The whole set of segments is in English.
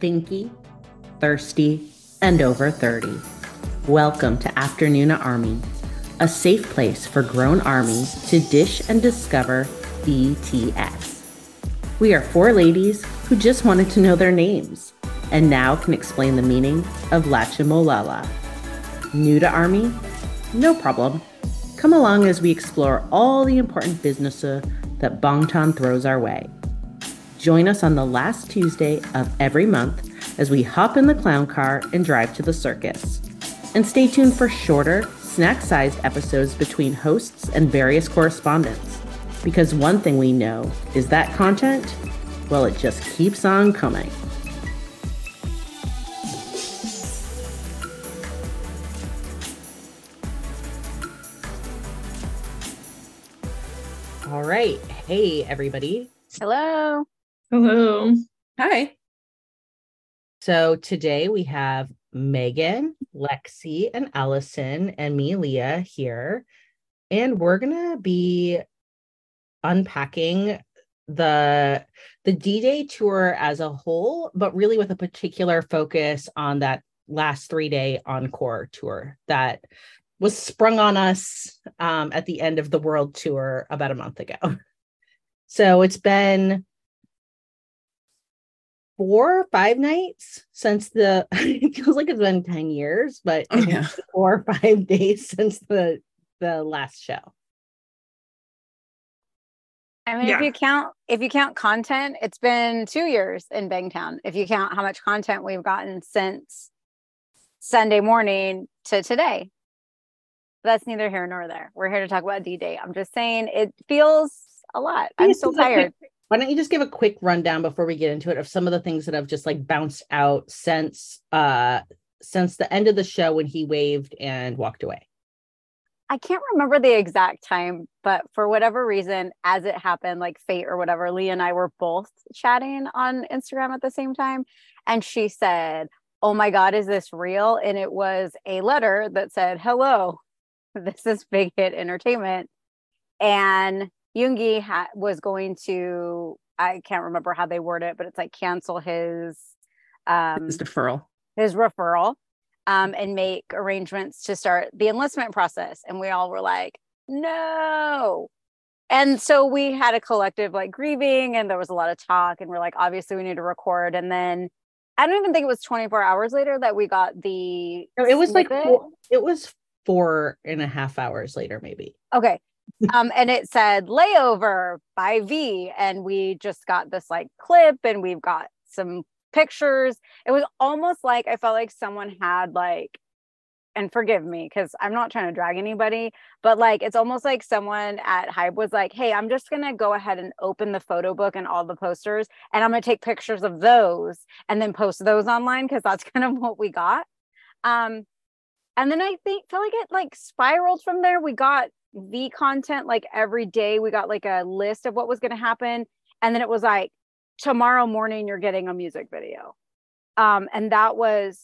thinky, thirsty, and over 30. Welcome to Afternoona Army, a safe place for grown armies to dish and discover BTS. We are four ladies who just wanted to know their names and now can explain the meaning of Lachimolala. New to Army? No problem. Come along as we explore all the important businesses that Bangtan throws our way. Join us on the last Tuesday of every month as we hop in the clown car and drive to the circus. And stay tuned for shorter, snack sized episodes between hosts and various correspondents. Because one thing we know is that content, well, it just keeps on coming. All right. Hey, everybody. Hello. Hello. Hi. So today we have Megan, Lexi, and Alison, and me, Lia, here. And we're going to be unpacking the the D-Day tour as a whole, but really with a particular focus on that last three-day encore tour that was sprung on us um, at the end of the world tour about a month ago. So it's been four or five nights since the it feels like it's been 10 years but Oh, yeah. four or five days since the the last show I mean, Yeah. if you count if you count content, it's been two years in Bangtown. If you count how much content we've gotten since Sunday morning to today. That's neither here nor there. We're here to talk about D-Day. I'm just saying it feels a lot. I'm Just so give a quick- tired. Why don't you just give a quick rundown before we get into it of some of the things that have just like bounced out since uh since the end of the show when he waved and walked away I can't remember the exact time, but for whatever reason, as it happened, like fate or whatever, Lee and I were both chatting on Instagram at the same time. And she said, Oh my God, is this real? And it was a letter that said, Hello, this is Big Hit Entertainment. And Yoongi ha- was going to, I can't remember how they word it, but it's like cancel his um His deferral. his referral um, and make arrangements to start the enlistment process. And we all were like, no. And so we had a collective like grieving, and there was a lot of talk. And we're like, obviously, we need to record. And then I don't even think it was 24 hours later that we got the. No, it was like four, it was four and a half hours later maybe Okay. Um, and it said layover by V. And we just got this like clip and we've got some pictures. It was almost like I felt like someone had like, and forgive me because I'm not trying to drag anybody, but like it's almost like someone at HYBE was like, hey, I'm just gonna go ahead and open the photo book and all the posters, and I'm gonna take pictures of those and then post those online because that's kind of what we got. Um, and then I think feel like it like spiraled from there. We got V content like every day. We got like a list of what was going to happen, and then it was like tomorrow morning you're getting a music video, um, and that was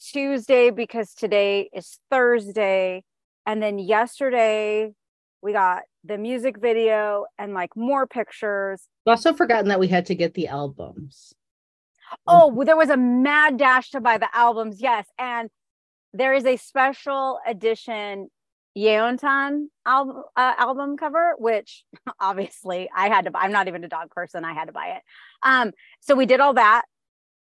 Tuesday because today is Thursday, and then yesterday we got the music video and like more pictures. I've also forgotten that we had to get the albums Oh, well, there was a mad dash to buy the albums. Yes. And there is a special edition Yeontan album, uh, album cover, which obviously I had to buy. I'm not even a dog person. I had to buy it. Um, so we did all that.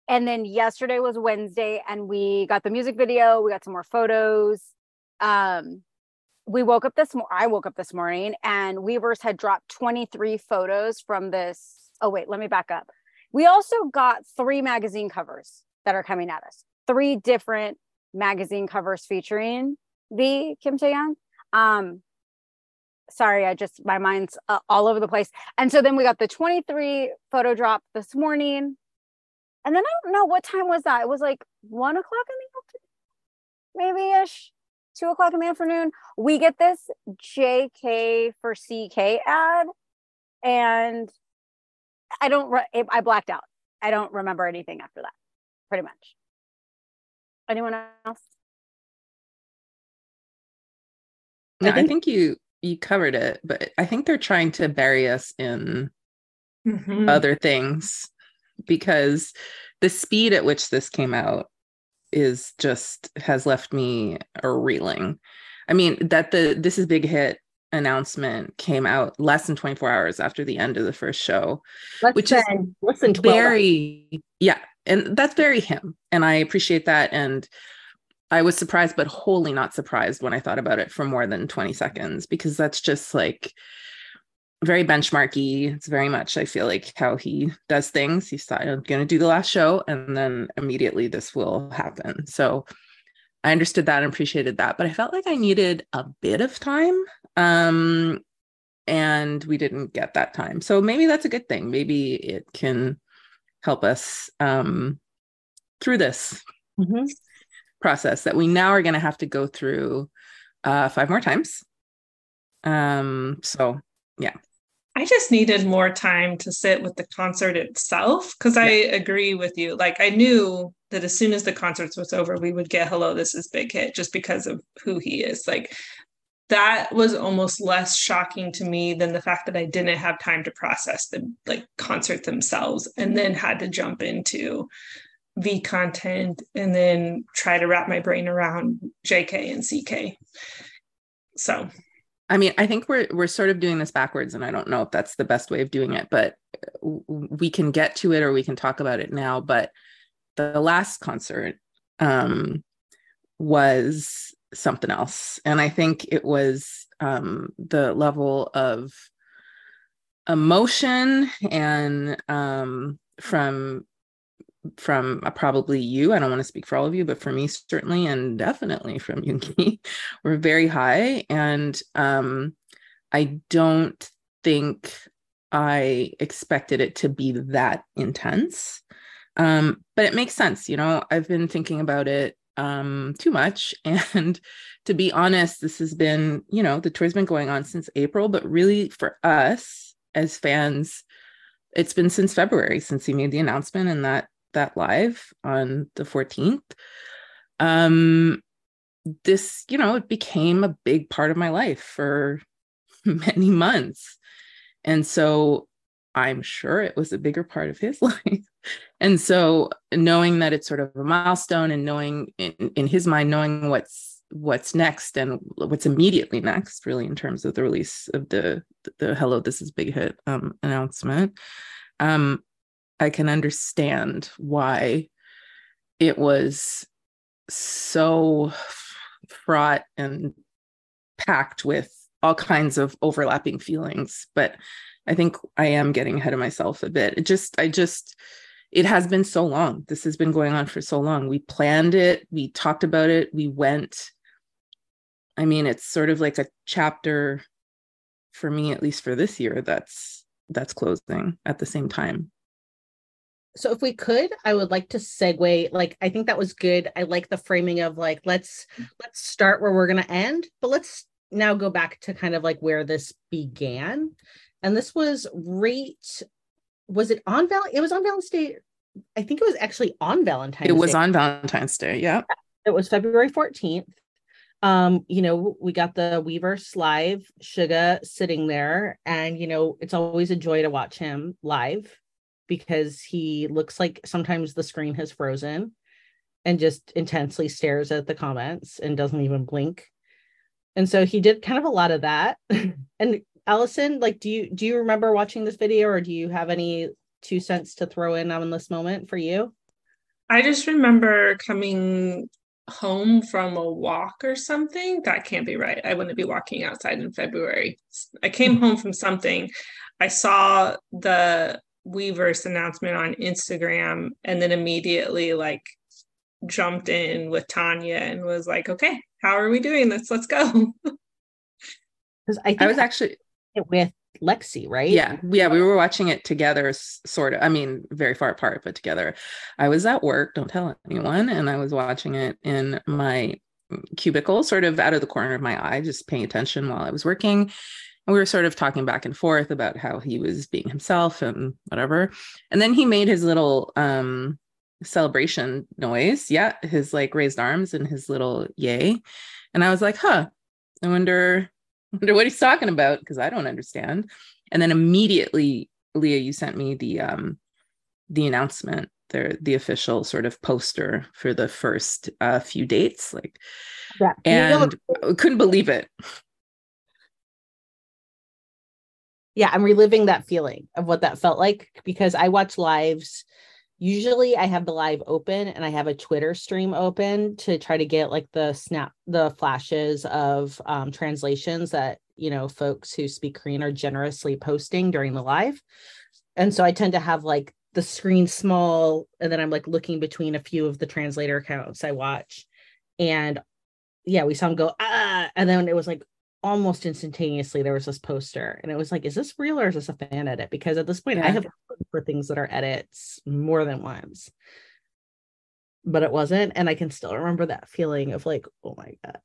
And then yesterday was Wednesday and we got the music video. We got some more photos. Um, we woke up this morning. I woke up this morning and Weverse had dropped 23 photos from this. Oh, wait, let me back up. We also got three magazine covers that are coming at us. Three different magazine covers featuring the Kim Taehyung. Um, sorry, I just my mind's uh, all over the place. And so then we got the 23 photo drop this morning, and then I don't know what time was that. It was like one o'clock in the afternoon, maybe ish, two o'clock in the afternoon. We get this JK for CK ad, and I don't. Re- I blacked out. I don't remember anything after that. Pretty much. Anyone else? No, I I think- think you you covered it, but I think they're trying to bury us in Mhm. other things because the speed at which this came out is just has left me a reeling. I mean, that the this is big hit announcement came out less than 24 hours after the end of the first show, Less which than, is less than 12 very yeah, and that's very him, and I appreciate that. And I was surprised, but wholly not surprised when I thought about it for more than 20 seconds because that's just like very benchmarky. It's very much, I feel like, how he does things. He's thought, I'm going to do the last show, and then immediately this will happen. So I understood that and appreciated that, but I felt like I needed a bit of time. Um, and we didn't get that time. So maybe that's a good thing. Maybe it can help us um, through this Mhm. process that we now are going to have to go through uh, five more times. Um, so yeah. I just needed more time to sit with the concert itself because I agree with you. Like I knew that as soon as the concert was over, we would get "Hello, This Is Big Hit" just because of who he is. Like that was almost less shocking to me than the fact that I didn't have time to process the like concert themselves and then had to jump into V content and then try to wrap my brain around JK and CK. So I mean, I think we're we're sort of doing this backwards, and I don't know if that's the best way of doing it, but we can get to it or we can talk about it now. But the last concert um, was something else, and I think it was um, the level of emotion and um, from from uh, probably you. I don't want to speak for all of you, but for me certainly, and definitely from Yoongi, were very high. And um, I don't think I expected it to be that intense. Um, but it makes sense, you know. I've been thinking about it um too much. And to be honest this has been you know the tour's been going on since april but really for us as fans it's been since february since he made the announcement and that that live on the 14th um this you know it became a big part of my life for many months. And so i'm sure it was a bigger part of his life. And so knowing that it's sort of a milestone and knowing in, in his mind knowing what's what's next and what's immediately next really in terms of the release of the the hello this is big hit um announcement um I can understand why it was so fraught and packed with all kinds of overlapping feelings. But I think I am getting ahead of myself a bit. It just, I just, it has been so long. This has been going on for so long. We planned it, we talked about it, we went. I mean, it's sort of like a chapter for me, at least for this year, that's that's closing at the same time so if we could i would like to segue like i think that was good i like the framing of like let's let's start where we're going to end but let's now go back to kind of like where this began and this was right was it on val it was on valentine's day i think it was actually on valentine's it was day. on valentine's day yeah it was february 14th um you know we got the weverse live suga sitting there and you know it's always a joy to watch him live because he looks like sometimes the screen has frozen and just intensely stares at the comments and doesn't even blink. And so he did kind of a lot of that. and Alison, like, do you do you remember watching this video or do you have any two cents to throw in on this moment for you? I just remember coming home from a walk or something. That can't be right. I wouldn't be walking outside in February. I came mm-hmm. home from something. I saw the Weverse announcement on Instagram and then immediately like jumped in with Tanya and was like, okay, how are we doing this? Let's go. Because I, I was actually with Lexi, right? Yeah, yeah, we were watching it together, sort of. I mean, very far apart, but together. I was at work. Don't tell anyone, and I was watching it in my cubicle, sort of out of the corner of my eye, just paying attention while I was working. And we were sort of talking back and forth about how he was being himself and whatever. And then he made his little um celebration noise. Yeah, his like raised arms and his little yay. And I was like, huh, I wonder wonder what he's talking about because I don't understand. And then immediately, Lia, you sent me the um the announcement their the official sort of poster for the first uh, few dates like Yeah. and I couldn't believe it yeah, I'm reliving that feeling of what that felt like because I watch lives. Usually I have the live open and I have a Twitter stream open to try to get like the snap the flashes of um, translations that you know folks who speak Korean are generously posting during the live. And so I tend to have like the screen small and then I'm like looking between a few of the translator accounts I watch. And yeah, we saw him go ah and then it was like almost instantaneously there was this poster and it was like is this real or is this a fan edit? Because at this point i have looked for things that are edits more than once. But it wasn't and i can still remember that feeling of like oh my god.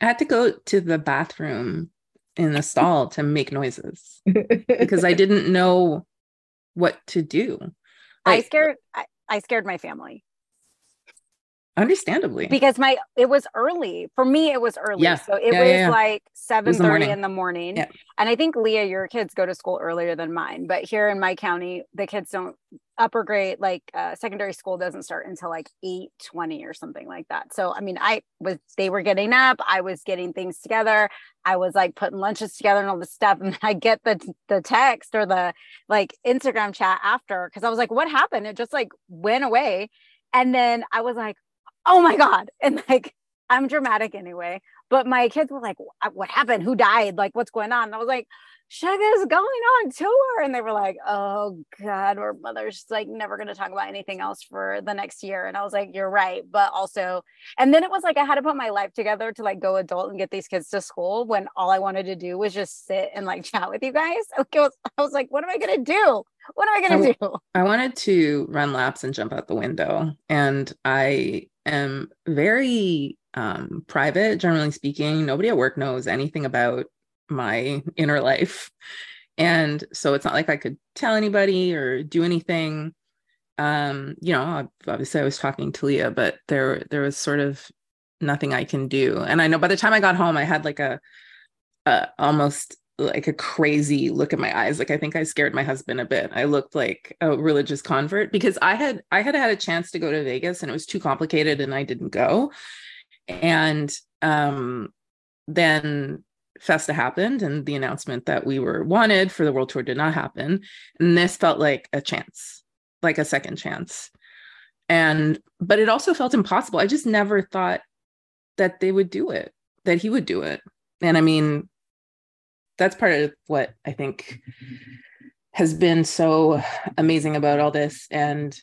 I had to go to the bathroom in the stall to make noises because i didn't know what to do. I scared I, I scared my family understandably. Because my it was early. For me it was early. Yeah. so it Yeah, was yeah, like 7 the morning. in the morning. And i think lia your kids go to school earlier than mine. But here in my county the kids don't upper grade like uh, secondary school doesn't start until like 8 20 or something like that. So i mean i was they were getting up. I was getting things together. I was like putting lunches together and all this stuff. And i get the the text or the like instagram chat after because i was like what happened? It just like went away. And then i was like oh my god. And like i'm dramatic anyway but my kids were like what happened? Who died? Like what's going on? And i was like Suga's going on tour. And they were like oh god our mother's like never going to talk about anything else for the next year. And i was like you're right. But also and then it was like i had to put my life together to like go adult and get these kids to school when all i wanted to do was just sit and like chat with you guys. Like, was- i was like what am i going to do? What am i going to do? I wanted to run laps and jump out the window. And I am very um, private, generally speaking. Nobody at work knows anything about my inner life. And so it's not like I could tell anybody or do anything. Um, you know, ob- obviously I was talking to Lia, but there there was sort of nothing I can do. And I know by the time I got home, I had like a, a almost like a crazy look in my eyes like i think i scared my husband a bit i looked like a religious convert because i had i had had a chance to go to vegas and it was too complicated and i didn't go and um then festa happened and the announcement that we were wanted for the world tour did not happen and this felt like a chance like a second chance and but it also felt impossible i just never thought that they would do it that he would do it and i mean that's part of what I think has been so amazing about all this. And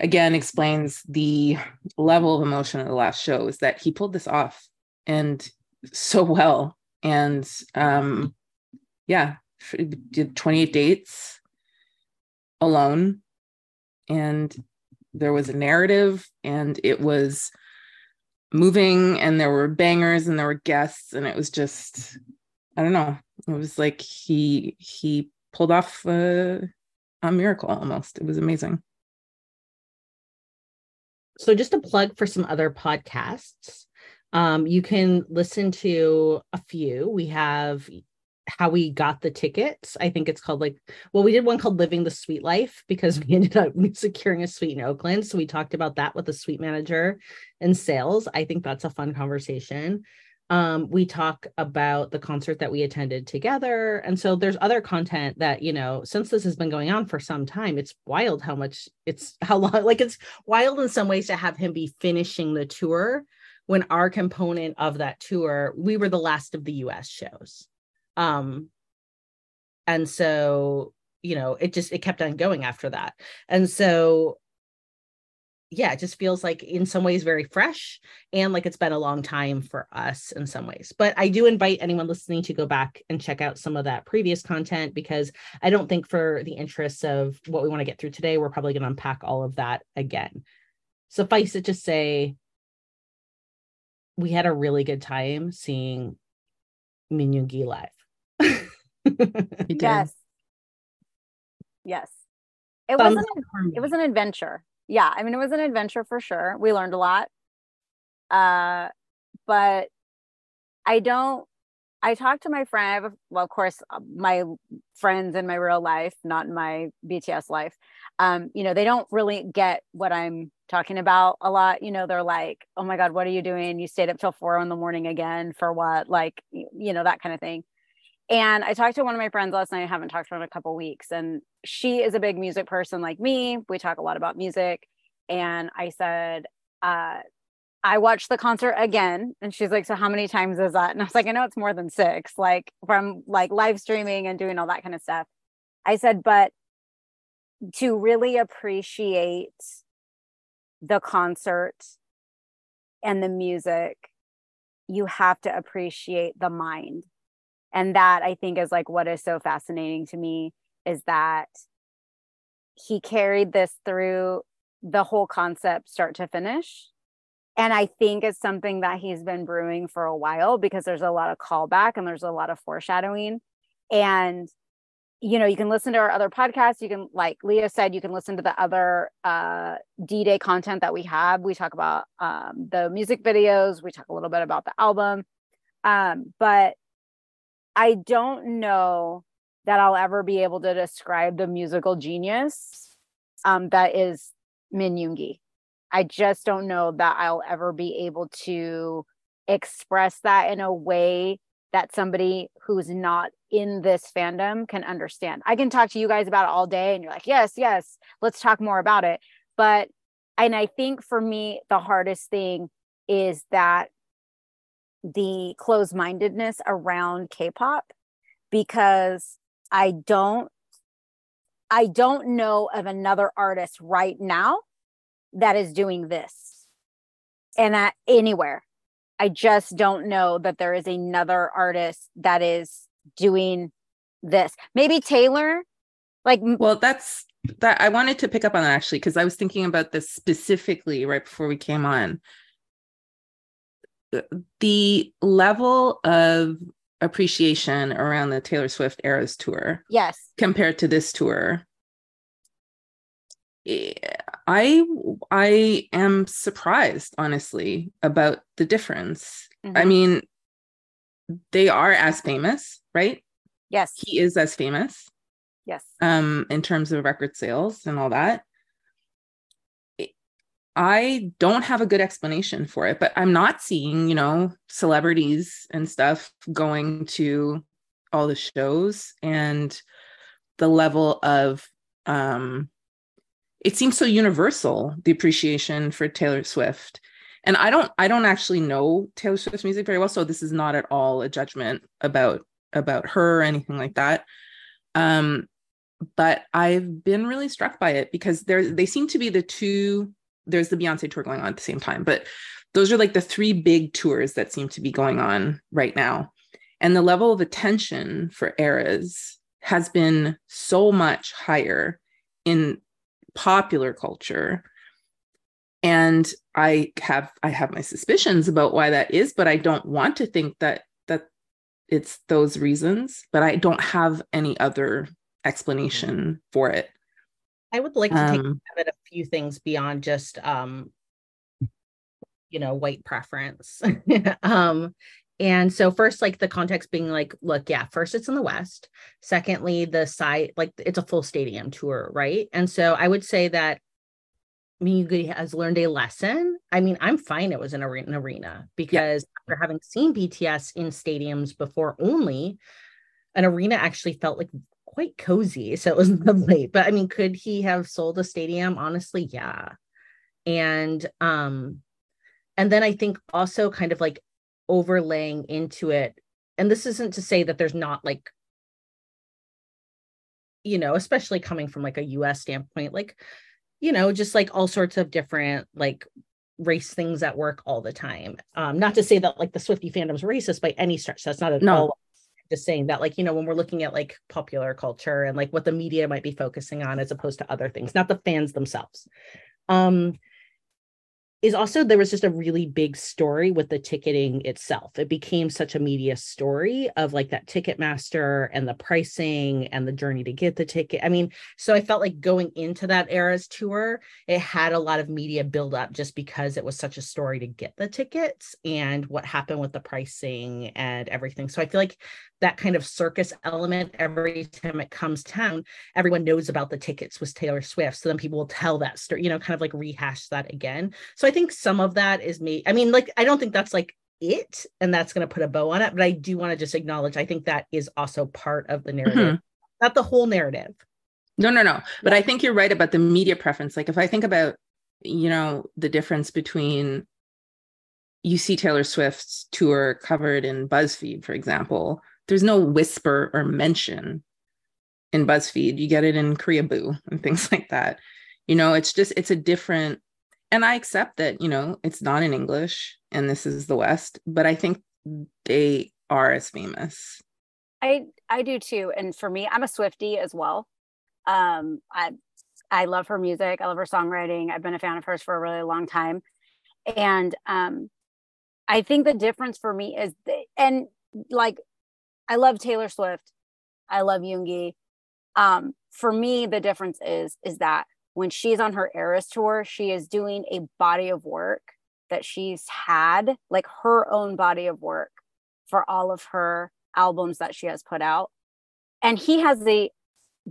again, explains the level of emotion of the last show is that he pulled this off and so well. And um, yeah, did 28 dates alone. And there was a narrative and it was moving and there were bangers and there were guests and it was just I don't know. It was like he he pulled off uh, a miracle almost. It was amazing. so just a plug for some other podcasts um, you can listen to a few. We have how we got the tickets. I think it's called like well we did one called living the suite life because we ended up securing a suite in oakland. So we talked about that with the suite manager and sales. I think that's a fun conversation. Um, we talk about the concert that we attended together. And so there's other content that you know since this has been going on for some time it's wild how much it's how long like it's wild in some ways to have him be finishing the tour when our component of that tour we were the last of the US shows. Um and so you know it just it kept on going after that. And so yeah it just feels like in some ways very fresh and like it's been a long time for us in some ways. But i do invite anyone listening to go back and check out some of that previous content because i don't think for the interests of what we want to get through today we're probably going to unpack all of that again. Suffice it to say we had a really good time seeing Min Yoon Gi live. Yes. Yes. It Thumbs wasn't up it was an adventure. Yeah, I mean it was an adventure for sure. We learned a lot. Uh but I don't I talked to my friend, well, of course, uh, my friends in my real life, not in my BTS life. Um, you know, they don't really get what I'm talking about a lot. You know, they're like, oh my God, what are you doing? You stayed up till four in the morning again for what? Like, you know, that kind of thing. And I talked to one of my friends last night. I haven't talked to her in a couple weeks. And she is a big music person like me. We talk a lot about music. And I said, uh, I watched the concert again. And she's like, So how many times is that? And I was like, I know it's more than six, like from like live streaming and doing all that kind of stuff. I said, but to really appreciate the concert and the music, you have to appreciate the mind. And that I think is like what is so fascinating to me is that he carried this through the whole concept start to finish and I think it's something that he's been brewing for a while because there's a lot of callback and there's a lot of foreshadowing. And, you know, you can listen to our other podcasts. You can, like Lia said, you can listen to the other uh, D Day content that we have. We talk about um, the music videos, we talk a little bit about the album. Um, but I don't know that I'll ever be able to describe the musical genius um, that is Min Yoongi. I just don't know that I'll ever be able to express that in a way that somebody who's not in this fandom can understand. I can talk to you guys about it all day and you're like, yes, yes, let's talk more about it. But, and I think for me, the hardest thing is that the closed mindedness around K pop because I don't. I don't know of another artist right now that is doing this and that anywhere. I just don't know that there is another artist that is doing this. Maybe taylor like well that's that i wanted to pick up on that actually because i was thinking about this specifically right before we came on. The level of appreciation around the taylor swift eras tour yes. compared to this tour I I am surprised honestly about the difference. Mm-hmm. I mean they are as famous, right? Yes. He is as famous. Yes. Um in terms of record sales and all that. I don't have a good explanation for it, but I'm not seeing, you know, celebrities and stuff going to all the shows and the level of um it seems so universal the appreciation for Taylor Swift. And I don't I don't actually know Taylor Swift's music very well, so this is not at all a judgment about about her or anything like that. Um, but I've been really struck by it because there they seem to be the two. There's the Beyonce tour going on at the same time, but those are like the three big tours that seem to be going on right now. And the level of attention for eras has been so much higher in popular culture. And i have i have my suspicions about why that is but i don't want to think that that it's those reasons but i don't have any other explanation for it. I would like to take um, a few things beyond just um you know white preference. Um and so first, like the context being like, look, yeah, first it's in the West. Secondly, the site, like it's a full stadium tour, right? And so I would say that Miyugi has learned a lesson. I mean, I'm fine it was in an arena because yeah. after having seen BTS in stadiums before only, an arena actually felt like quite cozy. So it was lovely. But I mean, could he have sold a stadium? Honestly, yeah. And um, and then I think also kind of like overlaying into it. And this isn't to say that there's not like you know especially coming from like a US standpoint like you know just like all sorts of different like race things at work all the time. Um not to say that like the swifty fandom's racist by any stretch. That's not at no. all just saying that like you know when we're looking at like popular culture and like what the media might be focusing on as opposed to other things not the fans themselves. Um is also there was just a really big story with the ticketing itself. It became such a media story of like that Ticketmaster and the pricing and the journey to get the ticket. I mean, so I felt like going into that Eras tour, it had a lot of media build up just because it was such a story to get the tickets and what happened with the pricing and everything. So I feel like that kind of circus element every time it comes town everyone knows about the tickets with taylor swift so then people will tell that story you know kind of like rehash that again so think some of that is me i mean like i don't think that's like it and that's going to put a bow on it but i do want to just acknowledge i think that is also part of the narrative mm-hmm. not the whole narrative no no no but i think you're right about the media preference like if i think about you know the difference between you see Taylor Swift's tour covered in BuzzFeed, for example, there's no whisper or mention in BuzzFeed. You get it in Koreaboo and things like that. You know, it's just it's a different and I accept that, you know, it's not in English and this is the West, but I think they are as famous. I I do too. And for me, I'm a Swifty as well. Um I I love her music. I love her songwriting. I've been a fan of hers for a really long time. And um I think the difference for me is and like I love Taylor Swift. I love Yoongi. Um, for me, the difference is is that when she's on her Eras tour, she is doing a body of work that she's had, like her own body of work for all of her albums that she has put out. And he has the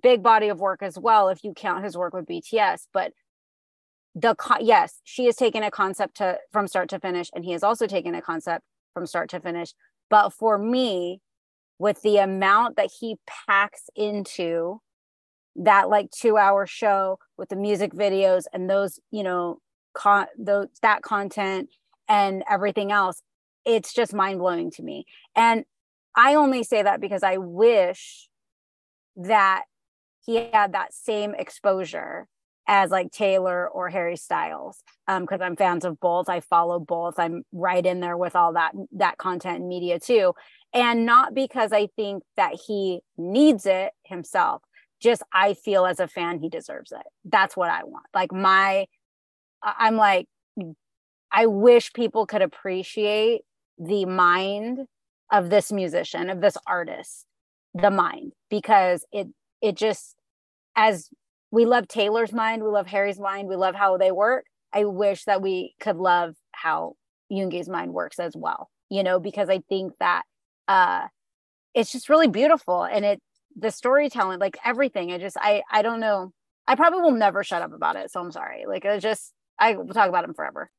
big body of work as well, if you count his work with BTS. But the yes, she has taken a concept to from start to finish, and he has also taken a concept from start to finish. But for me, with the amount that he packs into that like two hour show with the music videos and those you know con those that content and everything else it's just mind-blowing to me and i only say that because i wish that he had that same exposure as like Taylor or Harry Styles because um, I'm fans of both. I follow both. I'm right in there with all that that content and media too and not because I think that he needs it himself. Just I feel as a fan he deserves it. That's what I want. Like my I'm like I wish people could appreciate the mind of this musician, of this artist, the mind because it it just as we love Taylor's mind, we love Harry's mind, we love how they work. I wish that we could love how Yoongi's mind works as well, you know, because I think that uh it's just really beautiful and it the storytelling like everything i just i i don't know i probably will never shut up about it so i'm sorry like it's just i will talk about him forever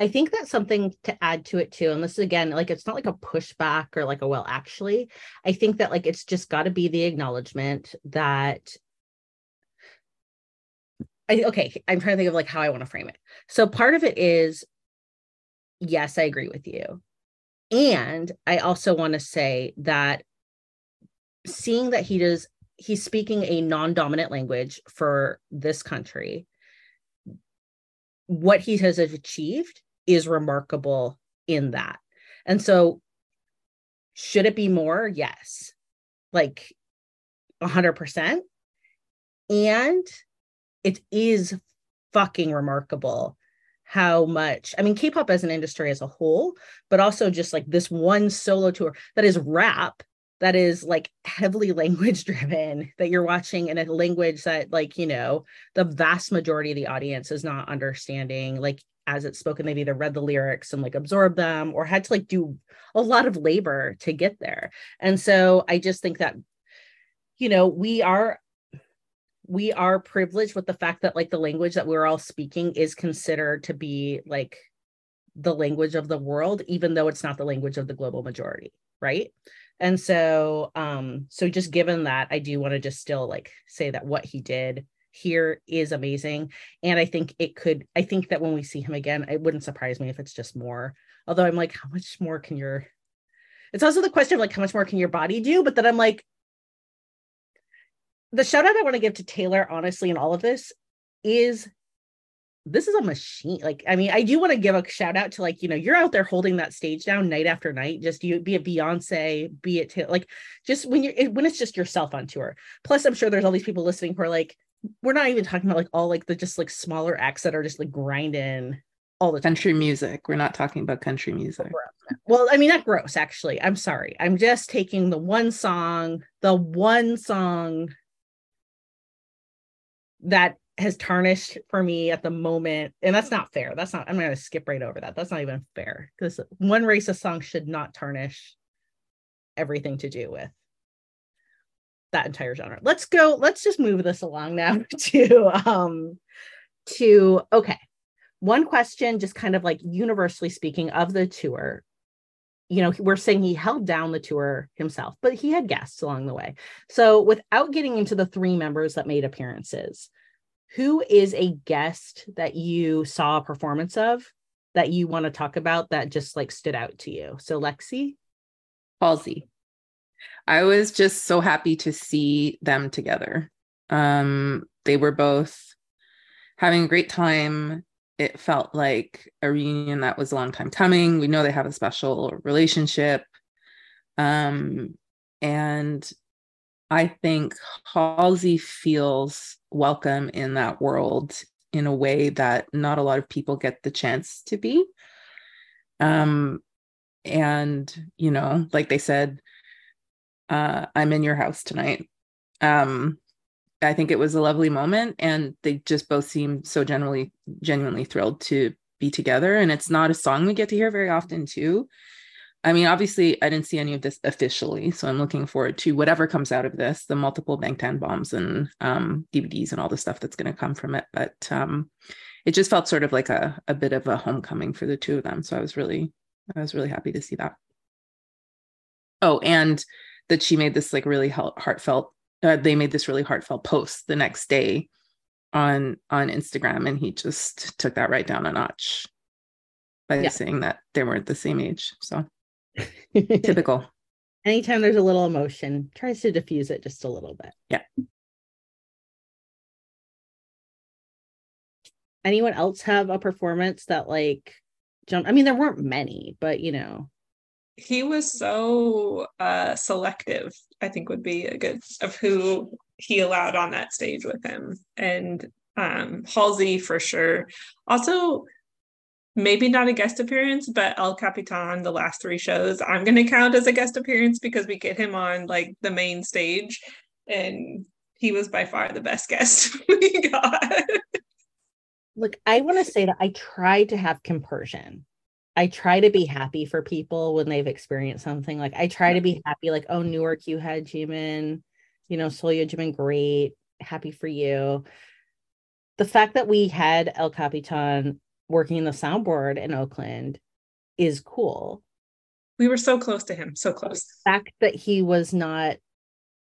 I think that's something to add to it too. And this is again, like it's not like a pushback or like a well, actually, I think that like it's just got to be the acknowledgement that I okay, I'm trying to think of like how I want to frame it. So part of it is yes, I agree with you. And I also want to say that seeing that he does, he's speaking a non dominant language for this country, what he has achieved is remarkable in that. And so, should it be more? Yes, like 100%. And it is fucking remarkable how much i mean k-pop as an industry as a whole but also just like this one solo tour that is rap that is like heavily language driven that you're watching in a language that like you know the vast majority of the audience is not understanding like as it's spoken they've either read the lyrics and like absorbed them or had to like do a lot of labor to get there. And so i just think that you know we are we are privileged with the fact that like the language that we're all speaking is considered to be like the language of the world even though it's not the language of the global majority right and so um so just given that i do want to just still like say that what he did here is amazing. And i think it could i think that when we see him again it wouldn't surprise me if it's just more. Although i'm like how much more can your it's also the question of like how much more can your body do? But then i'm like the shout out I want to give to Taylor, honestly, in all of this is this is a machine. Like, I mean, I do want to give a shout out to like, you know, you're out there holding that stage down night after night. Just you be it Beyonce, be it like just when you're when it's just yourself on tour. Plus, I'm sure there's all these people listening who are like, we're not even talking about like all like the just like smaller acts that are just like grinding all the time. Country music. We're not talking about country music. Well, I mean, not gross, actually. I'm sorry. I'm just taking the one song, the one song that has tarnished for me at the moment. And that's not fair. That's not, I'm going to skip right over that. That's not even fair because one racist song should not tarnish everything to do with that entire genre. Let's go, let's just move this along now to, um, to, okay. One question, just kind of like universally speaking of the tour, you know, we're saying he held down the tour himself, but he had guests along the way. So, without getting into the three members that made appearances, who is a guest that you saw a performance of that you want to talk about that just like stood out to you? So, Lexi? Halsey. I was just so happy to see them together. Um, they were both having a great time. It felt like a reunion that was a long time coming. We know they have a special relationship. Um, and I think Halsey feels welcome in that world in a way that not a lot of people get the chance to be. Um, and, you know, like they said, uh, I'm in your house tonight. Um, I think it was a lovely moment, and they just both seem so generally, genuinely thrilled to be together. And it's not a song we get to hear very often, too. I mean, obviously, I didn't see any of this officially, so I'm looking forward to whatever comes out of this, the multiple Bangtan bombs and um, DVDs and all the stuff that's going to come from it. But um, it just felt sort of like a, a bit of a homecoming for the two of them. So I was really, I was really happy to see that. Oh, and that she made this like really heartfelt uh, they made this really heartfelt post the next day on on Instagram and he just took that right down a notch by yeah. saying that they weren't the same age so typical. Anytime there's a little emotion tries to diffuse it just a little bit. Yeah. Anyone else have a performance that like jump i mean there weren't many but you know. He was so uh, selective i think would be a good of who he allowed on that stage with him. And um halsey for sure. Also maybe not a guest appearance but el capitan the last three shows i'm going to count as a guest appearance because we get him on like the main stage and he was by far the best guest we got look i want to say that i try to have compersion I try to be happy for people when they've experienced something. Like I try to be happy, like, oh, Newark, you had Jimin, you know, Seoul, Jimin, great. Happy for you. The fact that we had El Capitan working in the soundboard in Oakland is cool. We were so close to him, so close. The fact that he was not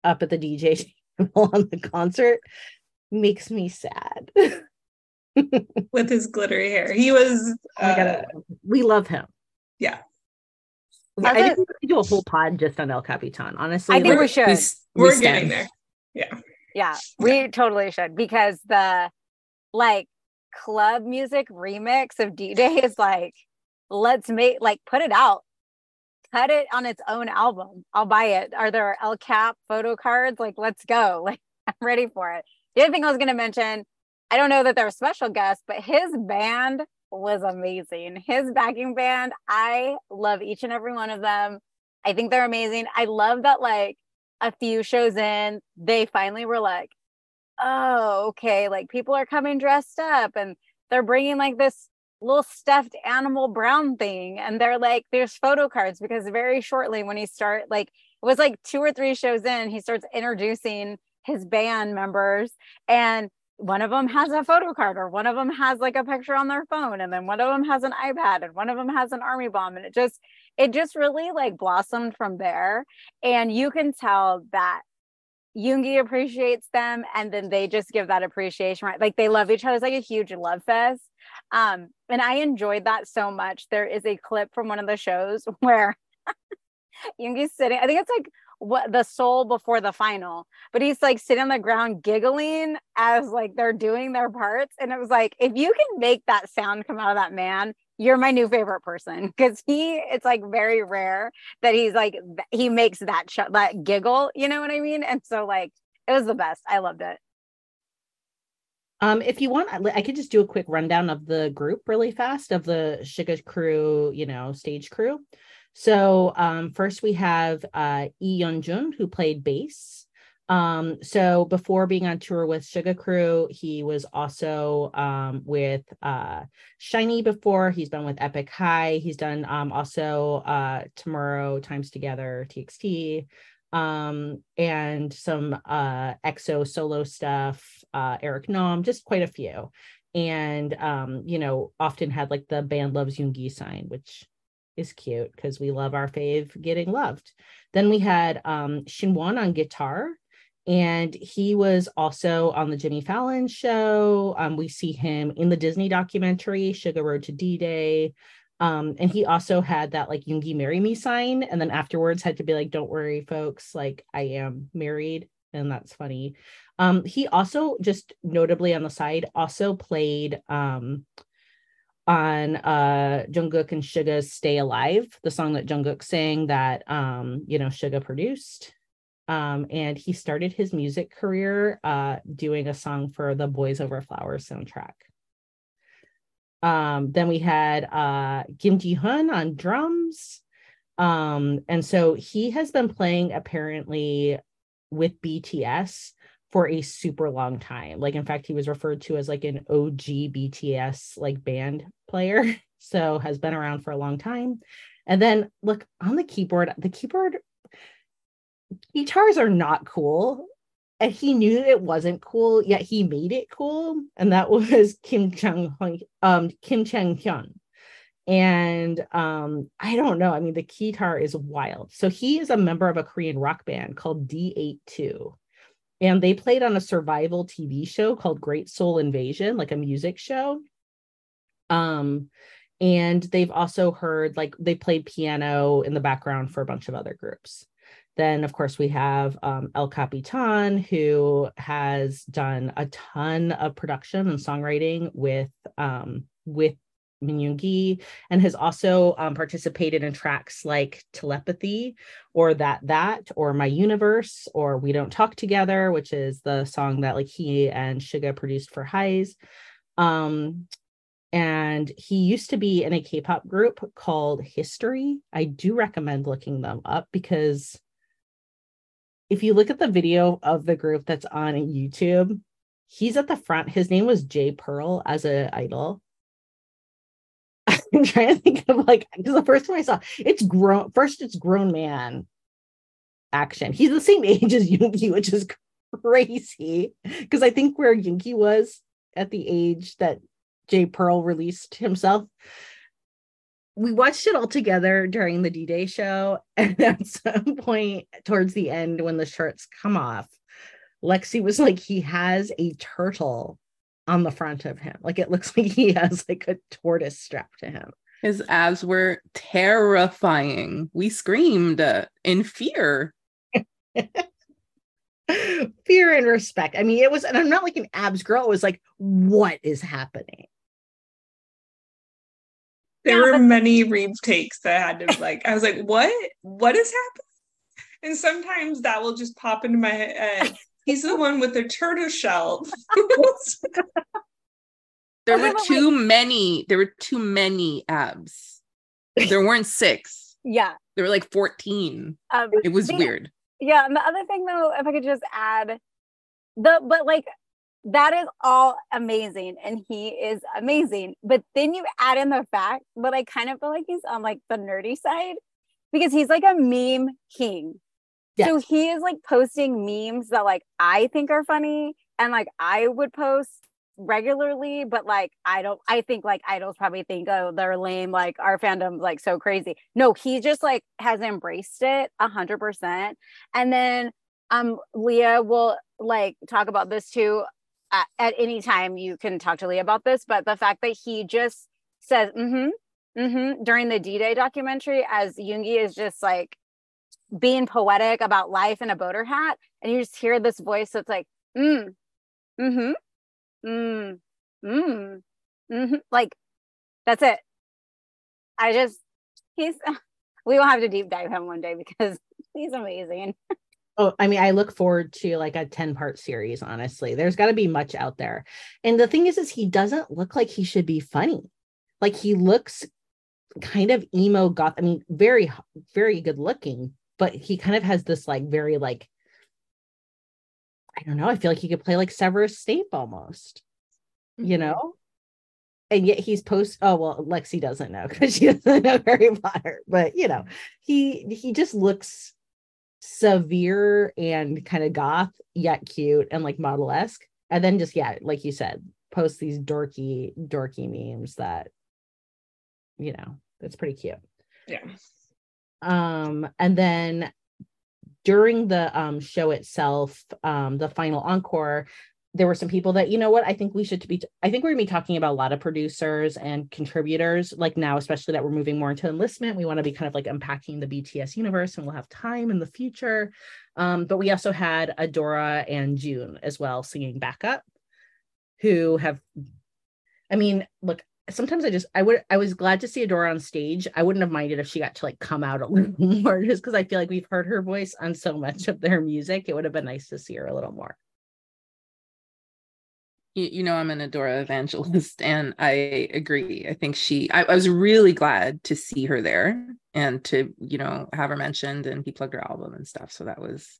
up at the DJ table on the concert makes me sad. with his glittery hair. He was. Oh uh, we love him. Yeah. I think we could do a whole pod just on El Capitan. Honestly, I think we should. We, we're getting there. Yeah. Yeah, we totally should because the like club music remix of D Day is like, let's make like put it out, cut it on its own album. I'll buy it. Are there L Cap photo cards? Like, let's go. Like, I'm ready for it. The other thing I was to mention I don't know that they're special guests, but his band was amazing. His backing band, I love each and every one of them. I think they're amazing. I love that, like, a few shows in, they finally were like, oh, okay, like people are coming dressed up and they're bringing like this little stuffed animal brown thing. And they're like, there's photo cards because very shortly when he start, like, it was like two or three shows in, he starts introducing his band members and one of them has a photo card or one of them has like a picture on their phone and then one of them has an ipad and one of them has an army bomb and it just it just really like blossomed from there and you can tell that Yoongi appreciates them and then they just give that appreciation right? Like they love each other. It's like a huge love fest. Um and I enjoyed that so much. There is a clip from one of the shows where Yoongi's sitting I think it's like what the Seoul before the final but he's like sitting on the ground giggling as like they're doing their parts. And it was like if you can make that sound come out of that man you're my new favorite person because he it's like very rare that he's like he makes that sh- that giggle you know what i mean and so like it was the best i loved it Um, if you want, I could just do a quick rundown of the group really fast of the Suga crew, you know, stage crew. So um, first we have uh, Lee Yeon-jun, who played bass. Um, so before being on tour with Suga Crew, he was also um, with uh, SHINee before. He's been with Epic High. He's done um, also uh, Tomorrow Times Together, TXT, um, and some uh, EXO solo stuff, uh, Eric Nam, just quite a few. And, um, you know, often had like the band loves Yoongi sign, which is cute because we love our fave getting loved. Then we had um, Shinwon on guitar, and he was also on the Jimmy Fallon show. Um, we see him in the Disney documentary Suga Road to D Day. Um, and he also had that like Yoongi marry me sign, and then afterwards had to be like, "Don't worry, folks, like I am married," and that's funny. Um, he also just notably on the side also played um on uh Jungkook and Suga's Stay Alive, the song that Jungkook sang that um you know Suga produced. Um and he started his music career uh doing a song for the Boys Over Flowers soundtrack. Um then we had uh Kim Ji-hun on drums. Um and so he has been playing apparently with BTS for a super long time. Like in fact, he was referred to as like an OG BTS like band player. So has been around for a long time. And then look on the keyboard, the keyboard guitars are not cool. And he knew it wasn't cool, yet he made it cool. And that was Kim Chang um Kim Chang Hyun. And um, I don't know. I mean, the guitar is wild. So he is a member of a Korean rock band called D82 and they played on a survival TV show called Great Soul Invasion, like a music show. Um, and they've also heard like they played piano in the background for a bunch of other groups. Then, of course, we have um, El Capitan, who has done a ton of production and songwriting with um, with Minyoongi and has also um, participated in tracks like Telepathy or That That or My Universe or We Don't Talk Together, which is the song that like he and Suga produced for Heize. Um, and he used to be in a K-pop group called History. I do recommend looking them up because if you look at the video of the group that's on YouTube, he's at the front. His name was Jay Pearl as an idol I'm trying to think of like because the first time I saw it's grown first it's grown man action. He's the same age as Yoongi, which is crazy. Because I think where Yoongi was at the age that Jay Pearl released himself. We watched it all together during the D-Day show. And at some point towards the end, when the shirts come off, Lexi was like, he has a turtle on the front of him. Like it looks like he has like a tortoise strapped to him. His abs were terrifying. We screamed uh, in fear. fear and respect. I mean, it was, and I'm not like an abs girl. It was like, what is happening? There yeah, were but- many retakes that had to like, I was like, what? What is happening? And sometimes that will just pop into my head. He's the one with the turtle shell. there were too many. There were too many abs. There weren't six. Yeah. There were like 14. Um, it was the, weird. Yeah. And the other thing though, if I could just add the but like that is all amazing and he is amazing. But then you add in the fact but I kind of feel like he's on like the nerdy side because he's like a meme king. Yes. So he is like posting memes that like I think are funny and like I would post regularly, but like I don't I think like idols probably think oh they're lame, like our fandom's like so crazy. No, he just like has embraced it a hundred percent. And then um Lia will like talk about this too. At, at any time you can talk to Lee about this, but the fact that he just says mm-hmm mm-hmm during the D-Day documentary as Yoongi is just like being poetic about life in a boater hat and you just hear this voice that's like mm mm-hmm mm mm mm-hmm like that's it. I just he's we will have to deep dive him one day because he's amazing Oh, I mean, I look forward to like a 10 part series, honestly. There's got to be much out there. And the thing is, is he doesn't look like he should be funny. Like he looks kind of emo goth. I mean, very, very good looking, but he kind of has this like very like, I don't know. I feel like he could play like Severus Snape almost, mm-hmm. you know? and yet he's post oh well lexi doesn't know because she doesn't know harry potter but you know he he just looks severe and kind of goth yet cute and like model-esque. And then just yeah like you said post these dorky dorky memes that you know that's pretty cute. Yeah. Um and then during the um show itself um the final encore there were some people that you know what i think we should be i think we're to be talking about a lot of producers and contributors like now especially that we're moving more into enlistment. We want to be kind of like unpacking the bts universe and we'll have time in the future. Um, but we also had adora and june as well singing backup who have i mean look sometimes i just i would i was glad to see adora on stage. I wouldn't have minded if she got to like come out a little more just because i feel like we've heard her voice on so much of their music. It would have been nice to see her a little more you, you know i'm an adora evangelist and i agree. I think she I, I, was really glad to see her there and to you know have her mentioned and he plugged her album and stuff. So that was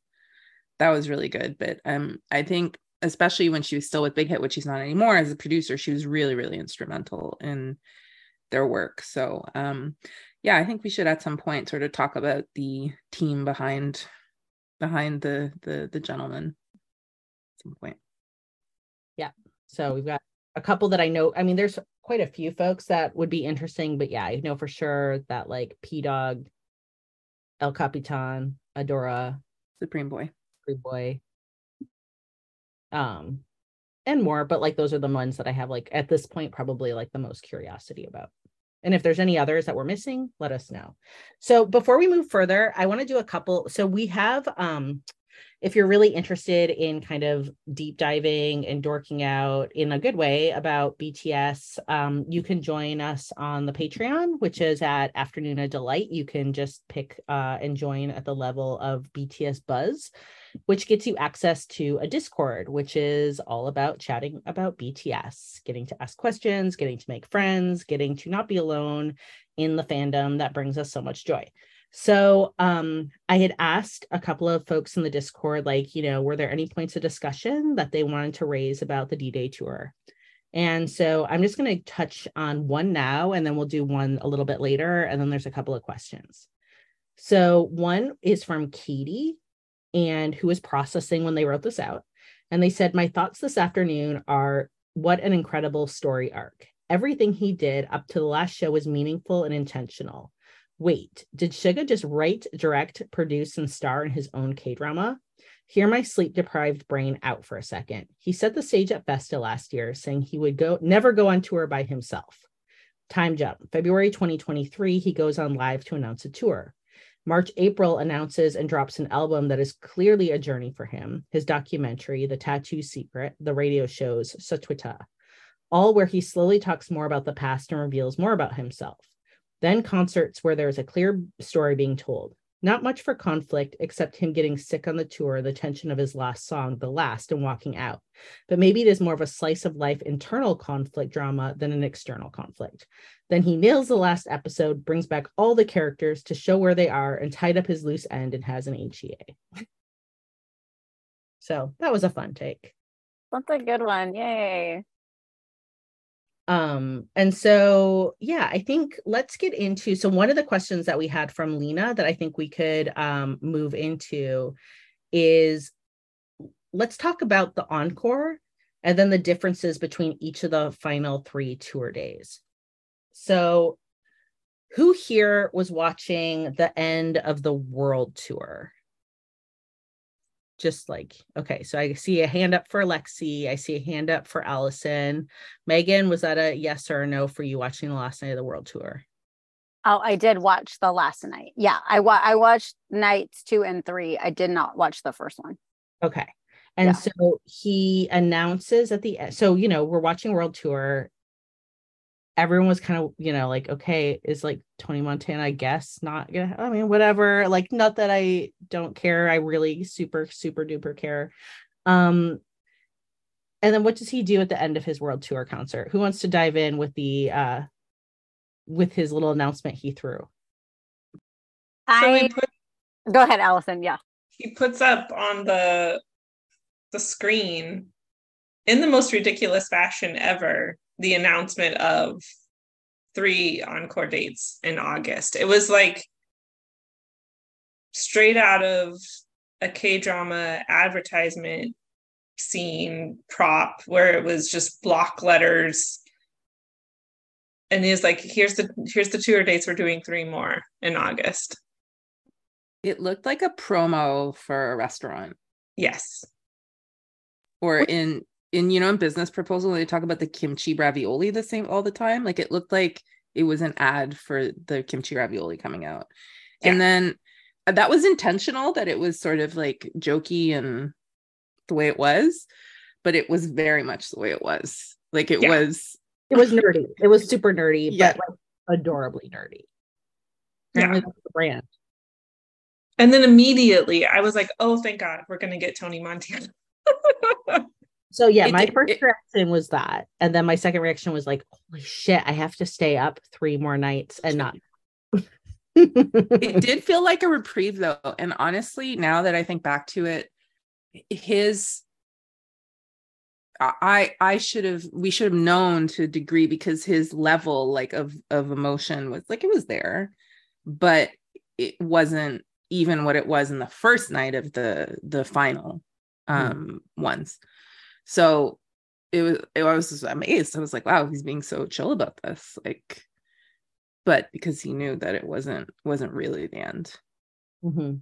that was really good. But um i think especially when she was still with big hit which she's not anymore as a producer she was really really instrumental in their work. So um yeah i think we should at some point sort of talk about the team behind behind the the the gentleman at some point so we've got a couple that I know. I mean, there's quite a few folks that would be interesting, but yeah, I know for sure that like Pdogg, El Capitan, Adora, Supreme Boy, Supreme Boy, um, and more. But like those are the ones that I have like at this point probably like the most curiosity about. And if there's any others that we're missing, let us know. So before we move further, I want to do a couple. So we have um if you're really interested in kind of deep diving and dorking out in a good way about BTS, um, you can join us on the Patreon, which is at Afternoona Delight. You can just pick uh, and join at the level of BTS Buzz, which gets you access to a Discord, which is all about chatting about BTS, getting to ask questions, getting to make friends, getting to not be alone in the fandom that brings us so much joy. So um, I had asked a couple of folks in the Discord, like, you know, were there any points of discussion that they wanted to raise about the D Day tour? And so I'm just going to touch on one now, and then we'll do one a little bit later. And then there's a couple of questions. So one is from Katie, and who was processing when they wrote this out. And they said, My thoughts this afternoon are what an incredible story arc. Everything he did up to the last show was meaningful and intentional. Wait, did Suga just write, direct, produce, and star in his own K drama? Hear my sleep deprived brain out for a second. He set the stage at Festa last year, saying he would go never go on tour by himself. Time jump. February 2023, he goes on live to announce a tour. March, April announces and drops an album that is clearly a journey for him. His documentary, The Tattoo Secret, the radio shows Suchwita, all where he slowly talks more about the past and reveals more about himself. Then concerts where there's a clear story being told. Not much for conflict, except him getting sick on the tour, the tension of his last song, The Last, and walking out. But maybe it is more of a slice of life internal conflict drama than an external conflict. Then he nails the last episode, brings back all the characters to show where they are, and tied up his loose end and has an HEA. so that was a fun take. That's a good one. Yay um and so yeah i think let's get into so one of the questions that we had from lena that i think we could um move into is let's talk about the encore and then the differences between each of the final three tour days. So who here was watching the end of the world tour just like okay so i see a hand up for lexi i see a hand up for allison. Megan was that a yes or a no for you watching the last night of the world tour? Oh i did watch the last night. Yeah i wa- i watched nights two and three. I did not watch the first one. Okay and yeah. so he announces at the end so you know we're watching world tour everyone was kind of, you know, like, okay, is like Tony Montana, I guess, not gonna, I mean, whatever. Like, not that I don't care. I really super, super duper care. Um, and then what does he do at the end of his world tour concert? Who wants to dive in with the uh with his little announcement he threw? I put, go ahead, Allison. Yeah. He puts up on the the screen in the most ridiculous fashion ever the announcement of three encore dates in August. It was like straight out of a K drama advertisement scene prop where it was just block letters. And he's like here's the here's the tour dates. We're doing three more in august. It looked like a promo for a restaurant. Yes. Or in in you know in business proposal they talk about the kimchi ravioli the same all the time like it looked like it was an ad for the kimchi ravioli coming out yeah. and then uh, that was intentional that it was sort of like jokey and the way it was, but it was very much the way it was. Like it yeah. was it was nerdy. It was super nerdy, yeah. but like adorably nerdy. Yeah. the brand. And then immediately I was like, oh thank God, we're gonna get Tony Montana. so yeah, it my first it, reaction was that. And then my second reaction was like, holy shit, I have to stay up three more nights and not it did feel like a reprieve though. And honestly, now that I think back to it, his I I should have we should have known to a degree because his level like of of emotion was like it was there, but it wasn't even what it was in the first night of the the final hmm. um mm. ones. So it was it, I was amazed. I was like, wow, he's being so chill about this. Like, but because he knew that it wasn't wasn't really the end. Mm-hmm.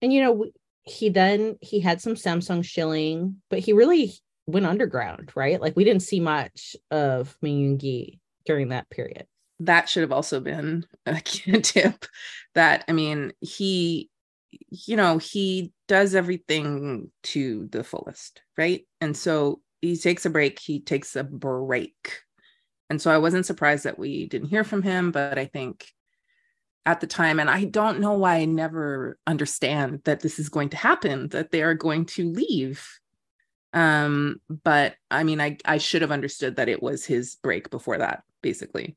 And you know, he then he had some Samsung shilling, but he really went underground, right? Like we didn't see much of Ming Gi during that period. That should have also been a tip. That I mean, he, you know, he does everything to the fullest, right? And so he takes a break. He takes a break, and so I wasn't surprised that we didn't hear from him. But I think at the time and i don't know why i never understand that this is going to happen that they are going to leave um but i mean i i should have understood that it was his break before that basically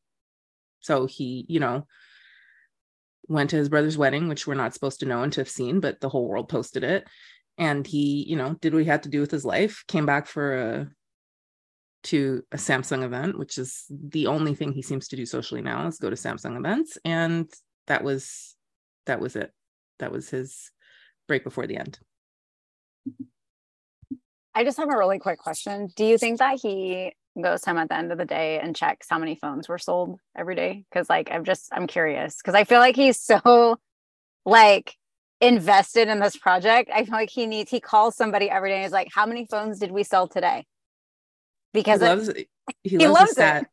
so he you know went to his brother's wedding which we're not supposed to know and to have seen but the whole world posted it. And he you know did what he had to do with his life came back for a to a samsung event which is the only thing he seems to do socially now is go to samsung events. And that was that was it. That was his break before the end. I just have a really quick question. Do you think that he goes home at the end of the day and checks how many phones were sold every day because like i'm just i'm curious because i feel like he's so like invested in this project i feel like he needs he calls somebody every day and is like how many phones did we sell today because he loves it, he, he loves, loves a stat it.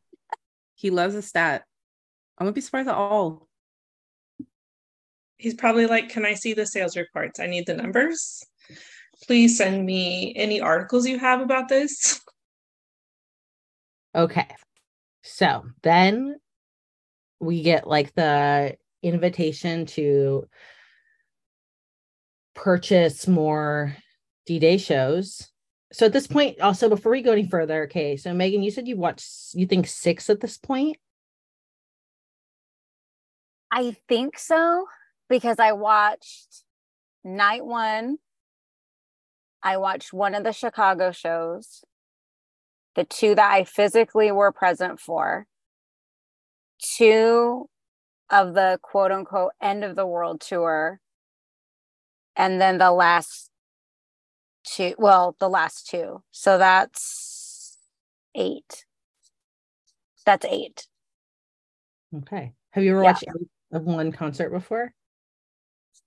he loves a stat i wouldn't be surprised at all he's probably like, Can I see the sales reports? I need the numbers. Please send me any articles you have about this. Okay. So then we get like the invitation to purchase more D Day shows. So at this point, also before we go any further, okay. So Megan, you said you watched, you think six at this point? I think so because I watched night one. I watched one of the Chicago shows, the two that I physically were present for, two of the quote unquote end of the world tour, and then the last two, well, the last two. So that's eight. That's eight. Okay. Have you ever yeah. watched of one concert before?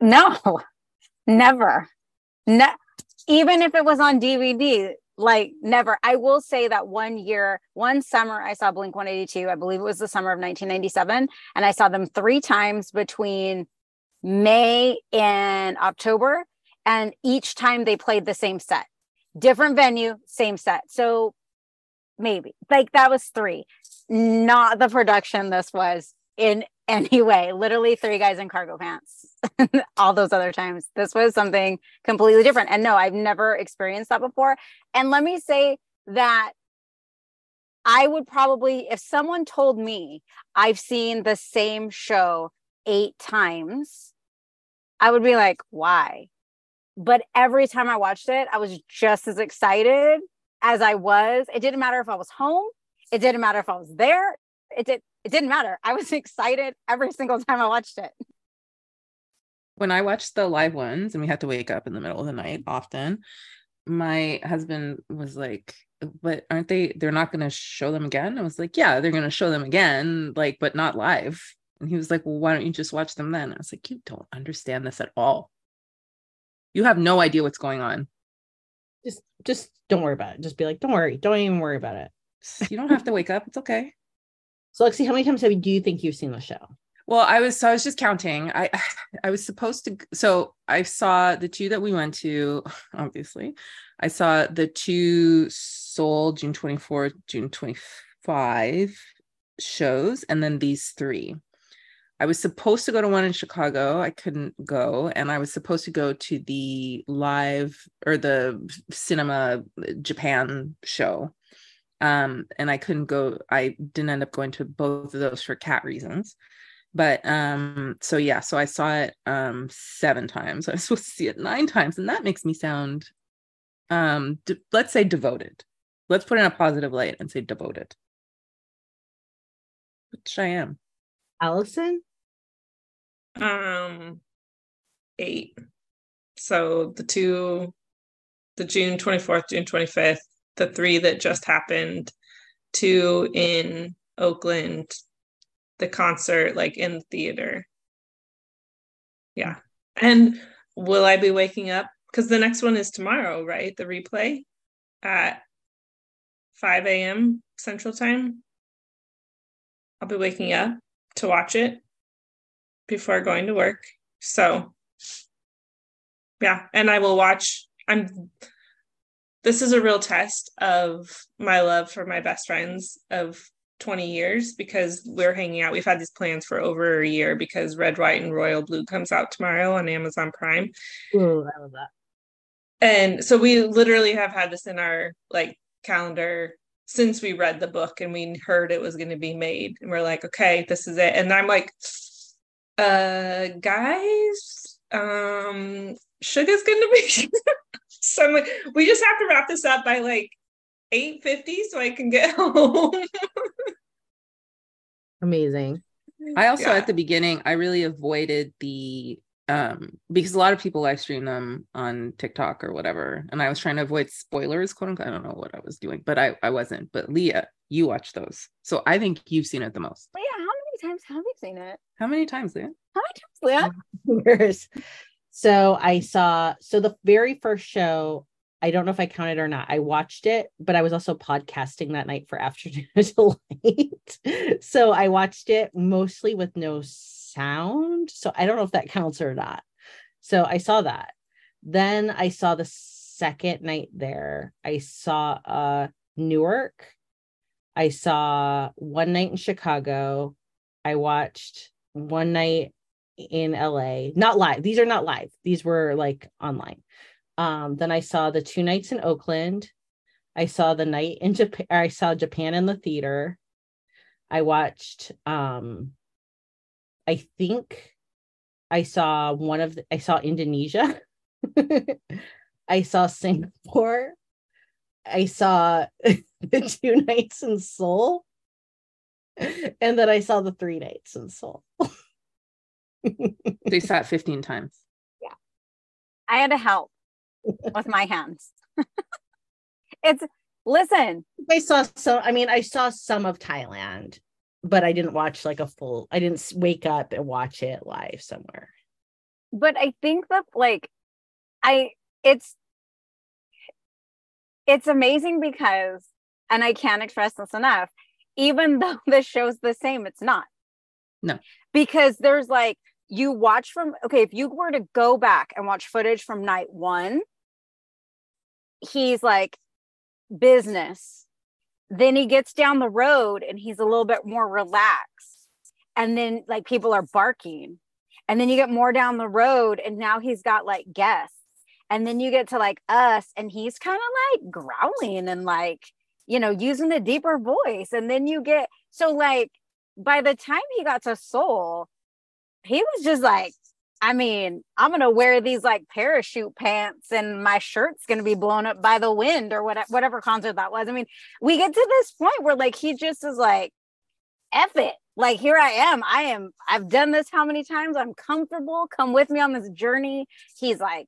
No, never. Ne- even if it was on DVD, like never. I will say that one year, one summer, I saw Blink 182. I believe it was the summer of 1997. And I saw them three times between May and October. And each time they played the same set, different venue, same set. So maybe like that was three. not the production this was in any way. Literally three guys in cargo pants. All those other times. This was something completely different. And no, I've never experienced that before. And let me say that I would probably, if someone told me I've seen the same show eight times, I would be like, why? But every time I watched it, I was just as excited as I was. It didn't matter if I was home, it didn't matter if I was there. It did it didn't matter. I was excited every single time I watched it. When I watched the live ones and we had to wake up in the middle of the night often, my husband was like, but aren't they they're not going to show them again? I was like yeah they're going to show them again like but not live. And he was like well why don't you just watch them then? I was like you don't understand this at all. You have no idea what's going on. Just just don't worry about it. Just be like don't worry. Don't even worry about it. You don't have to wake up. It's okay so lexi how many times have you, do you think you've seen the show well i was so i was just counting i i was supposed to so i saw the two that we went to obviously i saw the two Seoul June 24, June 25 shows, and then these three. I was supposed to go to one in Chicago. I couldn't go. And I was supposed to go to the live or the cinema uh, Japan show. Um, and I couldn't go. I didn't end up going to both of those for cat reasons. But um, so yeah, so I saw it um seven times. I was supposed to see it nine times, and that makes me sound um de- let's say devoted let's put in a positive light and say devoted which i am allison um eight so the two the june 24th june 25th the three that just happened two in oakland the concert like in the theater yeah and will i be waking up because the next one is tomorrow right the replay at 5 a.m. Central Time. I'll be waking up to watch it before going to work. So, yeah, and I will watch. I'm this is a real test of my love for my best friends of 20 years because we're hanging out. We've had these plans for over a year because Red, White, and Royal Blue comes out tomorrow on Amazon Prime. Ooh, I love that. And so we literally have had this in our like calendar since we read the book and we heard it was going to be made and we're like okay this is it and i'm like uh guys um Suga's gonna be so like, we just have to wrap this up by like 8.50 so i can get home. Amazing. I also yeah. at the beginning i really avoided the um because a lot of people live stream them on tiktok or whatever and i was trying to avoid spoilers quote unquote. I don't know what i was doing but i i wasn't. But lia you watch those. So i think you've seen it the most. Yeah how many times have you seen it? How many times lia? How many times lia so i saw so the very first show I don't know if I counted or not. I watched it, but I was also podcasting that night for Afternoona Delight. so I watched it mostly with no sound. So I don't know if that counts or not. So I saw that. Then I saw the second night there. I saw uh Newark. I saw one night in Chicago. I watched one night in LA. Not live. These are not live. These were like online. Um, then I saw the two nights in Oakland. I saw the night in Japan. I saw Japan in the theater. I watched um I think I saw one of the, I saw Indonesia. I saw Singapore. I saw the two nights in Seoul. And then I saw the three nights in Seoul. they sat 15 times. Yeah. I had to help with my hands. it's listen. I saw so I mean I saw some of Thailand but I didn't watch like a full, I didn't wake up and watch it live somewhere. But I think that like I it's it's amazing because and I can't express this enough, even though the show's the same, it's not. No. Because there's like you watch from okay, if you were to go back and watch footage from night one, he's like business. Then he gets down the road and he's a little bit more relaxed. And then like people are barking. And then you get more down the road and now he's got like guests. And then you get to like us and he's kind of like growling and like you know using a deeper voice. And then you get so like by the time he got to Seoul he was just like I mean, I'm gonna wear these like parachute pants and my shirt's gonna be blown up by the wind or whatever whatever concert that was. I mean, we get to this point where like he just is like, F it. Like here I am. I am, I've done this how many times? I'm comfortable. Come with me on this journey. He's like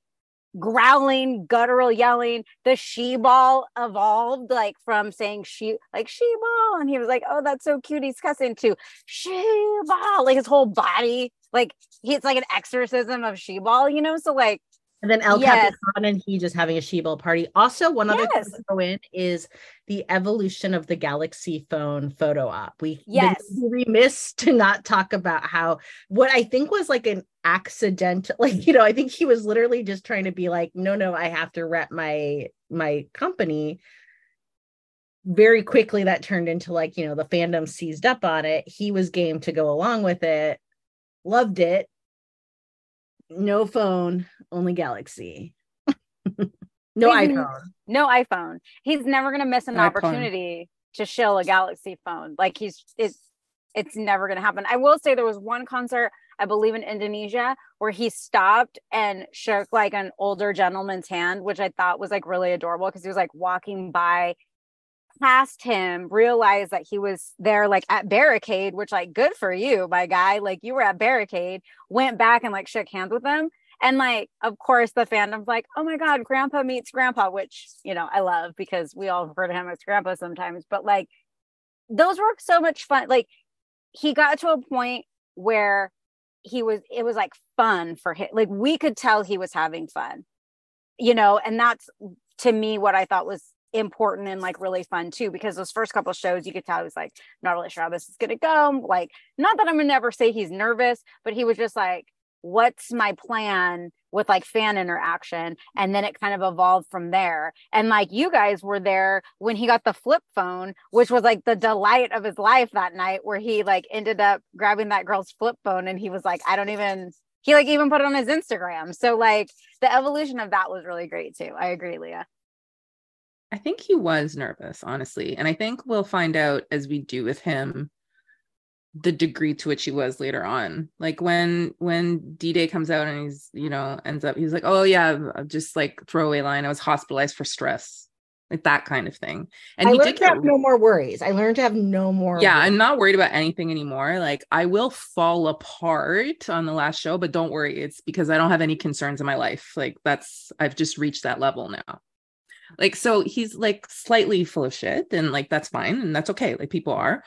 growling, guttural yelling. The she ball evolved like from saying she like she ball. And he was like, Oh, that's so cute. He's cussing to she ball. Like his whole body like he's like an exorcism of she-ball, you know? So like and then El yes. Capitan and he just having a she-ball party. Also, one other yes. thing to throw in is the evolution of the Galaxy phone photo op. We yes remiss to not talk about how what I think was like an accidental, like you know, I think he was literally just trying to be like, no, no, I have to rep my my company. Very quickly, that turned into like you know the fandom seized up on it. He was game to go along with it loved it. No phone, only Galaxy. no He's iPhone. no iPhone. He's never gonna miss an opportunity to shill a Galaxy phone. Like he's it's it's never gonna happen. I will say there was one concert, I believe in Indonesia, where he stopped and shook like an older gentleman's hand, which I thought was like really adorable because he was like walking by past him realized that he was there like at barricade which like good for you my guy. Like you were at barricade went back and like shook hands with them and like of course the fandom's like oh my god grandpa meets grandpa which you know i love because we all refer to him as grandpa sometimes. But like those were so much fun. Like he got to a point where he was it was like fun for him like we could tell he was having fun you know and that's to me what i thought was important and like really fun too because those first couple shows you could tell he was like not really sure how this is gonna go like not that i'm gonna never say he's nervous but he was just like what's my plan with like fan interaction? And then it kind of evolved from there. And like you guys were there when he got the flip phone which was like the delight of his life that night where he like ended up grabbing that girl's flip phone and he was like i don't even he like even put it on his instagram. So like the evolution of that was really great too. I agree lia. I think he was nervous, honestly. And I think we'll find out as we do with him the degree to which he was later on. Like when when D-Day comes out and he's, you know, ends up he's like, "Oh yeah, just like throwaway line. I was hospitalized for stress." Like that kind of thing. And I he did have no more worries. I learned to have no more Yeah, worries. I'm not worried about anything anymore. Like I will fall apart on the last show, but don't worry. It's because I don't have any concerns in my life. Like that's I've just reached that level now. Like, so he's like slightly full of shit, and like that's fine, and that's okay. Like people are,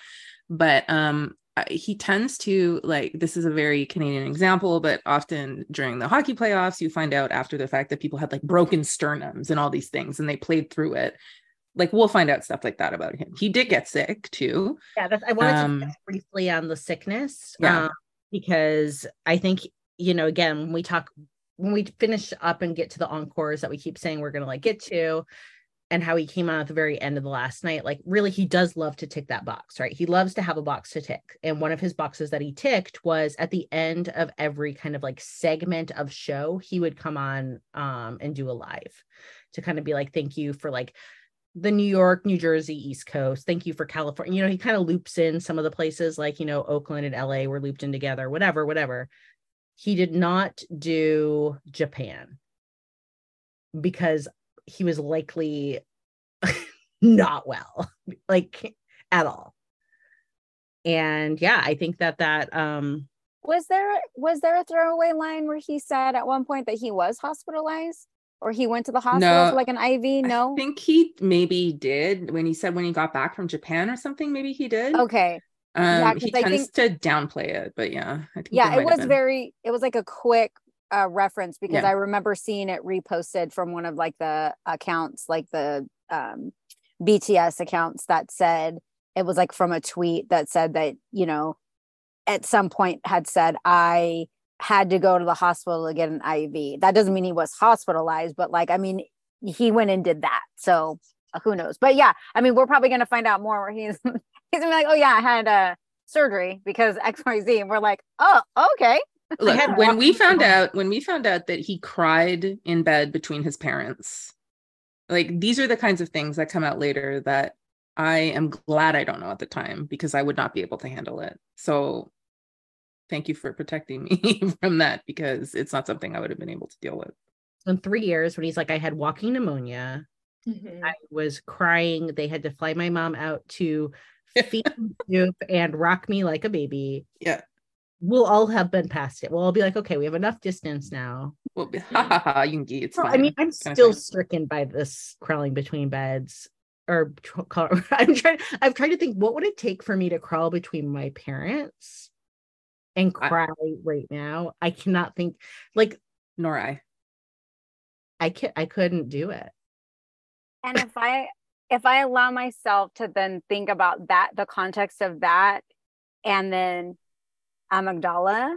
but um, he tends to like this is a very Canadian example, but often during the hockey playoffs, you find out after the fact that people had like broken sternums and all these things, and they played through it. Like we'll find out stuff like that about him. He did get sick too. Yeah, that's, I wanted um, to briefly on the sickness. Yeah, um, because I think you know again when we talk when we finish up and get to the encores that we keep saying we're going to like get to and how he came out at the very end of the last night like really he does love to tick that box right he loves to have a box to tick and one of his boxes that he ticked was at the end of every kind of like segment of show he would come on um and do a live to kind of be like thank you for like the New York, New Jersey, East Coast. Thank you for California. You know, he kind of loops in some of the places like, you know, Oakland and LA were looped in together, whatever, whatever he did not do Japan because he was likely not well, like at all. And yeah, I think that that um was there was there a throwaway line where he said at one point that he was hospitalized or he went to the hospital no, for like an IV? No, I think he maybe did when he said when he got back from Japan or something. Maybe he did. Okay, um, yeah, he tends think, to downplay it, but yeah, yeah, it was very, it was like a quick uh, reference because yeah. I remember seeing it reposted from one of like the accounts, like the um, BTS accounts that said it was like from a tweet that said that you know at some point had said I had to go to the hospital to get an IV. That doesn't mean he was hospitalized, but like I mean he went and did that. So who knows? But yeah, I mean, we're probably gonna find out more where he's he's gonna be like, oh yeah, I had a surgery because XYZ. And we're like, oh, okay. Look, when we found out when we found out that he cried in bed between his parents, like these are the kinds of things that come out later that I am glad I don't know at the time because I would not be able to handle it. So thank you for protecting me from that because it's not something I would have been able to deal with. in three years when he's like, I had walking pneumonia. Mhm. I was crying. They had to fly my mom out to feed me soup and rock me like a baby. Yeah. We'll all have been past it. We'll all be like, okay, we have enough distance now. Well, ha ha ha, Yoongi, it's No, fine. I mean, I'm still stricken by this crawling between beds. Or I'm trying. I've tried to think, what would it take for me to crawl between my parents and I- cry right now? I cannot think. Like nor I. I can I couldn't do it. And if I if I allow myself to then think about that, the context of that, and then Uh, Amygdala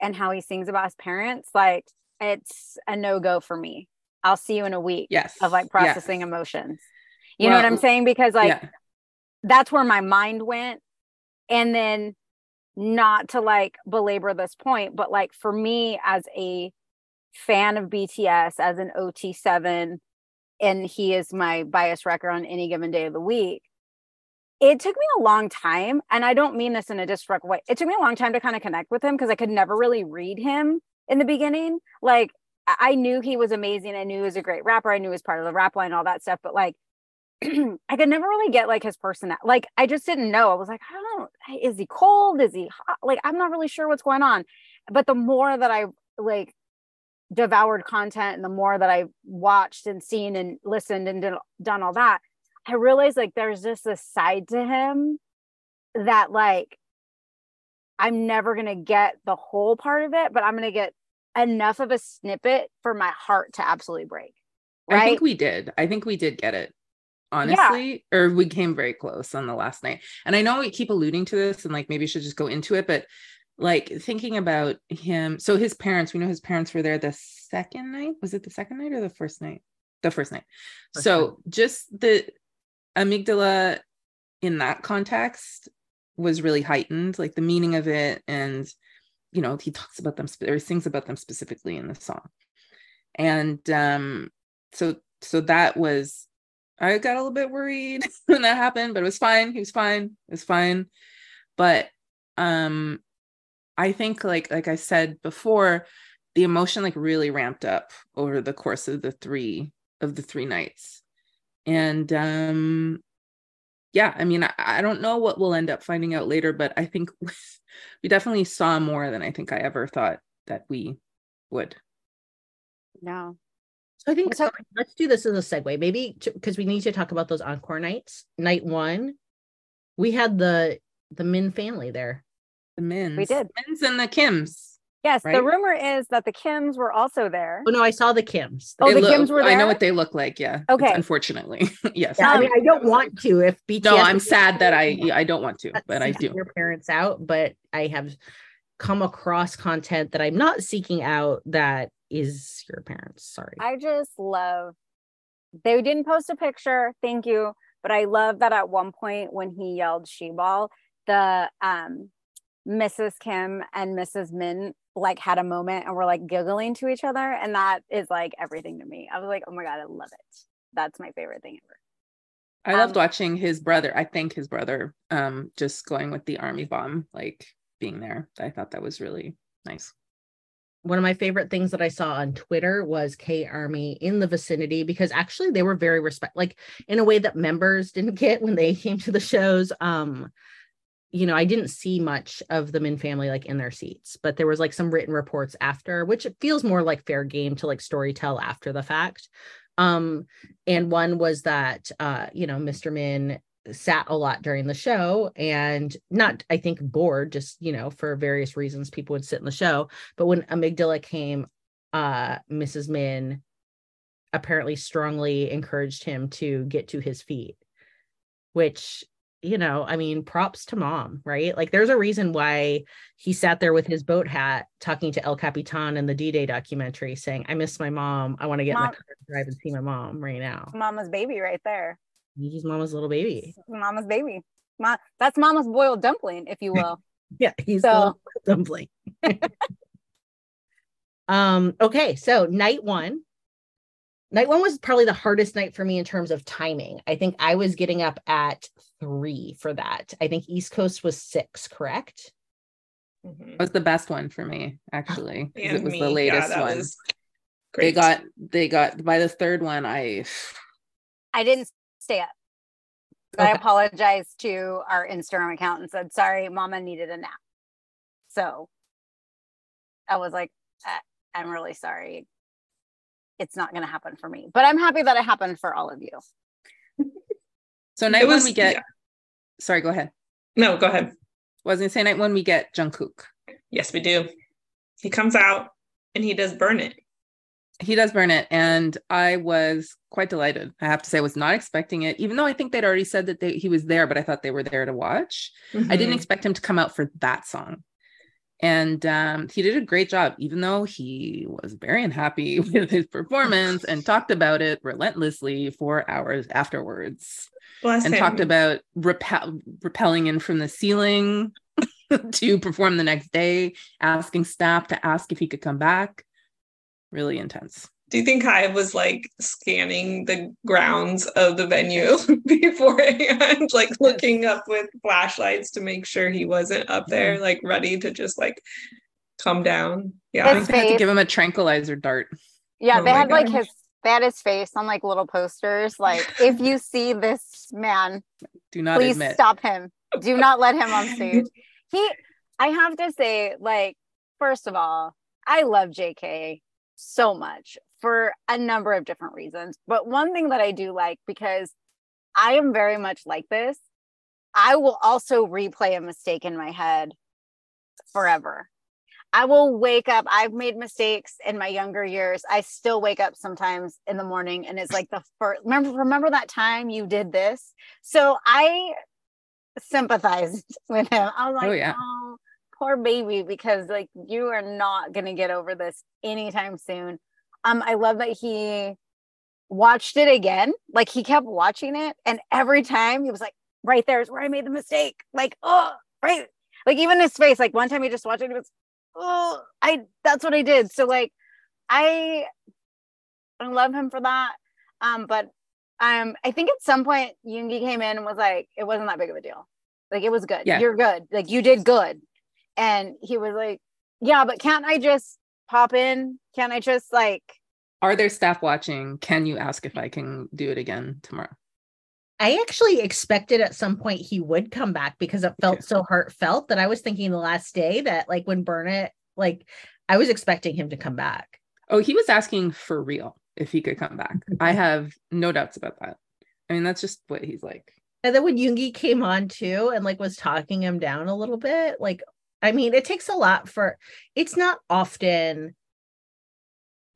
and how he sings about his parents, like it's a no-go for me. I'll see you in a week Yes. of like yes. processing emotions. You know what I'm saying? Because like yeah. that's where my mind went. And then not to like belabor this point, but like for me as a fan of BTS, as an OT7, and he is my bias wrecker on any given day of the week. It took me a long time, and I don't mean this in a disrespectful way. It took me a long time to kind of connect with him because I could never really read him in the beginning. Like I knew he was amazing. I knew he was a great rapper. I knew he was part of the rap line, all that stuff. But like I could never really get like his personality. Like I just didn't know. I was like, I don't know. Is he cold? Is he hot? Like I'm not really sure what's going on. But the more that I like devoured content and the more that I watched and seen and listened and did, done all that, I realized like there's just this side to him that like I'm never gonna get the whole part of it, but I'm gonna get enough of a snippet for my heart to absolutely break. I think we did. I think we did get it. Honestly, or we came very close on the last night. And I know we keep alluding to this and like maybe we should just go into it, but like thinking about him. So his parents, we know his parents were there the second night. Was it the second night or the first night? The first night. First so just the amygdala in that context was really heightened, like the meaning of it. And, you know, he talks about them or sings about them specifically in the song. And um, so so that was I got a little bit worried when that happened, but it was fine. He was fine. It was fine. But um I think like like I said before, the emotion like really ramped up over the course of the three of the three nights. And um yeah, I mean I, I don't know what we'll end up finding out later, but I think we definitely saw more than I think I ever thought that we would. No. So I think So- let's do this as a segue, maybe because we need to talk about those encore nights. Night one, we had the the Min family there. The Mins. We did. Mins and the Kims. Yes, Right? the rumor is that the Kims were also there. Oh no, I saw the Kims. Oh, They the look- Kims were there. I know what they look like. Yeah. It's Okay. unfortunately, yes. Yeah, I Um, mean, I don't want to if BTS. no, I'm sad that I I don't want to, but I do. Your parents out, but I have come across content that I'm not seeking out that is your parents. Sorry. I just love they didn't post a picture, thank you. But I love that at one point when he yelled she ball, the um Mrs. Kim and Mrs. Min like had a moment and we're like giggling to each other. And that is like everything to me. I was like, oh my God, I love it. That's my favorite thing ever. I loved um, watching his brother. I think his brother, um, just going with the army bomb, like being there. I thought that was really nice. one of my favorite things that I saw on Twitter was K Army in the vicinity because actually they were very respect like in a way that members didn't get when they came to the shows. Um, you know, I didn't see much of the Min family like in their seats, but there was like some written reports after, which it feels more like fair game to like story tell after the fact. Um, and one was that uh, you know, Mr. Min sat a lot during the show and not i think bored just you know for various reasons people would sit in the show but when amygdala came uh mrs min apparently strongly encouraged him to get to his feet which you know, I mean, props to mom, right? Like there's a reason why he sat there with his boat hat talking to El Capitan in the D-Day documentary saying, I miss my mom. I want to get mom. in my car and drive and see my mom right now. Mama's baby right there. He's mama's little baby. Mama's baby. Ma- that's mama's boiled dumpling, if you will. yeah, he's so. the dumpling. um, okay, so night one night one was probably the hardest night for me in terms of timing. I think I was getting up at three for that. I think East Coast was six, correct? Mm-hmm. It was the best one for me, actually. it was me. the latest yeah, one. They got they got by the third one. I I didn't stay up. Okay. I apologized to our Instagram account and said, sorry, mama needed a nap. So I was like, I'm really sorry it's not going to happen for me. But I'm happy that it happened for all of you. so night was, one we get. Yeah. Sorry, go ahead. No, go ahead. Was gonna say night one we get Jungkook. Yes, we do. He comes out and he does burn it. He does burn it, and I was quite delighted. I have to say, I was not expecting it, even though I think they'd already said that they, he was there, but I thought they were there to watch. Mm-hmm. I didn't mm-hmm. expect him to come out for that song and um, he did a great job even though he was very unhappy with his performance and talked about it relentlessly for hours afterwards Bless and him. talked about repel- repelling in from the ceiling to perform the next day asking staff to ask if he could come back really intense do you think I was like scanning the grounds of the venue beforehand, like looking up with flashlights to make sure he wasn't up there, mm-hmm. like ready to just like come down? Yeah, I think they had to give him a tranquilizer dart. Yeah, oh they had God. like his they had his face on like little posters. Like, if you see this man, do not please admit. stop him. Do not let him on stage. He, I have to say, like, first of all, I love JK so much for a number of different reasons. But one thing that I do like because I am very much like this, I will also replay a mistake in my head forever. I will wake up. I've made mistakes in my younger years. I still wake up sometimes in the morning and it's like the first remember remember that time you did this? So I sympathized with him. I was oh, like, oh, yeah. oh poor baby, because like you are not gonna get over this anytime soon. Um, I love that he watched it again. Like he kept watching it, and every time he was like, "Right there's where I made the mistake." Like, oh, right. Like even his face. Like one time he just watched it, he was, "Oh, I." That's what I did. So like, I, I love him for that. Um, but um, I think at some point Yoongi came in and was like, "It wasn't that big of a deal. Like it was good. Yeah. You're good. Like you did good." And he was like, "Yeah, but can't I just pop in? Can I just like are there staff watching? Can you ask if I can do it again tomorrow? I actually expected at some point he would come back because it felt okay. so heartfelt that I was thinking the last day that like when Burnett, like I was expecting him to come back. Oh, he was asking for real if he could come back. I mhm. have no doubts about that. I mean, that's just what he's like. And then when Yoongi came on too and like was talking him down a little bit, like I mean, it takes a lot for it's not often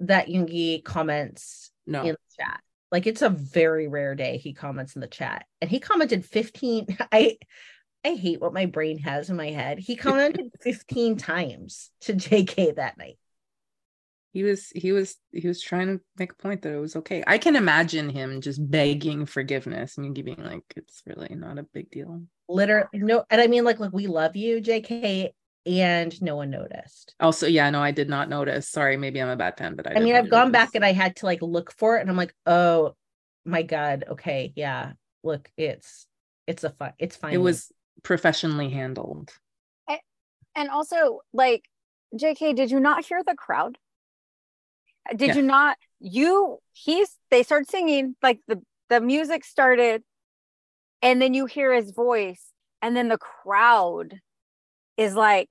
that Yoongi comments no. in the chat. Like it's a very rare day he comments in the chat. And he commented 15 I I hate what my brain has in my head. He commented 15 times to JK that night. He was he was he was trying to make a point that it was okay. I can imagine him just begging forgiveness and being like, it's really not a big deal literally no and i mean like like we love you jk and no one noticed. Also yeah no i did not notice. Sorry maybe i'm a bad fan but i, I mean i've gone back and i had to like look for it and i'm like oh my god okay yeah look it's it's a fun it's fine. It was professionally handled. And also like jk did you not hear the crowd? Did yeah. you not you he's they started singing like the the music started and then you hear his voice and then the crowd is like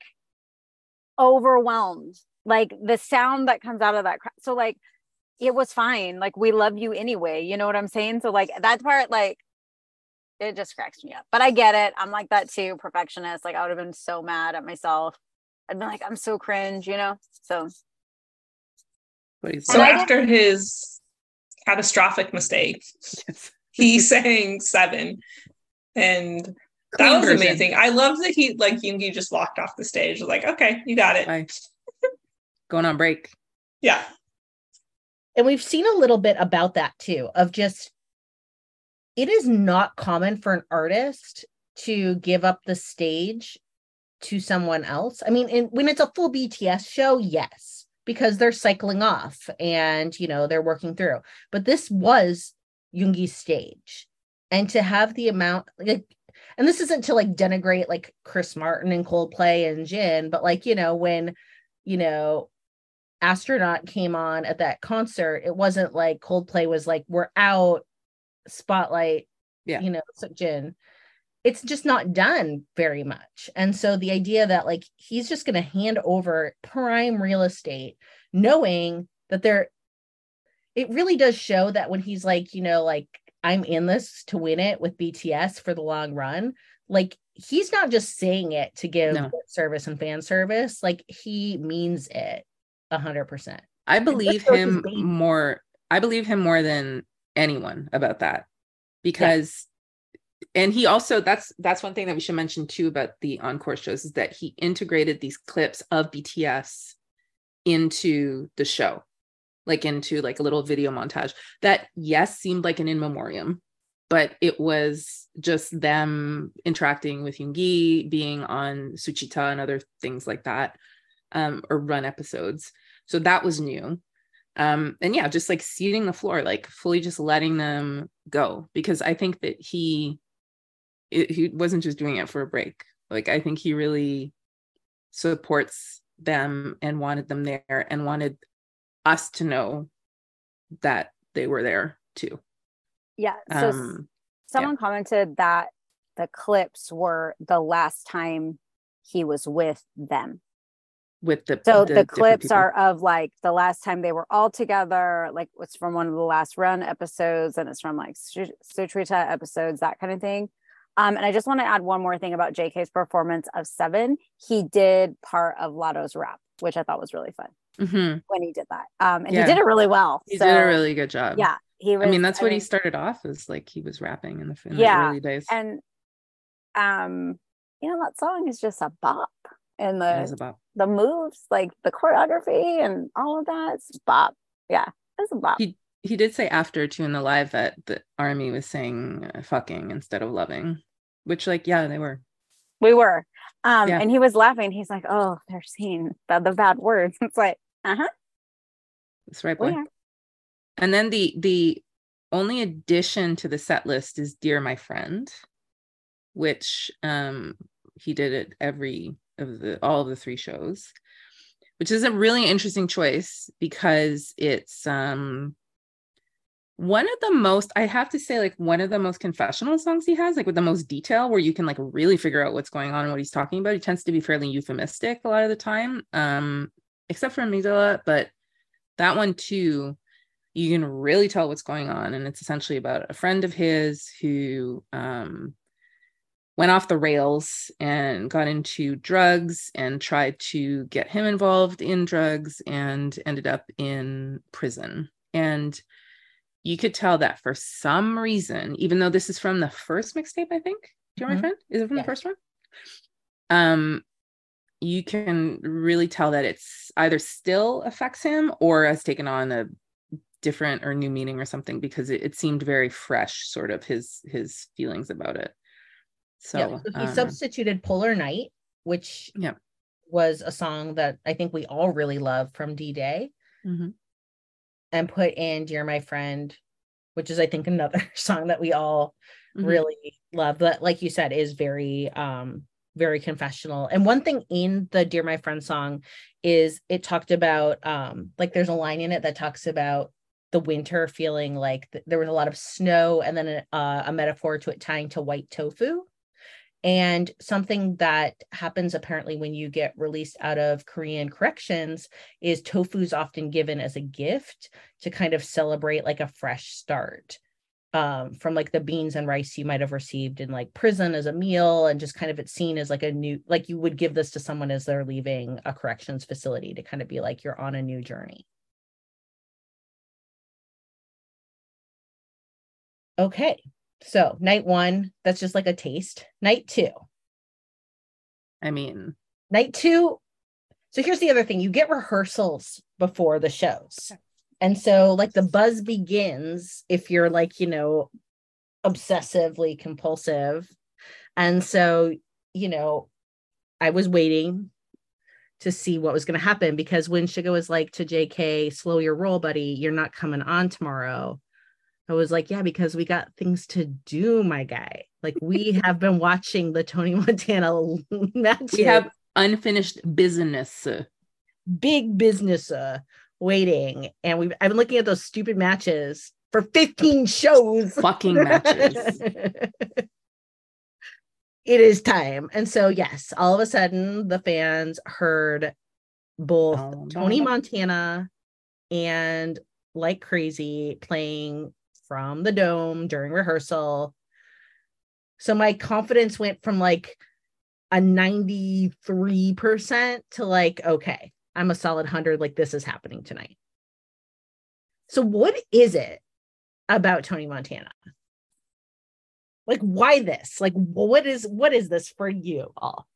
overwhelmed. Like the sound that comes out of that crowd so like it was fine. Like we love you anyway you know what i'm saying? So like that part like it just cracks me up. But i get it. I'm like that too perfectionist. Like i would have been so mad at myself. I'd been like i'm so cringe you know? So. So after his catastrophic mistake he sang seven and that Clean was version. amazing. I love that he like Yoongi just walked off the stage. Like, okay, you got it. Bye. Going on break. Yeah. and we've seen a little bit about that too of just it is not common for an artist to give up the stage to someone else i mean in, when it's a full bts show yes because they're cycling off and you know they're working through but this was Yoongi's stage and to have the amount like and this isn't to like denigrate like Chris Martin and Coldplay and Jin but like you know when you know astronaut came on at that concert it wasn't like coldplay was like we're out spotlight Yeah. you know so jin it's just not done very much and so the idea that like he's just going to hand over prime real estate knowing that there it really does show that when he's like you know like i'm in this to win it with bts for the long run like he's not just saying it to give No. service and fan service like he means it a hundred percent I believe him more. I believe him more than anyone about that because, and he also that's that's one thing that we should mention too about the encore shows is that he integrated these clips of BTS into the show, like into like a little video montage that yes seemed like an in memoriam, but it was just them interacting with Yoongi, being on Suchwita and other things like that, um, or run episodes. So that was new. Um, and yeah, just like seating the floor, like fully just letting them go because I think that he it, he wasn't just doing it for a break. Like I think he really supports them and wanted them there and wanted us to know that they were there too. Yeah. So Um, someone commented that the clips were the last time he was with them. with the So the, different clips people. are of like the last time they were all together, like it's from one of the last run episodes, and it's from like Su- Suchwita episodes, that kind of thing. Um, and I just want to add one more thing about JK's performance of Seven. He did part of Latto's rap, which I thought was really fun Mhm. when he did that. Um, and Yeah. he did it really well. he so, did a really good job. yeah. He was. I mean, that's what he started off as like he was rapping in the, in Yeah, the early days. and um, you know that song is just a bop, and the about the moves, like the choreography and all of that, it's bop. Yeah, it's a bop. he he did say after too in the live that the army was saying uh, fucking instead of loving which like yeah they were We were. Um, Yeah. and he was laughing. He's like, Oh, they're saying the, the bad words. It's like, uh-huh. that's right boy are. and then the the only addition to the set list is dear my friend which um he did it every of the all of the three shows which is a really interesting choice because it's um one of the most i have to say like one of the most confessional songs he has like with the most detail where you can like really figure out what's going on and what he's talking about he tends to be fairly euphemistic a lot of the time um except for amygdala but that one too you can really tell what's going on and it's essentially about a friend of his who um went off the rails and got into drugs and tried to get him involved in drugs and ended up in prison and you could tell that for some reason, even though this is from the first mixtape, I think. Do you know Mhm. my friend? Is it from Yeah. the first one? Um, you can really tell that it's either still affects him or has taken on a different or new meaning or something because it, it seemed very fresh, sort of his his feelings about it. So, yeah, so he um, substituted Polar Night, which Yeah. was a song that I think we all really love from D Day, mhm. and put in Dear My Friend, which is I think another song that we all Mhm. really love. That, like you said, is very um very confessional. And one thing in the Dear My Friend song is it talked about um like there's a line in it that talks about the winter feeling like th- there was a lot of snow and then a, uh, a metaphor to it tying to white tofu and something that happens apparently when you get released out of Korean corrections is tofu is often given as a gift to kind of celebrate like a fresh start um, from like the beans and rice you might have received in like prison as a meal and just kind of it's seen as like a new like you would give this to someone as they're leaving a corrections facility to kind of be like you're on a new journey. Okay. So night one, that's just like a taste. Night two. I mean, night two. So here's the other thing you get rehearsals before the shows. And so, like, the buzz begins if you're like, you know, obsessively compulsive. And so, you know, I was waiting to see what was going to happen because when Suga was like to JK, slow your roll, buddy, you're not coming on tomorrow. I was like, yeah, because we got things to do, my guy. Like we have been watching the Tony Montana match. We have unfinished business. Big business uh, waiting. And we've I've been looking at those stupid matches for 15 shows. Fucking matches. it is time. And so yes, all of a sudden the fans heard both oh, Tony Montana and like crazy playing from the dome during rehearsal. So my confidence went from like a 93% to like, okay, I'm a solid 100. Like, this is happening tonight. So, what is it about Tony Montana? Like, why this? Like, what is what is this for you all?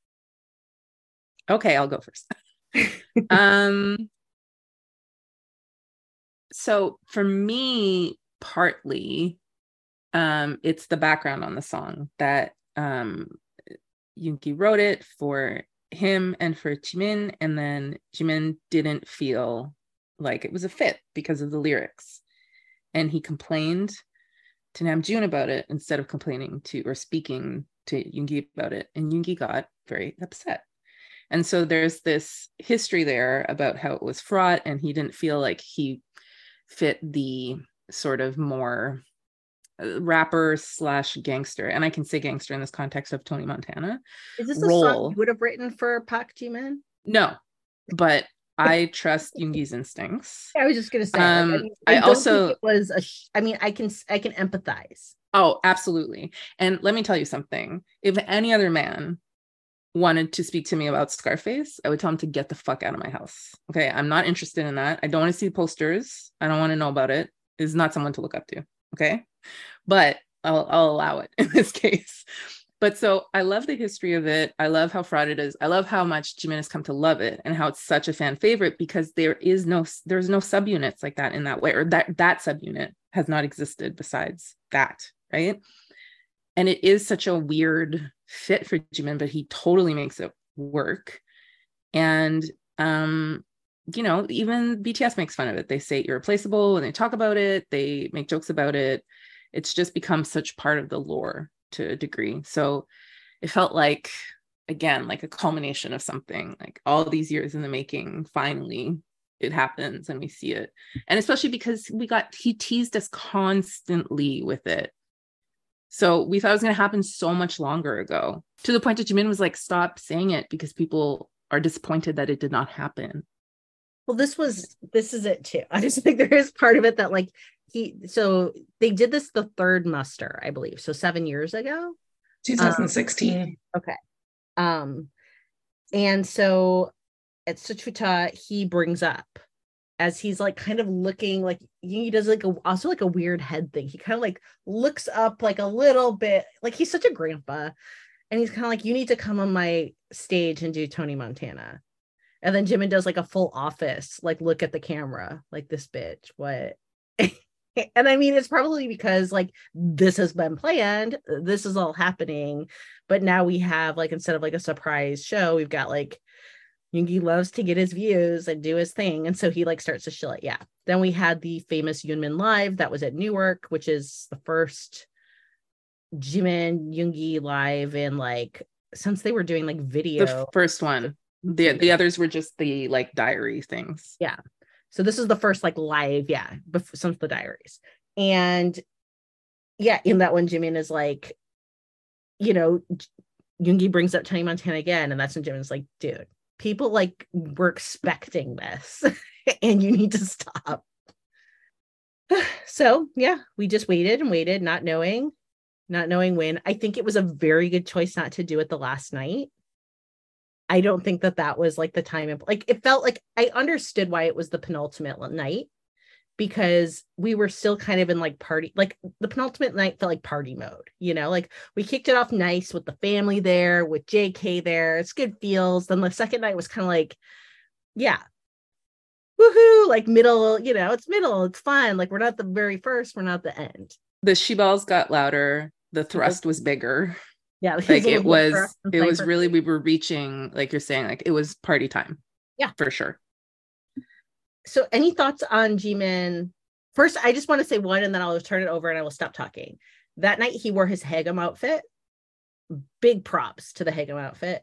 Okay, I'll go first. um so for me partly um it's the background on the song that um Yoongi wrote it for him and for Jimin and then Jimin didn't feel like it was a fit because of the lyrics. And he complained to Namjoon about it instead of complaining to or speaking to Yoongi about it and Yoongi got very upset. And so there's this history there about how it was fraught and he didn't feel like he fit the sort of more rapper slash gangster, and I can say gangster in this context of Tony Montana. Is this role. a song you would have written for Park Jimin? No, but I trust Yoongi's instincts. I was just gonna say. Um, like, I, I, I also was a. Sh- I mean, I can I can empathize. Oh, absolutely. And let me tell you something. If any other man wanted to speak to me about Scarface, I would tell him to get the fuck out of my house. Okay. I'm not interested in that. I don't want to see posters. I don't want to know about it. Is not someone to look up to. Okay. But I'll, I'll allow it in this case. But so I love the history of it. I love how fraud it is. I love how much Jimin has come to love it and how it's such a fan favorite because there is no there's no subunits like that in that way, or that that subunit has not existed besides that, right? And it is such a weird fit for Jimin, but he totally makes it work. And um, you know, even BTS makes fun of it. They say irreplaceable and they talk about it, they make jokes about it. It's just become such part of the lore to a degree. So it felt like, again, like a culmination of something, like all these years in the making, finally it happens and we see it. And especially because we got, he teased us constantly with it. So we thought it was going to happen so much longer ago to the point that Jimin was like, stop saying it because people are disappointed that it did not happen. Well, this was this is it too. I just think there is part of it that like he so they did this the third muster, I believe. So seven years ago. 2016. Um, okay. Um and so at Suchwita, he brings up as he's like kind of looking like he does like a, also like a weird head thing. He kind of like looks up like a little bit like he's such a grandpa, and he's kind of like, "You need to come on my stage and do Tony Montana." And then Jimin does like a full office, like look at the camera, like this bitch, what? and I mean, it's probably because like this has been planned, this is all happening, but now we have like instead of like a surprise show, we've got like Yoongi loves to get his views and do his thing. And so he like starts to chill it. Yeah. Then we had the famous Yoonmin Live that was at Newark, which is the first Jimin Yoongi live in like since they were doing like video. The first one. The the others were just the like diary things. Yeah. So this is the first like live, yeah, before, since the diaries. And yeah, in that one, Jimin is like, you know, Yoongi brings up Tony Montana again, and that's when Jimin's like, dude, people like were expecting this and you need to stop so yeah we just waited and waited not knowing not knowing when i think it was a very good choice not to do it the last night i don't think that that was like the time Of, like it felt like i understood why it was the penultimate night because we were still kind of in like party like the penultimate night felt like party mode you know? Like we kicked it off nice with the family there with jk there it's good feels then the second night was kind of like yeah. Woohoo like middle you know it's middle it's fun like we're not the very first we're not the end. The she balls got louder the uh-huh. thrust was bigger yeah like it was it was really we were reaching like you're saying like it was party time yeah for sure so any thoughts on Jimin? First, I just want to say one and then I'll turn it over and I will stop talking. That night he wore his Haegeum outfit. Big props to the Haegeum outfit.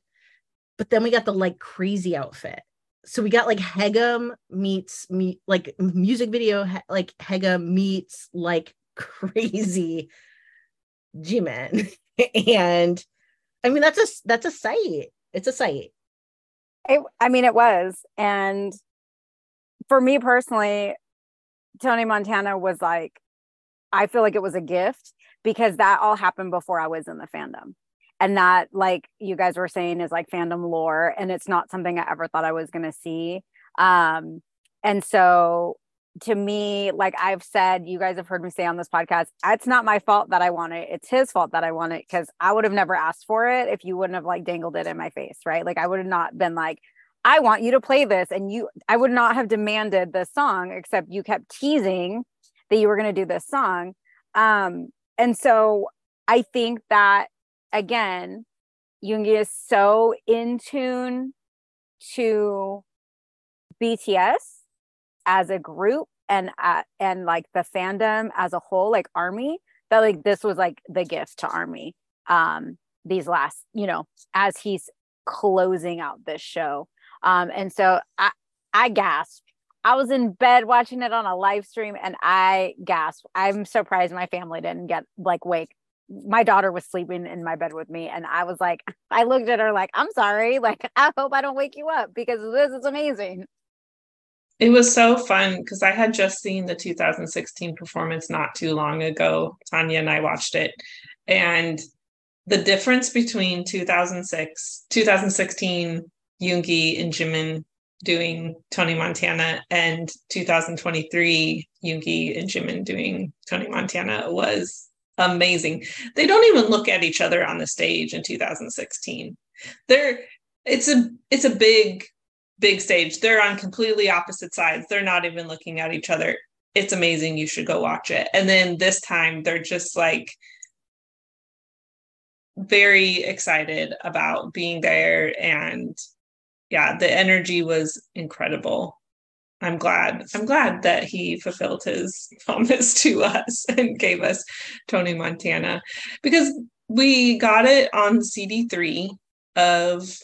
But then we got the like crazy outfit. So we got like Haegeum meets meet like music video like Haegeum meets like crazy Jimin. and I mean that's a that's a sight. It's a sight. It, I mean it was and for me personally, Tony Montana was like, I feel like it was a gift because that all happened before I was in the fandom. And that, like you guys were saying, is like fandom lore. And it's not something I ever thought I was going to see. Um, and so to me, like I've said, you guys have heard me say on this podcast, it's not my fault that I want it. It's his fault that I want it because I would have never asked for it if you wouldn't have like dangled it in my face, right? Like I would have not been like, I want you to play this. And you, I would not have demanded this song, except you kept teasing that you were going to do this song. Um, and so I think that again, Yoongi is so in tune to BTS as a group and uh, and like the fandom as a whole, like Army, that like this was like the gift to Army. Um, these last, you know, as he's closing out this show. Um, and so I, I gasped. I was in bed watching it on a live stream and I gasped. I'm surprised my family didn't get like wake. My daughter was sleeping in my bed with me and I was like, I looked at her like, I'm sorry. Like, I hope I don't wake you up because this is amazing. It was so fun because I had just seen the 2016 performance not too long ago. Tanya and I watched it. And the difference between 2006, 2016 Yoongi and Jimin doing Tony Montana and 2023 Yoongi and Jimin doing Tony Montana was amazing. They don't even look at each other on the stage in 2016. They're it's a it's a big big stage. They're on completely opposite sides. They're not even looking at each other. It's amazing. You should go watch it. And then this time they're just like very excited about being there and yeah, the energy was incredible. I'm glad. I'm glad that he fulfilled his promise to us and gave us Tony Montana because we got it on CD3 of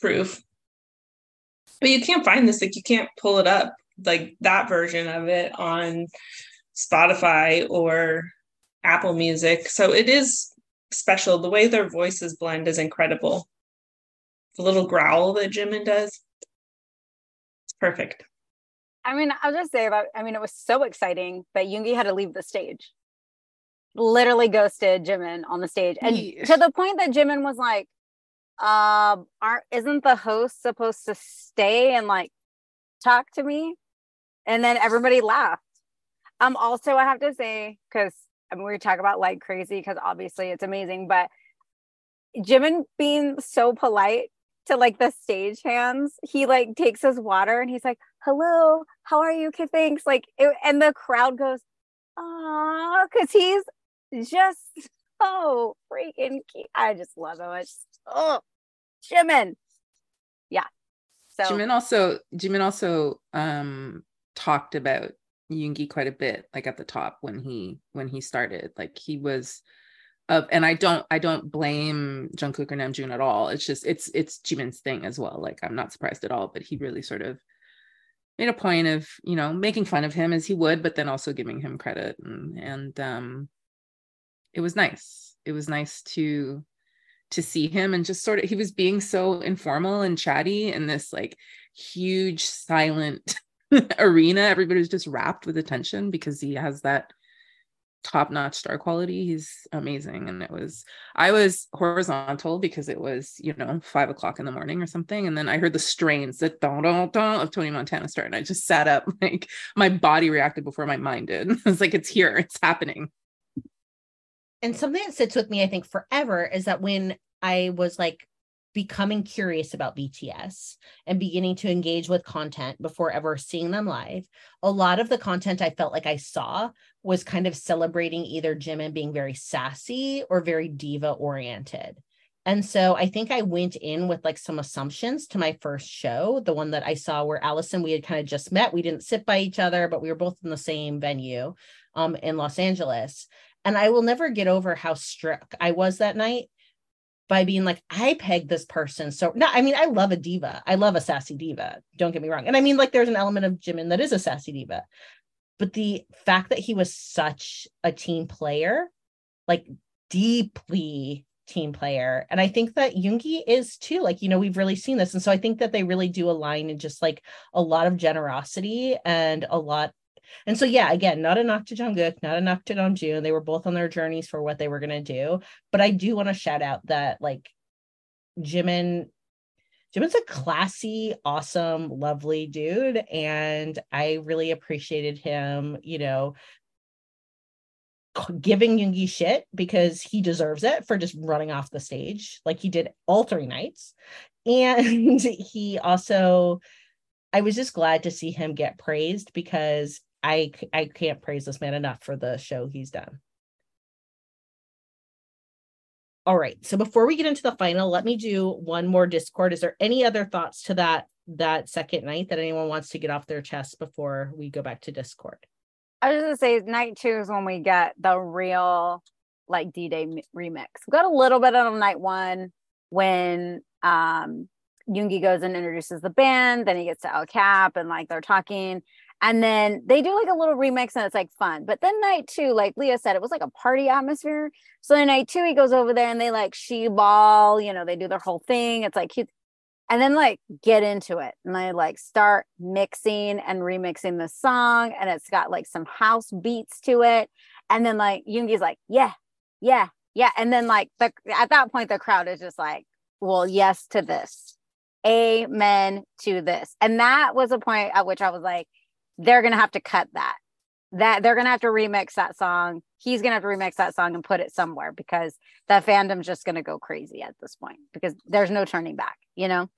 proof. But you can't find this, like you can't pull it up, like that version of it on Spotify or Apple Music. So it is special. The way their voices blend is incredible the little growl that Jimin does. It's perfect. I mean, I'll just say about, I mean, it was so exciting that Yoongi had to leave the stage. Literally ghosted Jimin on the stage. And to the point that Jimin was like, uh, aren't isn't the host supposed to stay and like talk to me? And then everybody laughed. Um, also I have to say, because I mean we talk about like crazy because obviously it's amazing, but Jimin being so polite to like the stage hands, he like takes his water and he's like, "Hello, how are you? Okay, thanks." Like, it, and the crowd goes, "Ah," because he's just so freaking cute. I just love him. It's oh, Jimin, yeah. So Jimin also Jimin also um talked about Yoongi quite a bit, like at the top when he when he started. Like he was of and I don't I don't blame Jungkook or Namjoon at all. It's just it's it's Jimin's thing as well. Like I'm not surprised at all, but he really sort of made a point of, you know, making fun of him as he would, but then also giving him credit and and um it was nice. It was nice to to see him and just sort of he was being so informal and chatty in this like huge silent arena. Everybody was just wrapped with attention because he has that top notch star quality. He's amazing. And it was, I was horizontal because it was, you know, five o'clock in the morning or something. And then I heard the strains, the don don don of Tony Montana start. And I just sat up, like my body reacted before my mind did. it's like, it's here, it's happening. And something that sits with me, I think, forever is that when I was like becoming curious about BTS and beginning to engage with content before ever seeing them live, a lot of the content I felt like I saw was kind of celebrating either Jimin being very sassy or very diva oriented. And so I think I went in with like some assumptions to my first show, the one that I saw where Alison, we had kind of just met. We didn't sit by each other, but we were both in the same venue um, in Los Angeles. And I will never get over how struck I was that night by being like, I pegged this person. So no, I mean, I love a diva. I love a sassy diva. Don't get me wrong. And I mean, like, there's an element of Jimin that is a sassy diva. But the fact that he was such a team player, like deeply team player. And I think that Yoongi is too. Like, you know, we've really seen this. And so I think that they really do align in just like a lot of generosity and a lot and so, yeah, again, not a knock to Jungkook, not a knock to Namjoon. They were both on their journeys for what they were going to do. But I do want to shout out that like Jimin, Jimin's a classy, awesome, lovely dude. And I really appreciated him, you know, giving Yoongi shit because he deserves it for just running off the stage like he did all three nights. And he also, I was just glad to see him get praised because I I can't praise this man enough for the show he's done. All right. So before we get into the final, let me do one more Discord. Is there any other thoughts to that that second night that anyone wants to get off their chest before we go back to Discord? I was gonna say night two is when we get the real like D-Day remix. We got a little bit on night one when um Yoongi goes and introduces the band, then he gets to El Cap and like they're talking. And then they do like a little remix and it's like fun. But then night two, like Lia said, it was like a party atmosphere. So then night two, he goes over there and they like she ball, you know, they do their whole thing. It's like cute. And then like get into it. And I like start mixing and remixing the song. And it's got like some house beats to it. And then like Yoongi's like, yeah, yeah, yeah. And then like the at that point, the crowd is just like, well, yes to this. Amen to this. And that was a point at which I was like, they're gonna have to cut that. That they're gonna have to remix that song. He's gonna have to remix that song and put it somewhere because that fandom's just gonna go crazy at this point because there's no turning back, you know?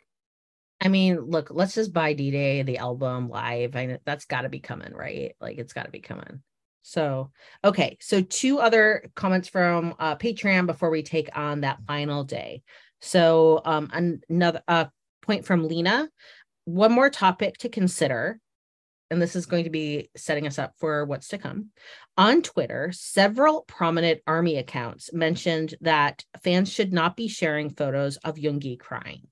I mean, look, let's just buy D Day, the album live. I that's got to be coming, right? Like it's got to be coming. So, okay. So, two other comments from uh, Patreon before we take on that final day. So, um, another uh, point from Lena. One more topic to consider and this is going to be setting us up for what's to come. On Twitter, several prominent army accounts mentioned that fans should not be sharing photos of Yoongi crying.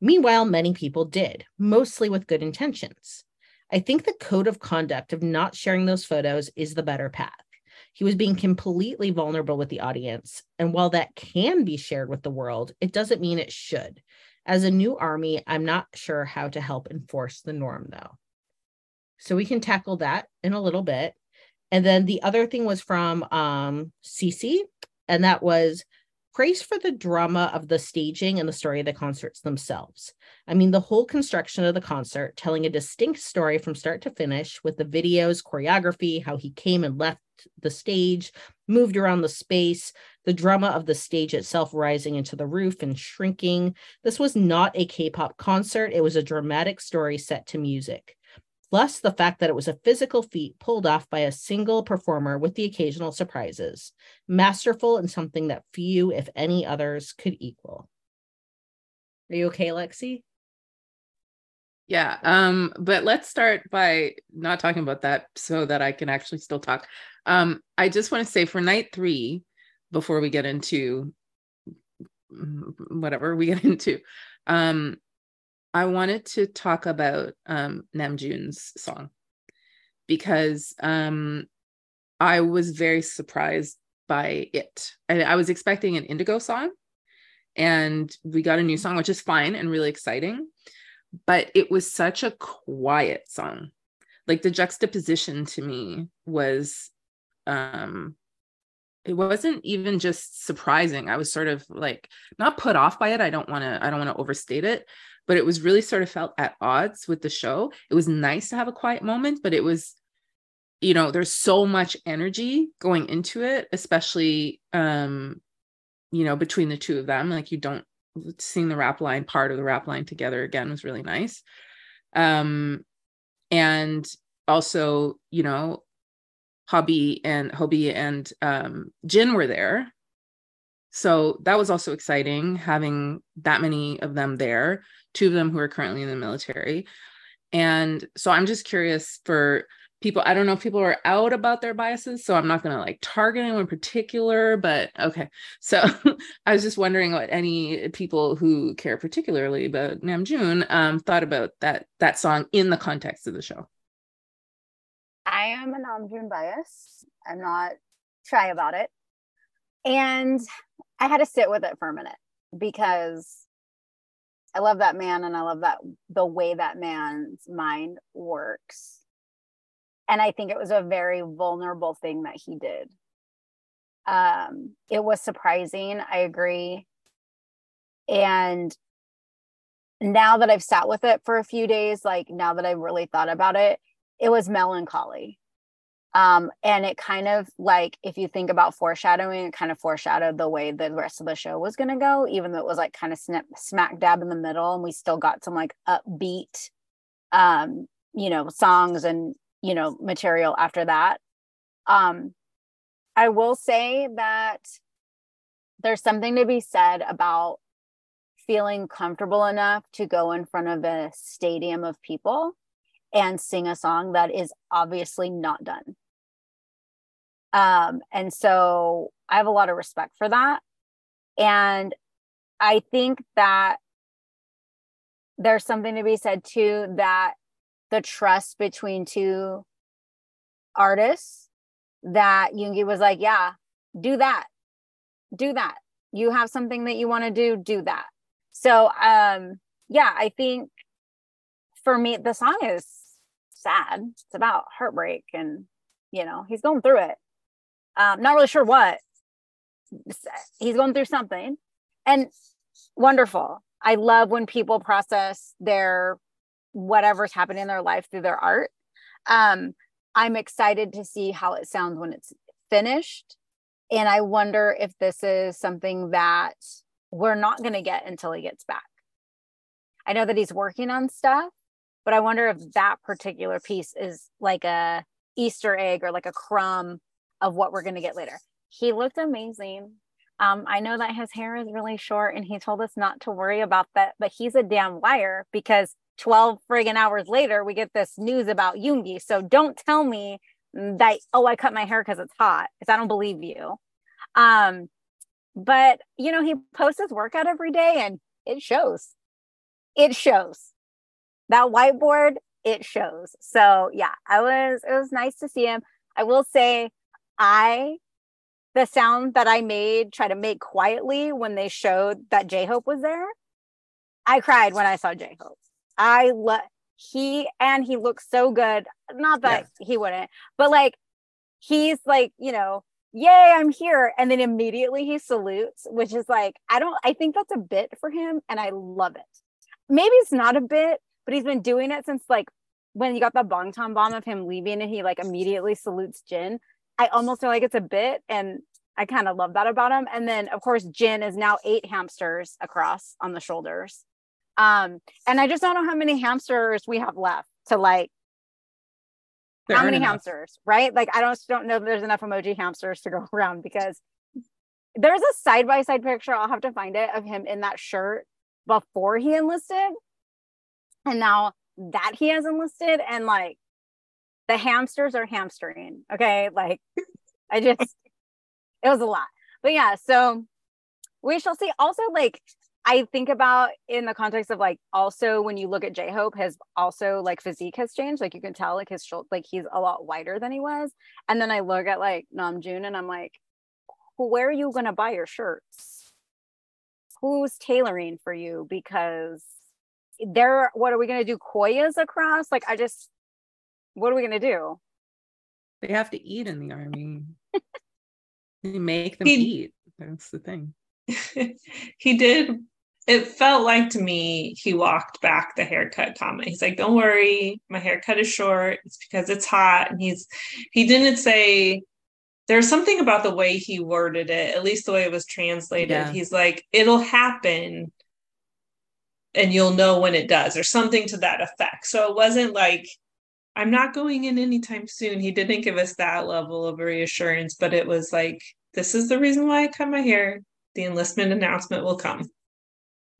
Meanwhile, many people did, mostly with good intentions. I think the code of conduct of not sharing those photos is the better path. He was being completely vulnerable with the audience. And while that can be shared with the world, it doesn't mean it should. As a new army, I'm not sure how to help enforce the norm, though. So we can tackle that in a little bit. And then the other thing was from um, Cece, and that was praise for the drama of the staging and the story of the concerts themselves. I mean, the whole construction of the concert, telling a distinct story from start to finish with the videos, choreography, how he came and left the stage, moved around the space, the drama of the stage itself rising into the roof and shrinking. This was not a K pop concert, it was a dramatic story set to music plus the fact that it was a physical feat pulled off by a single performer with the occasional surprises, masterful and something that few, if any others, could equal. Are you okay, Lexi? Yeah, um, but let's start by not talking about that so that I can actually still talk. Um, I just want to say for night three, before we get into whatever we get into, um, I wanted to talk about um, Namjoon's song because um, I was very surprised by it. I, I was expecting an Indigo song, and we got a new song, which is fine and really exciting. But it was such a quiet song. Like the juxtaposition to me was um it wasn't even just surprising. I was sort of like not put off by it. I don't want to I don't want to overstate it, but it was really sort of felt at odds with the show. It was nice to have a quiet moment, but it was you know, there's so much energy going into it, especially um you know, between the two of them. Like you don't seeing the rap line part of the rap line together again was really nice. Um and also, you know, Hobby and Hobie and um, Jin were there. So that was also exciting having that many of them there, two of them who are currently in the military. And so I'm just curious for people. I don't know if people are out about their biases, so I'm not going to like target anyone in particular, but okay. So I was just wondering what any people who care particularly about Namjoon um, thought about that that song in the context of the show. I am a Namjoon bias. I'm not shy about it. And I had to sit with it for a minute because I love that man and I love that the way that man's mind works. And I think it was a very vulnerable thing that he did. Um, it was surprising, I agree. And now that I've sat with it for a few days, like now that I've really thought about it, it was melancholy um and it kind of like if you think about foreshadowing it kind of foreshadowed the way the rest of the show was going to go even though it was like kind of snip, smack dab in the middle and we still got some like upbeat um you know songs and you know material after that. Um i will say that there's something to be said about feeling comfortable enough to go in front of a stadium of people and sing a song that is obviously not done. Um, and so I have a lot of respect for that. And I think that there's something to be said too that the trust between two artists that Yoongi was like, yeah, do that. Do that. You have something that you want to do, do that. So um yeah, I think for me, the song is sad. It's about heartbreak and, you know, he's going through it. Um, not really sure what. He's going through something. And wonderful. I love when people process their whatever's happening in their life through their art. Um, I'm excited to see how it sounds when it's finished. And I wonder if this is something that we're not going to get until he gets back. I know that he's working on stuff, but I wonder if that particular piece is like a Easter egg or like a crumb of what we're going to get later. He looked amazing. Um, I know that his hair is really short and he told us not to worry about that, but he's a damn liar because 12 friggin' hours later, we get this news about Yoongi. So don't tell me that, oh, I cut my hair because it's hot, because I don't believe you. Um, but you know, he posts his workout every day and it shows. It shows that whiteboard it shows. So yeah i was it was nice to see him. I will say i the sound that i made try to make quietly when they showed that j-hope was there i cried when i saw j-hope. I love he and he looks so good. Not that yeah. he wouldn't but like he's like you know yay i'm here. And then immediately he salutes which is like i don't i think that's a bit for him and i love it. Maybe it's not a bit but he's been doing it since like when you got the Bangtan bomb of him leaving and he like immediately salutes Jin. I almost feel like it's a bit and I kind of love that about him. And then of course Jin is now eight hamsters across on the shoulders. Um, and I just don't know how many hamsters we have left to like there how many enough. hamsters, right? Like I don't don't know if there's enough emoji hamsters to go around because there's a side by side picture. I'll have to find it of him in that shirt before he enlisted and now that he has enlisted and like the hamsters are hamstering okay? Like i just it was a lot. But yeah so we shall see. Also like i think about in the context of like also when you look at j-hope his also like physique has changed. Like you can tell like his shoulder like he's a lot wider than he was. And then i look at like namjoon and i'm like where are you going to buy your shirts? Who's tailoring for you? Because there what are we going to do koyas across like i just what are we going to do They have to eat in the army. you make them He- eat. That's the thing. he did it felt like to me he walked back the haircut comment he's like don't worry my haircut is short it's because it's hot and he's he didn't say there's something about the way he worded it at least the way it was translated Yeah. he's like it'll happen and you'll know when it does or something to that effect so it wasn't like i'm not going in anytime soon he didn't give us that level of reassurance but it was like this is the reason why i cut my hair the enlistment announcement will come. the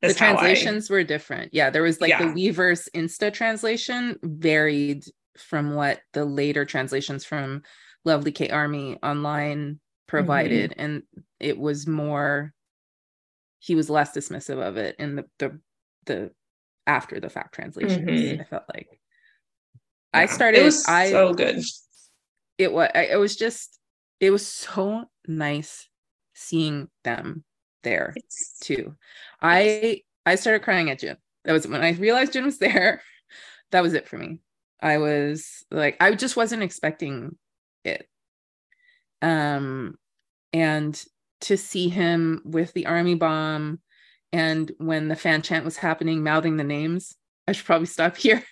That's I- translations were different. Yeah, there was like Yeah. the Weverse Insta translation varied from what the later translations from Lovely K Army online provided, Mm-hmm. and it was more. He was less dismissive of it in the the the after the fact translations. Mhm. I felt like I started. It was I so good. it was it was just it was so nice seeing them there It's- too. I I started crying at Jin. That was when I realized Jin was there. That was it for me. I was like, I just wasn't expecting it. Um, and to see him with the army bomb, and when the fan chant was happening, mouthing the names. I should probably stop here,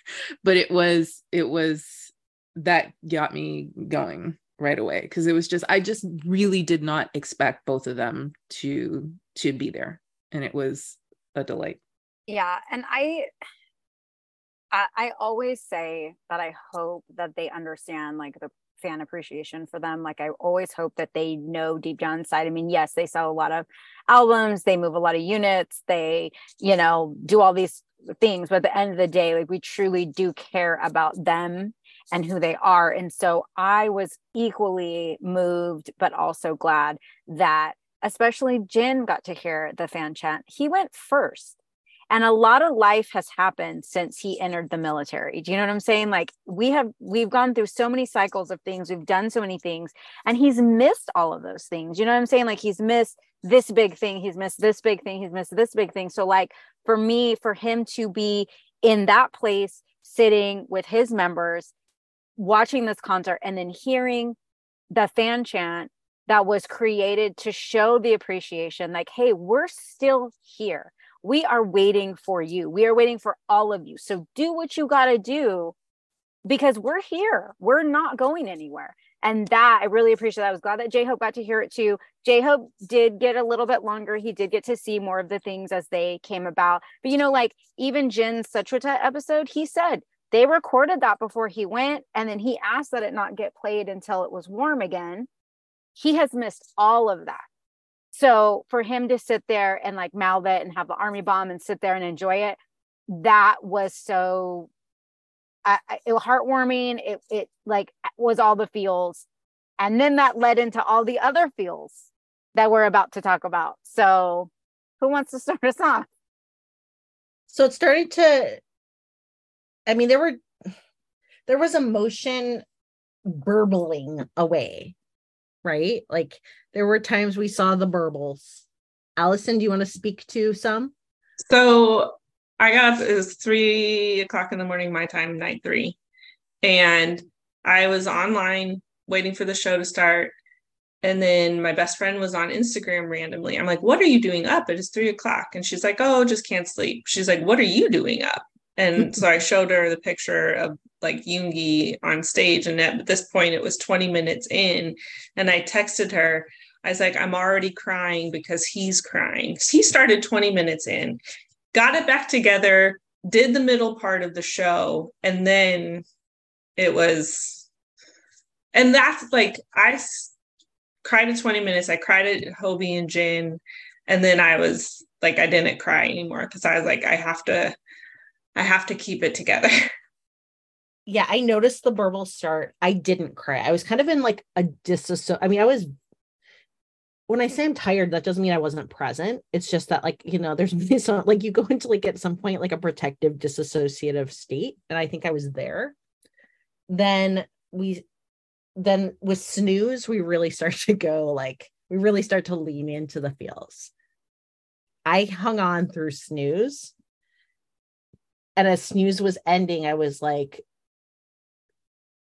but it was it was that got me going right away because it was just I just really did not expect both of them to to be there, and it was a delight. Yeah, and I, I always say that I hope that they understand like the fan appreciation for them. Like I always hope that they know deep down inside. I mean, yes, they sell a lot of albums, they move a lot of units, they, you know, do all these things, but at the end of the day, like we truly do care about them and who they are. And so I was equally moved, but also glad that especially Jin got to hear the fan chant. He went first. And a lot of life has happened since he entered the military. Do you know what I'm saying? Like we have we've gone through so many cycles of things, we've done so many things, and he's missed all of those things. You know what I'm saying? Like he's missed this big thing, he's missed this big thing, he's missed this big thing. So like for me, for him to be in that place sitting with his members watching this concert and then hearing the fan chant that was created to show the appreciation like hey we're still here we are waiting for you. We are waiting for all of you. So do what you got to do because we're here. We're not going anywhere. And that i really appreciate that. I was glad that j-hope got to hear it too. J-hope did get a little bit longer. He did get to see more of the things as they came about. But you know like even jin's suchwita episode he said they recorded that before he went and then he asked that it not get played until it was warm again. He has missed all of that so for him to sit there and like mouth it and have the army bomb and sit there and enjoy it that was so it was heartwarming. It it like was all the feels. And then that led into all the other feels that we're about to talk about. So who wants to start us off? So it started to i mean there were there was emotion burbling away right like there were times we saw the burbles alison do you want to speak to some So I got it was three o'clock in the morning, my time, night three. And I was online waiting for the show to start. And then my best friend was on Instagram randomly. I'm like, what are you doing up? It is three o'clock. And she's like, oh, just can't sleep. She's like, what are you doing up? And so I showed her the picture of like Yoongi on stage. And at this point, it was 20 minutes in. And I texted her, I was like, I'm already crying because he's crying. He started 20 minutes in, got it back together, did the middle part of the show, and then it was, and that's like, I cried at 20 minutes. I cried at Hobi and Jin, and then I was like, I didn't cry anymore because I was like, I have to, I have to keep it together. yeah i noticed the burble start. I didn't cry. I was kind of in like a disasso i mean i was when i say i'm tired that doesn't mean i wasn't present. It's just that like you know there's some like you go into like at some point like a protective disassociative state and i think i was there. Then we then with snooze we really start to go like we really start to lean into the feels. I hung on through snooze and as snooze was ending i was like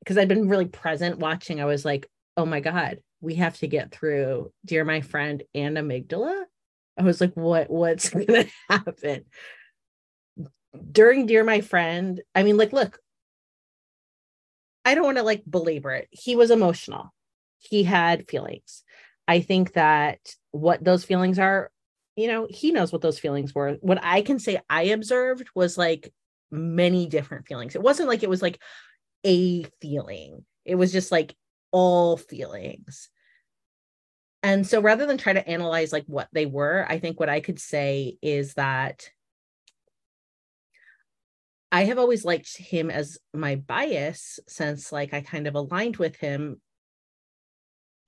because I'd been really present watching, I was like, oh my God, we have to get through Dear My Friend and Amygdala. I was like, what what's gonna happen? During Dear My Friend, I mean, like, look, I don't want to like belabor it. He was emotional. He had feelings. I think that what those feelings are, you know, he knows what those feelings were. What I can say I observed was like many different feelings. It wasn't like it was like a feeling, it was just like all feelings. And so rather than try to analyze like what they were, I think what I could say is that I have always liked him as my bias since like I kind of aligned with him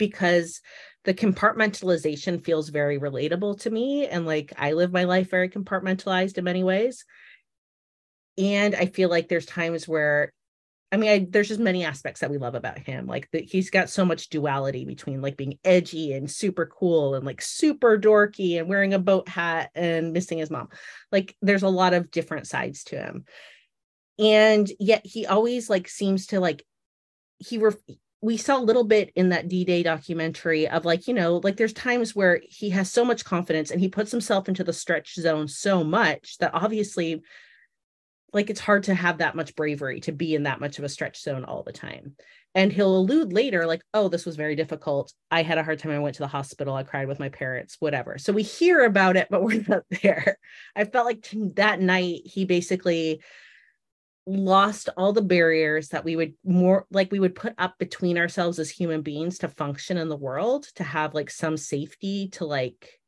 because the compartmentalization feels very relatable to me and like I live my life very compartmentalized in many ways. And I feel like there's times where I mean, I, there's just many aspects that we love about him. Like that, he's got so much duality between like being edgy and super cool and like super dorky and wearing a boat hat and missing his mom. Like there's a lot of different sides to him, and yet he always like seems to like he were we saw a little bit in that d-day documentary of like you know like there's times where he has so much confidence and he puts himself into the stretch zone so much that obviously like it's hard to have that much bravery to be in that much of a stretch zone all the time. And he'll allude later like oh this was very difficult. I had a hard time. I went to the hospital. I cried with my parents whatever. So we hear about it but we're not there. I felt like that night he basically lost all the barriers that we would more like we would put up between ourselves as human beings to function in the world to have like some safety to like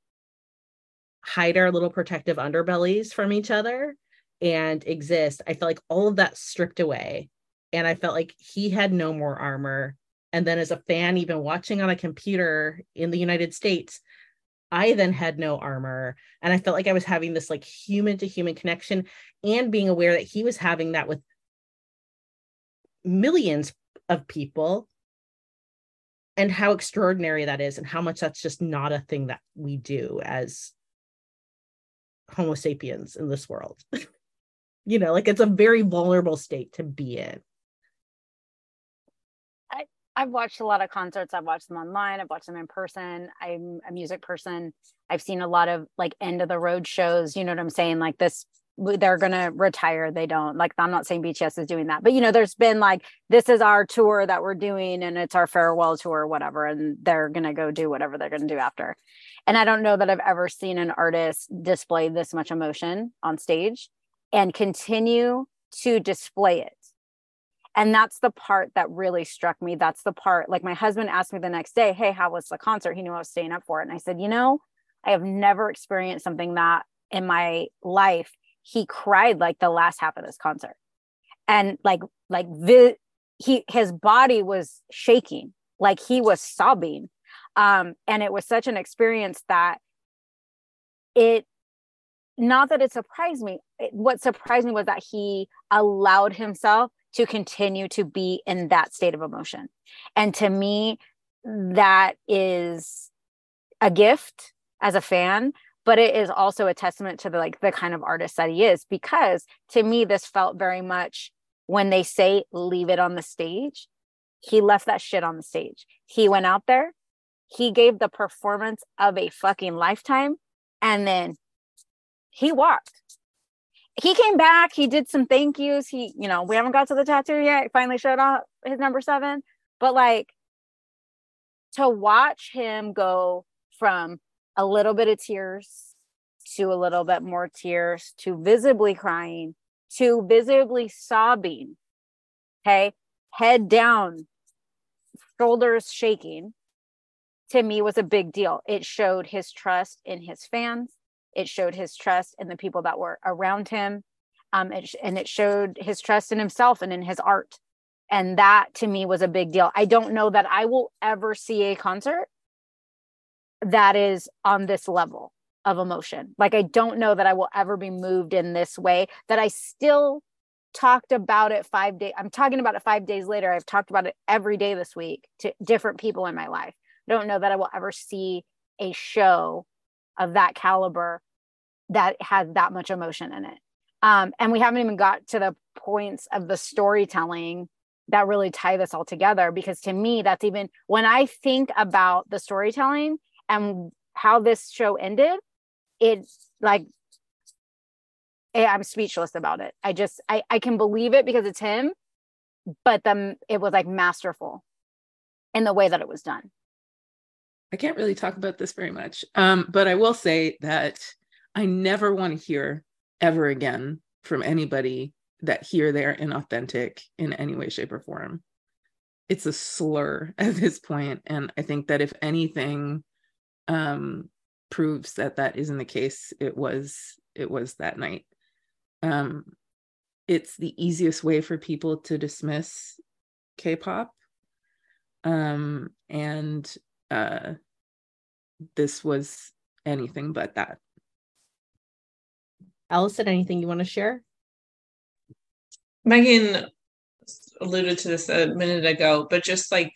hide our little protective underbellies from each other and exist. I felt like all of that stripped away and i felt like he had no more armor. And then as a fan even watching on a computer in the united states i then had no armor and i felt like i was having this like human to human connection and being aware that he was having that with millions of people and how extraordinary that is and how much that's just not a thing that we do as homo sapiens in this world. You know like it's a very vulnerable state to be in I've watched a lot of concerts. I've watched them online. I've watched them in person. I'm a music person. I've seen a lot of like end of the road shows. You know what I'm saying? Like this, they're gonna retire. They don't like. I'm not saying BTS is doing that, but you know, there's been like this is our tour that we're doing, and it's our farewell tour, or whatever, and they're gonna go do whatever they're gonna do after. And I don't know that I've ever seen an artist display this much emotion on stage and continue to display it. And that's the part that really struck me. That's the part, like my husband asked me the next day, Hey, how was the concert? He knew I was staying up for it. And I said, You know, I have never experienced something that in my life. He cried like the last half of this concert. And like, like the, he, his body was shaking, like he was sobbing. Um, and it was such an experience that it not that it surprised me. What surprised me was that he allowed himself to continue to be in that state of emotion. And to me, that is a gift as a fan, but it is also a testament to the like the kind of artist that he is. Because to me, this felt very much when they say leave it on the stage, he left that shit on the stage. He went out there, he gave the performance of a fucking lifetime, and then he walked. He came back. He did some thank yous. He, you know, we haven't got to the tattoo yet. He finally showed off his number seven. But like to watch him go from a little bit of tears to a little bit more tears to visibly crying to visibly sobbing. Okay. Head down, shoulders shaking to me was a big deal. It showed his trust in his fans. It showed his trust in the people that were around him. Um, it, and it showed his trust in himself and in his art. And that to me was a big deal. I don't know that I will ever see a concert that is on this level of emotion. Like, I don't know that I will ever be moved in this way, that I still talked about it five days. I'm talking about it five days later. I've talked about it every day this week to different people in my life. I don't know that I will ever see a show of that caliber that has that much emotion in it. Um, and we haven't even got to the points of the storytelling that really tie this all together because to me that's even when i think about the storytelling and how this show ended it's like i'm speechless about it. I just i i can believe it because it's him but then it was like masterful in the way that it was done. I can't really talk about this very much, um, but I will say that I never want to hear ever again from anybody that here they're inauthentic in any way, shape, or form. It's a slur at this point, and I think that if anything um, proves that that isn't the case, it was it was that night. Um, it's the easiest way for people to dismiss K-pop, um, and uh, this was anything but that. Alison, anything you want to share? Megan alluded to this a minute ago, but just like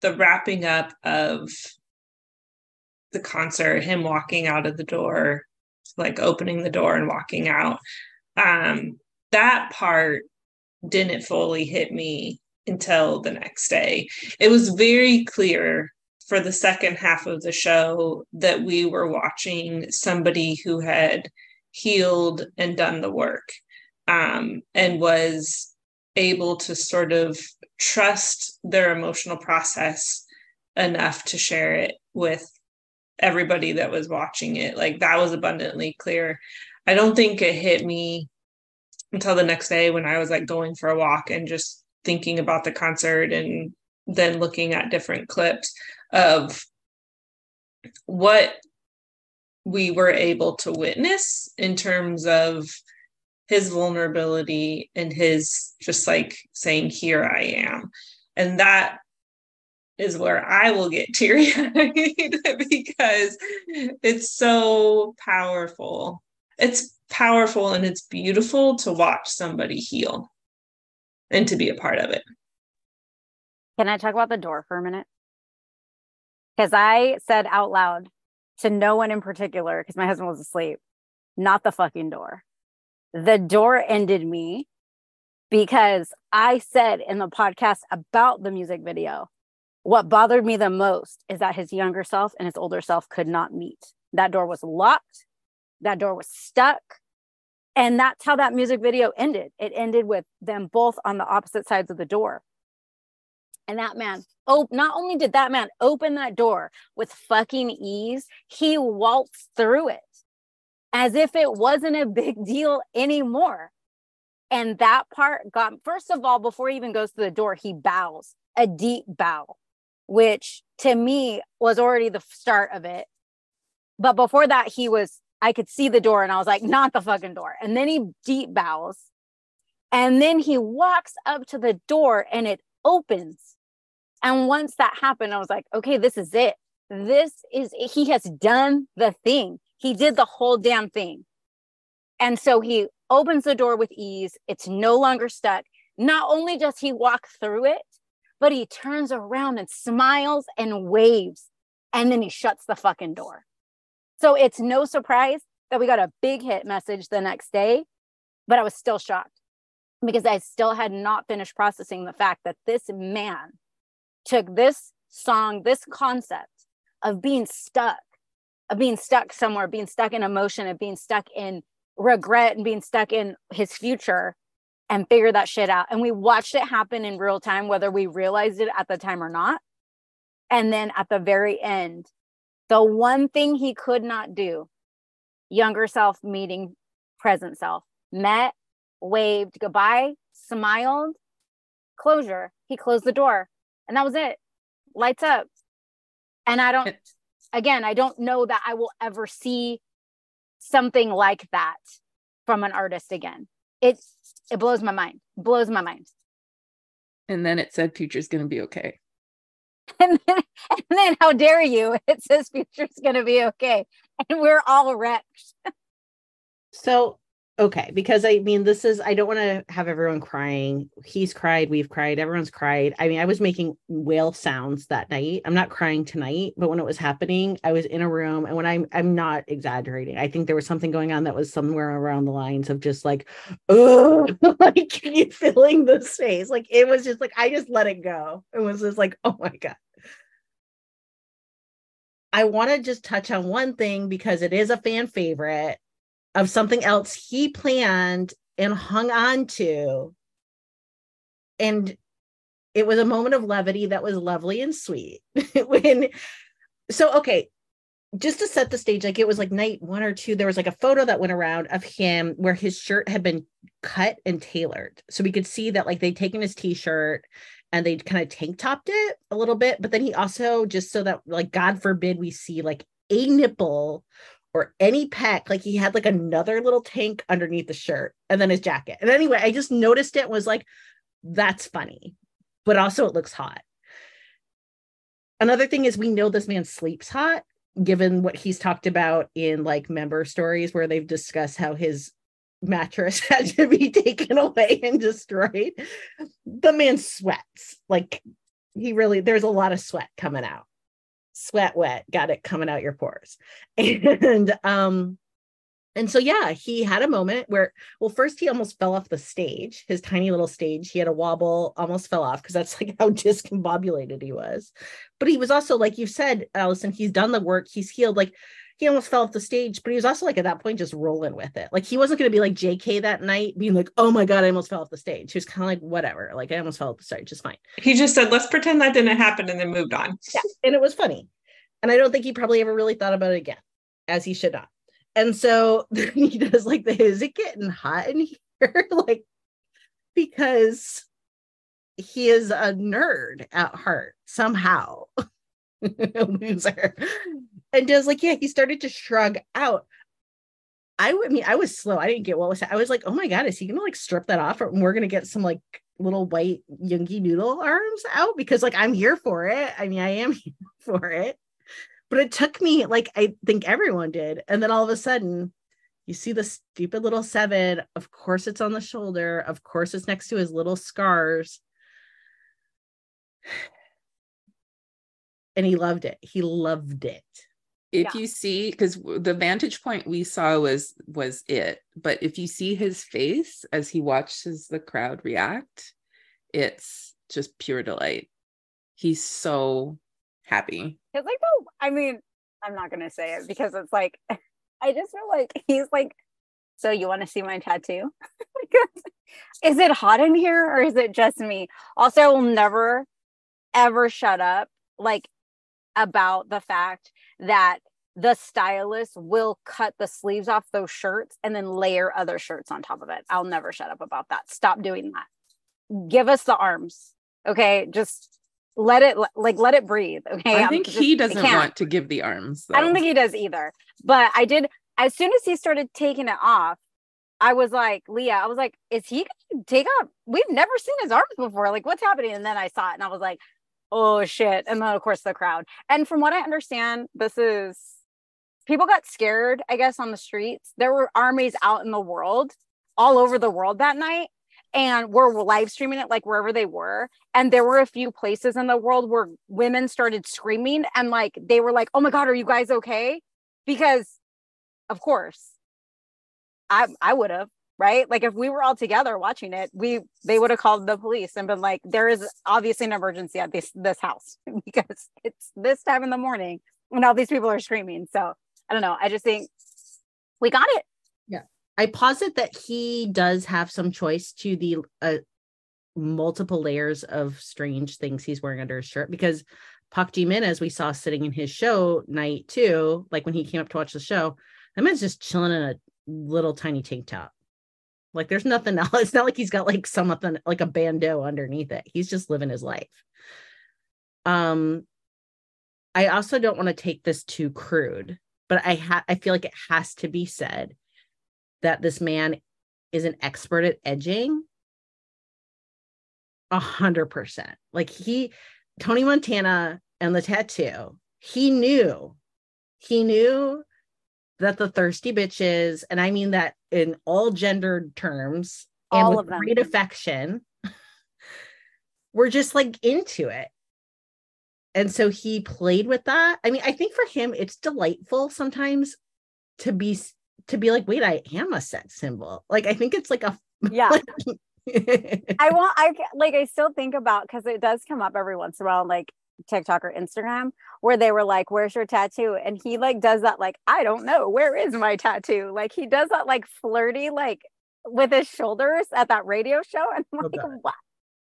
the wrapping up of the concert, him walking out of the door, like opening the door and walking out. Um, that part didn't fully hit me until the next day. It was very clear for the second half of the show that we were watching somebody who had healed and done the work um, and was able to sort of trust their emotional process enough to share it with everybody that was watching it. Like that was abundantly clear. I don't think it hit me until the next day when I was like going for a walk and just thinking about the concert and then looking at different clips of what we were able to witness in terms of his vulnerability and his just like saying here i am. And that is where i will get teary-eyed because it's so powerful. It's powerful and it's beautiful to watch somebody heal and to be a part of it. Can i talk about the door for a minute? Because I said out loud to no one in particular, because my husband was asleep, not the fucking door. The door ended me because I said in the podcast about the music video, what bothered me the most is that his younger self and his older self could not meet. That door was locked, that door was stuck. And that's how that music video ended. It ended with them both on the opposite sides of the door. And that man, oh, not only did that man open that door with fucking ease, he waltzed through it as if it wasn't a big deal anymore. And that part got, first of all, before he even goes to the door, he bows a deep bow, which to me was already the start of it. But before that, he was, I could see the door and I was like, not the fucking door. And then he deep bows. And then he walks up to the door and it opens and once that happened, I was like, okay, this is it. This is, he has done the thing. He did the whole damn thing. And so he opens the door with ease. It's no longer stuck. Not only does he walk through it, but he turns around and smiles and waves. And then he shuts the fucking door. So it's no surprise that we got a big hit message the next day, but I was still shocked because I still had not finished processing the fact that this man took this song, this concept of being stuck, of being stuck somewhere, being stuck in emotion, of being stuck in regret and being stuck in his future and figure that shit out. And we watched it happen in real time, whether we realized it at the time or not. And then at the very end, the one thing he could not do, younger self meeting present self, met, waved goodbye, smiled, closure. He closed the door and that was it. Lights up. And i don't again i don't know that i will ever see something like that from an artist again. It it blows my mind blows my mind. And then it said future's going to be okay. And then, and then how dare you? It says future's going to be okay. And we're all wrecked. So okay because i mean this is i don't want to have everyone crying. He's cried we've cried everyone's cried. I mean i was making whale sounds that night. I'm not crying tonight but when it was happening i was in a room and when i'm i'm not exaggerating. I think there was something going on that was somewhere around the lines of just like oh like you feeling the space? Like it was just like i just let it go. It was just like oh my god. I want to just touch on one thing because it is a fan favorite of something else he planned and hung on to. And it was a moment of levity that was lovely and sweet. when so okay, just to set the stage, like it was like night one or two, there was like a photo that went around of him where his shirt had been cut and tailored. So we could see that like they'd taken his t-shirt and they kind of tank topped it a little bit. But then he also just so that like God forbid we see like a nipple or any peck. Like he had like another little tank underneath the shirt and then his jacket. And anyway, I just noticed it was like, that's funny, but also it looks hot. Another thing is we know this man sleeps hot, given what he's talked about in like member stories where they've discussed how his mattress had to be taken away and destroyed. The man sweats. Like he really, there's a lot of sweat coming out sweat wet got it coming out your pores. And um and so yeah he had a moment where well first he almost fell off the stage his tiny little stage. He had a wobble almost fell off because that's like how discombobulated he was. But he was also like you said alison he's done the work he's healed like he almost fell off the stage, but he was also like at that point just rolling with it. Like he wasn't going to be like JK that night, being like, "Oh my god, I almost fell off the stage." He was kind of like, "Whatever, like I almost fell off the stage, just fine." He just said, "Let's pretend that didn't happen," and then moved on. Yeah, and it was funny, and I don't think he probably ever really thought about it again, as he should not. And so he does like the "Is it getting hot in here?" like because he is a nerd at heart somehow. Loser and does like, yeah, he started to shrug out. I would I mean, I was slow. I didn't get what was. I was like, oh my god, is he gonna like strip that off, or we're gonna get some like little white Yoongi noodle arms out because like I'm here for it. I mean, I am here for it. But it took me like I think everyone did, and then all of a sudden, you see the stupid little seven. Of course, it's on the shoulder. Of course, it's next to his little scars. And he loved it. He loved it if yeah. you see because the vantage point we saw was was it but if you see his face as he watches the crowd react it's just pure delight. He's so happy. It's like oh i mean i'm not gonna say it because it's like i just feel like he's like so you want to see my tattoo? Is it hot in here or is it just me? Also i will never ever shut up like about the fact that the stylist will cut the sleeves off those shirts and then layer other shirts on top of it. I'll never shut up about that. Stop doing that. Give us the arms. Okay. Just let it like let it breathe. Okay. I think just, he doesn't want to give the arms. Though. I don't think he does either. But I did as soon as he started taking it off, I was like, Lia, I was like, is he gonna take off? We've never seen his arms before. Like, what's happening? And then I saw it and I was like, oh shit. And then of course the crowd. And from what I understand, this is people got scared, I guess, on the streets. There were armies out in the world, all over the world that night. And we're live streaming it like wherever they were. And there were a few places in the world where women started screaming and like they were like, oh my God, are you guys okay? Because of course, I I would have right? Like if we were all together watching it, we they would have called the police and been like, there is obviously an emergency at this this house because it's this time in the morning and all these people are screaming. So I don't know. I just think we got it. Yeah. I posit that he does have some choice to the uh, multiple layers of strange things he's wearing under his shirt because Park Ji Min, as we saw sitting in his show night too, like when he came up to watch the show, that man's just chilling in a little tiny tank top. Like there's nothing else. It's not like he's got like something like a bandeau underneath it. He's just living his life. Um, I also don't want to take this too crude but I ha- I feel like it has to be said that this man is an expert at edging. A hundred percent. Like he, Tony Montana and the tattoo, he knew, he knew that the thirsty bitches, and I mean that in all gendered terms, and All with of them. great affection, were just like into it. And so he played with that. I mean, I think for him, it's delightful sometimes to be to be like, wait, I am a sex symbol. Like, I think it's like a Yeah. I want I like I still think about because it does come up every once in a while like TikTok or Instagram where they were like, Where's your tattoo? And he like does that like, I don't know, where is my tattoo? Like he does that like flirty, like with his shoulders at that radio show. And I'm like, why?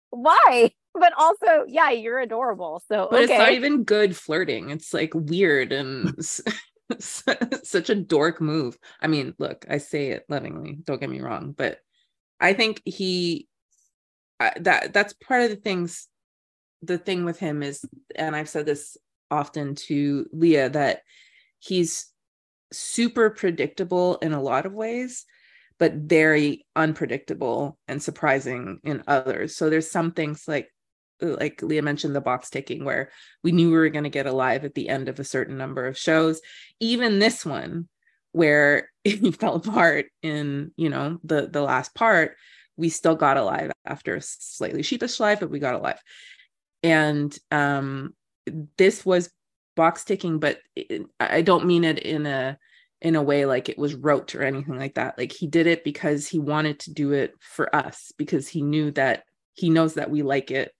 Why? But also, yeah, you're adorable. So But it's not okay. even good flirting. It's like weird and such a dork move. I mean, look, I say it lovingly. Don't get me wrong, but I think he I- that that's part of the things. The thing with him is, and I've said this often to Lia, that he's super predictable in a lot of ways, but very unpredictable and surprising in others. So there's some things like like Lia mentioned the box ticking where we knew we were going to get alive at the end of a certain number of shows. Even this one where he fell apart in, you know, the the last part, we still got alive after a slightly sheepish life, but we got alive. And um this was box ticking, but it, I don't mean it in a in a way like it was rote or anything like that. Like he did it because he wanted to do it for us because he knew that he knows that we like it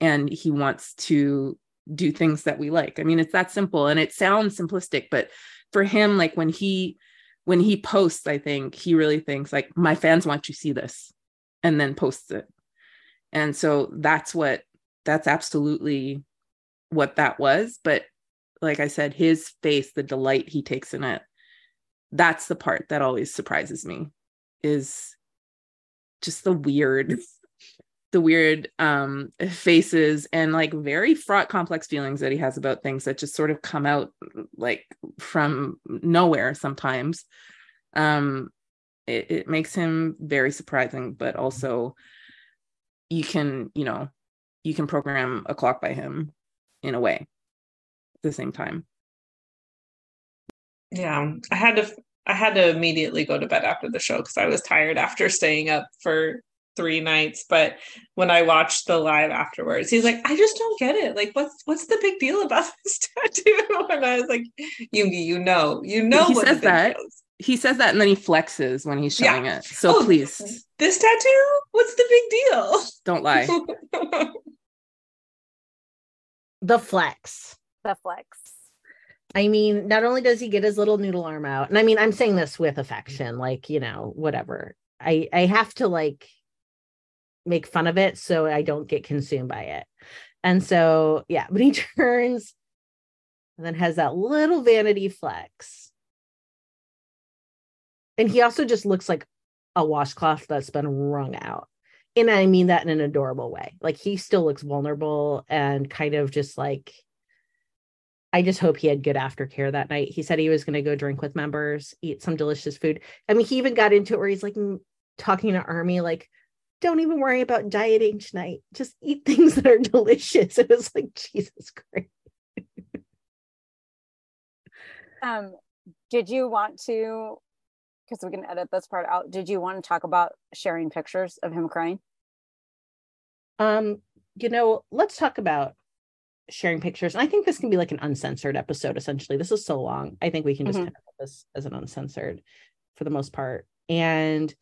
and he wants to do things that we like. I mean, it's that simple and it sounds simplistic, but for him, like when he when he posts, I think he really thinks like my fans want to see this and then posts it. And so that's what that's absolutely what that was. But like I said, his face, the delight he takes in it, that's the part that always surprises me is just the weird the weird um faces and like very fraught complex feelings that he has about things that just sort of come out like from nowhere sometimes um it, it makes him very surprising but also you can you know you can program a clock by him in a way at the same time Yeah, I had to I had to immediately go to bed after the show because I was tired after staying up for three nights. But when I watched the live afterwards, he's like, I just don't get it. Like, what's what's the big deal about this tattoo? And I was like, Yoongi, you know, you know He says that. he says that and then he flexes when he's Yeah. showing it so Oh, please This tattoo? What's the big deal? don't lie? the flex. the flex. I mean, not only does he get his little noodle arm out, and I mean, I'm saying this with affection, like, you know, whatever. I I have to like make fun of it so I don't get consumed by it. And so, yeah, but he turns and then has that little vanity flex. And he also just looks like a washcloth that's been wrung out. And I mean that in an adorable way. Like he still looks vulnerable and kind of just like I just hope he had good aftercare that night. He said he was going to go drink with members, eat some delicious food. I mean, he even got into it where he's like talking to Army, like, don't even worry about dieting tonight. Just eat things that are delicious. It was like, Jesus Christ. Um, did you want to because we can edit this part out, did you want to talk about sharing pictures of him crying? Um, you know, let's talk about sharing pictures. And I think this can be like an uncensored episode, essentially. This is so long. I think we can just Mhm. kind of put this as an uncensored for the most part. And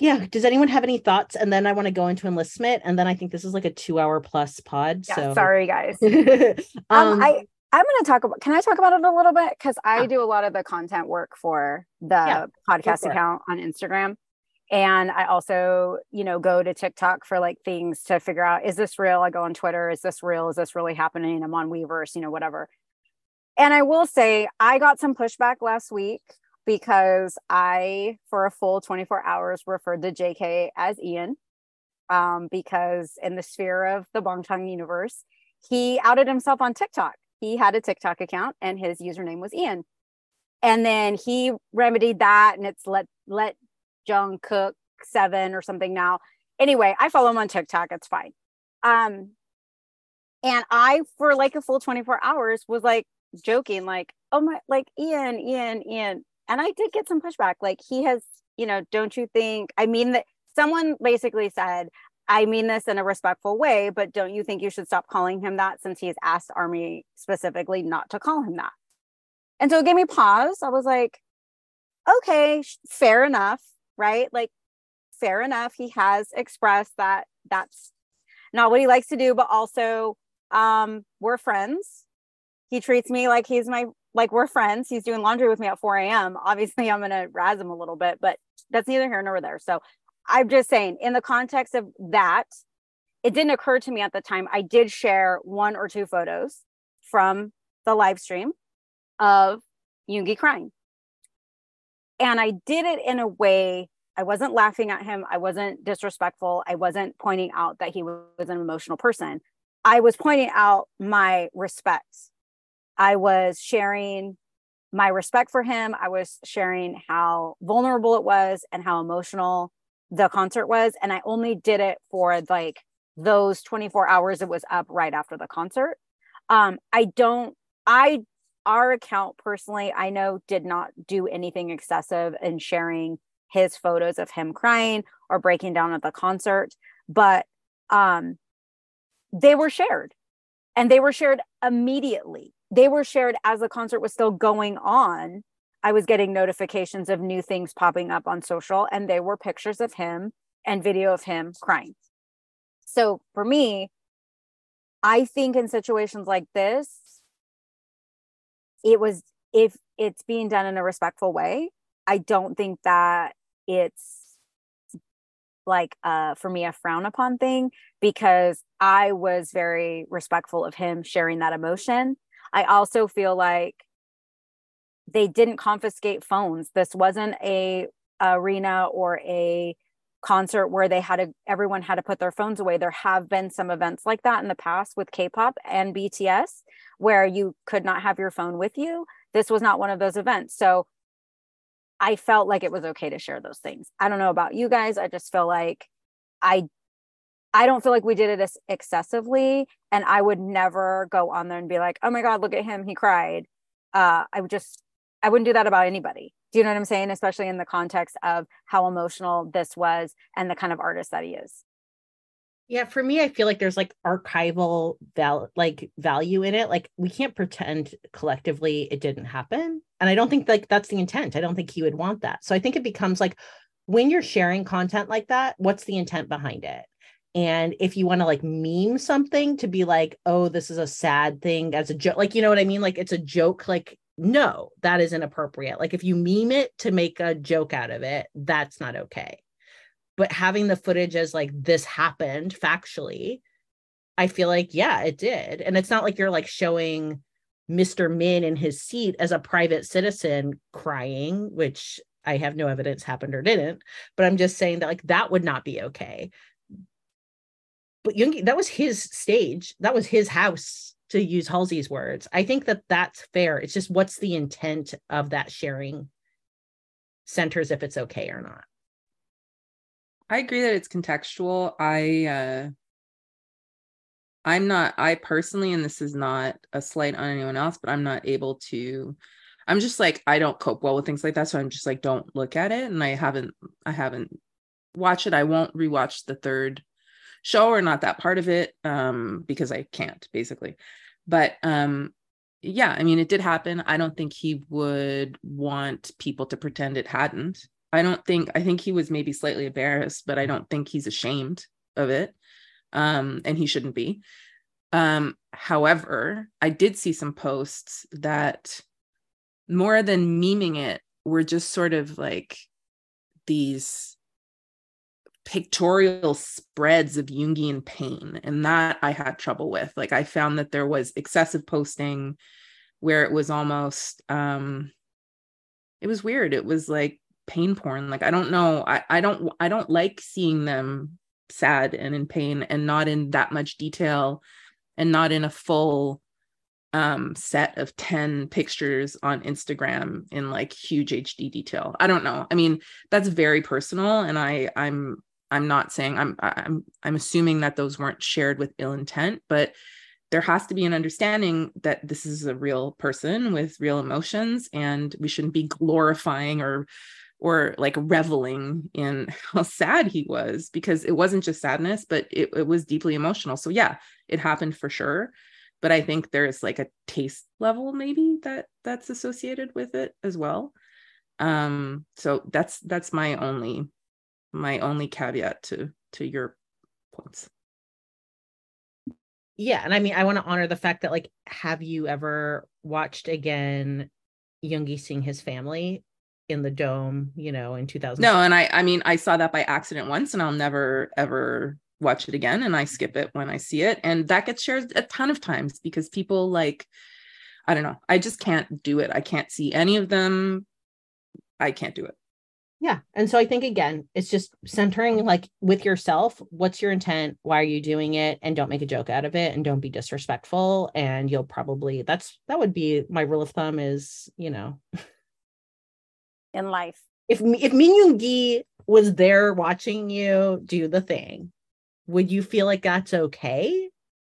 yeah, does anyone have any thoughts? And then I want to go into enlistment. And then I think this is like a two hour plus pod. Yeah, so sorry guys. um, Um, I I'm going to talk about. Can I talk about it a little bit? Because I do a lot of the content work for the Yeah, podcast account on Instagram, and I also, you know, go to TikTok for like things to figure out: is this real? I go on Twitter: is this real? Is this really happening? I'm on Weverse, you know, whatever. And I will say, I got some pushback last week because I, for a full 24 hours, referred to JK as Ian, um, because in the sphere of the Bangtan universe, he outed himself on TikTok. He had a TikTok account and his username was Ian. And then he remedied that and it's let let Jungkook seven or something now. Anyway, I follow him on TikTok. It's fine. Um, and I for like a full 24 hours was like, joking, like, oh my, like Ian, Ian, Ian. And I did get some pushback. Like, he has, you know, don't you think? I mean, that someone basically said, I mean this in a respectful way, but don't you think you should stop calling him that since he's asked Army specifically not to call him that? And so it gave me pause. I was like, okay, fair enough, right? Like, fair enough. He has expressed that that's not what he likes to do, but also um, we're friends. He treats me like he's my like we're friends. He's doing laundry with me at 4 a.m. Obviously, I'm gonna razz him a little bit, but that's neither here nor there. So I'm just saying, in the context of that, it didn't occur to me at the time. I did share one or two photos from the live stream of Yoongi crying. And I did it in a way I wasn't laughing at him. I wasn't disrespectful. I wasn't pointing out that he was an emotional person. I was pointing out my respect. I was sharing my respect for him. I was sharing how vulnerable it was and how emotional the concert was. And I only did it for like those 24 hours it was up right after the concert. Um, I don't, I, our account personally, I know did not do anything excessive in sharing his photos of him crying or breaking down at the concert, but um, they were shared and they were shared immediately. They were shared as the concert was still going on. I was getting notifications of new things popping up on social, and they were pictures of him and video of him crying. So for me, I think in situations like this, it was if it's being done in a respectful way, I don't think that it's like uh for me a frown upon thing because I was very respectful of him sharing that emotion. I also feel like they didn't confiscate phones. This wasn't a arena or a concert where they had to everyone had to put their phones away. There have been some events like that in the past with K-pop and BTS where you could not have your phone with you. This was not one of those events. So I felt like it was okay to share those things. I don't know about you guys. I just feel like I I don't feel like we did it as excessively and I would never go on there and be like, "Oh my god, look at him, he cried." Uh I would just I wouldn't do that about anybody. Do you know what I'm saying? Especially in the context of how emotional this was and the kind of artist that he is. Yeah, for me, I feel like there's like archival val like value in it. Like we can't pretend collectively it didn't happen. And I don't think like that's the intent. I don't think he would want that. So I think it becomes like when you're sharing content like that, what's the intent behind it? And if you want to like meme something to be like, oh, this is a sad thing as a joke, like, you know what I mean? Like it's a joke, like, no, that is inappropriate. Like if you meme it to make a joke out of it, that's not okay. But having the footage as like this happened factually i feel like yeah it did. And it's not like you're like showing mr min in his seat as a private citizen crying which i have no evidence happened or didn't but i'm just saying that like that would not be okay. But Yoongi, that was his stage. That was his house to use halsey's words i think that that's fair it's just what's the intent of that sharing centers if it's okay or not I agree that it's contextual. I uh I'm not I personally and this is not a slight on anyone else, but I'm not able to I'm just like I don't cope well with things like that so I'm just like don't look at it and I haven't I haven't watched it. I won't rewatch the third show or not that part of it um because I can't basically. But um yeah, I mean it did happen. I don't think he would want people to pretend it hadn't. I don't think I think he was maybe slightly embarrassed, but I don't think he's ashamed of it. Um, and he shouldn't be. Um, however, I did see some posts that more than memeing it were just sort of like these pictorial spreads of Jungian pain. And that I had trouble with. Like I found that there was excessive posting where it was almost um it was weird. It was like pain porn like i don't know i i don't i don't like seeing them sad and in pain and not in that much detail and not in a full um set of 10 pictures on Instagram in like huge HD detail. I don't know. I mean, that's very personal and I I'm I'm not saying I'm I'm I'm assuming that those weren't shared with ill intent, but there has to be an understanding that this is a real person with real emotions and we shouldn't be glorifying or or like reveling in how sad he was because it wasn't just sadness but it, it was deeply emotional. So yeah it happened for sure but i think there's like a taste level maybe that that's associated with it as well. Um so that's that's my only my only caveat to to your points. Yeah and i mean i want to honor the fact that like have you ever watched again Yoongi seeing his family in the dome you know in 2000 no and i i mean i saw that by accident once and i'll never ever watch it again and i skip it when i see it and that gets shared a ton of times because people like i don't know i just can't do it. I can't see any of them. I can't do it yeah. And so I think again, it's just centering like with yourself, what's your intent? Why are you doing it? And don't make a joke out of it and don't be disrespectful. And you'll probably that's that would be my rule of thumb is, you know, in life. If if Min Yoon was there watching you do the thing, would you feel like that's okay?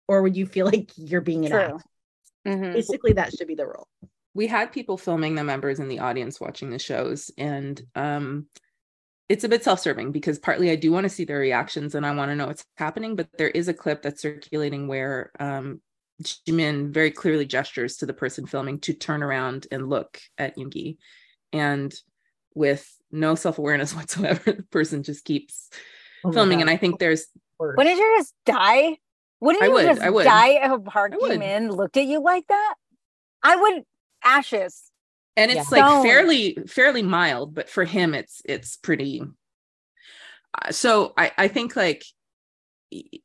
Or would you feel like you're being an True. ass? Mm-hmm. Basically, that should be the rule we had people filming the members in the audience watching the shows and um it's a bit self-serving because partly I do want to see their reactions and I want to know what's happening, but there is a clip that's circulating where um, Jimin very clearly gestures to the person filming to turn around and look at Yoongi, and with no self-awareness whatsoever, the person just keeps oh filming. God. And I think there's wouldn't you just die? Wouldn't you would, just die if a Park Jimin looked at you like that? I would ashes. And it's yeah. like fairly fairly mild but for him it's it's pretty uh, so i i think like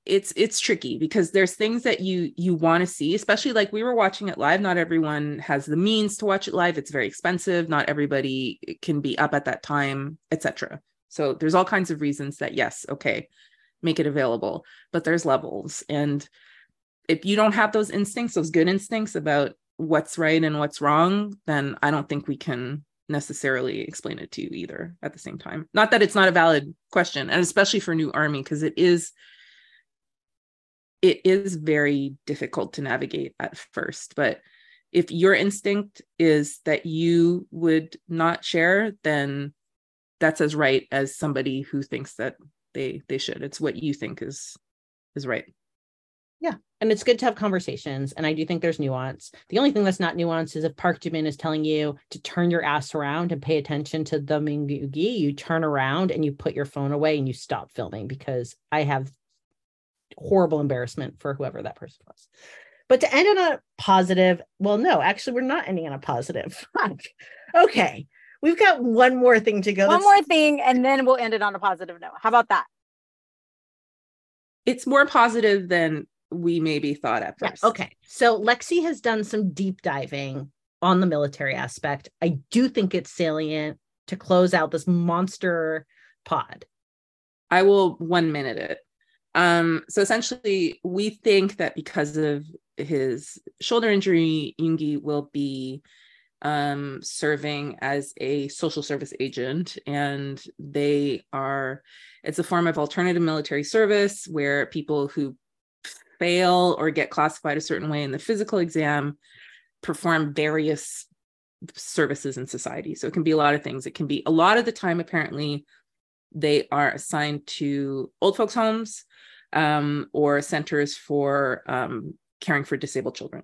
it's it's tricky because there's things that you you want to see especially like we were watching it live. Not everyone has the means to watch it live. It's very expensive. Not everybody can be up at that time etc so there's all kinds of reasons that yes okay make it available but there's levels. And if you don't have those instincts those good instincts about what's right and what's wrong, then I don't think we can necessarily explain it to you either at the same time. Not that it's not a valid question, and especially for new army, because it is it is very difficult to navigate at first. But if your instinct is that you would not share, then that's as right as somebody who thinks that they they should. It's what you think is is right. Yeah. And it's good to have conversations. And I do think there's nuance. The only thing that's not nuanced is if Park Jimin is telling you to turn your ass around and pay attention to the Min Yoongi, you turn around and you put your phone away and you stop filming because I have horrible embarrassment for whoever that person was. But to end on a positive, well, no, actually, we're not ending on a positive. okay. We've got one more thing to go. One more thing, and then we'll end it on a positive note. How about that? It's more positive than we maybe thought at first. Yeah, okay. So Lexi has done some deep diving on the military aspect. I do think it's salient to close out this monster pod. I will one minute it. Um, so essentially, we think that because of his shoulder injury, Yoongi will be um, serving as a social service agent, and they are. It's a form of alternative military service where people who fail or get classified a certain way in the physical exam perform various services in society. So it can be a lot of things. It can be a lot of the time, apparently, they are assigned to old folks' homes um, or centers for um, caring for disabled children.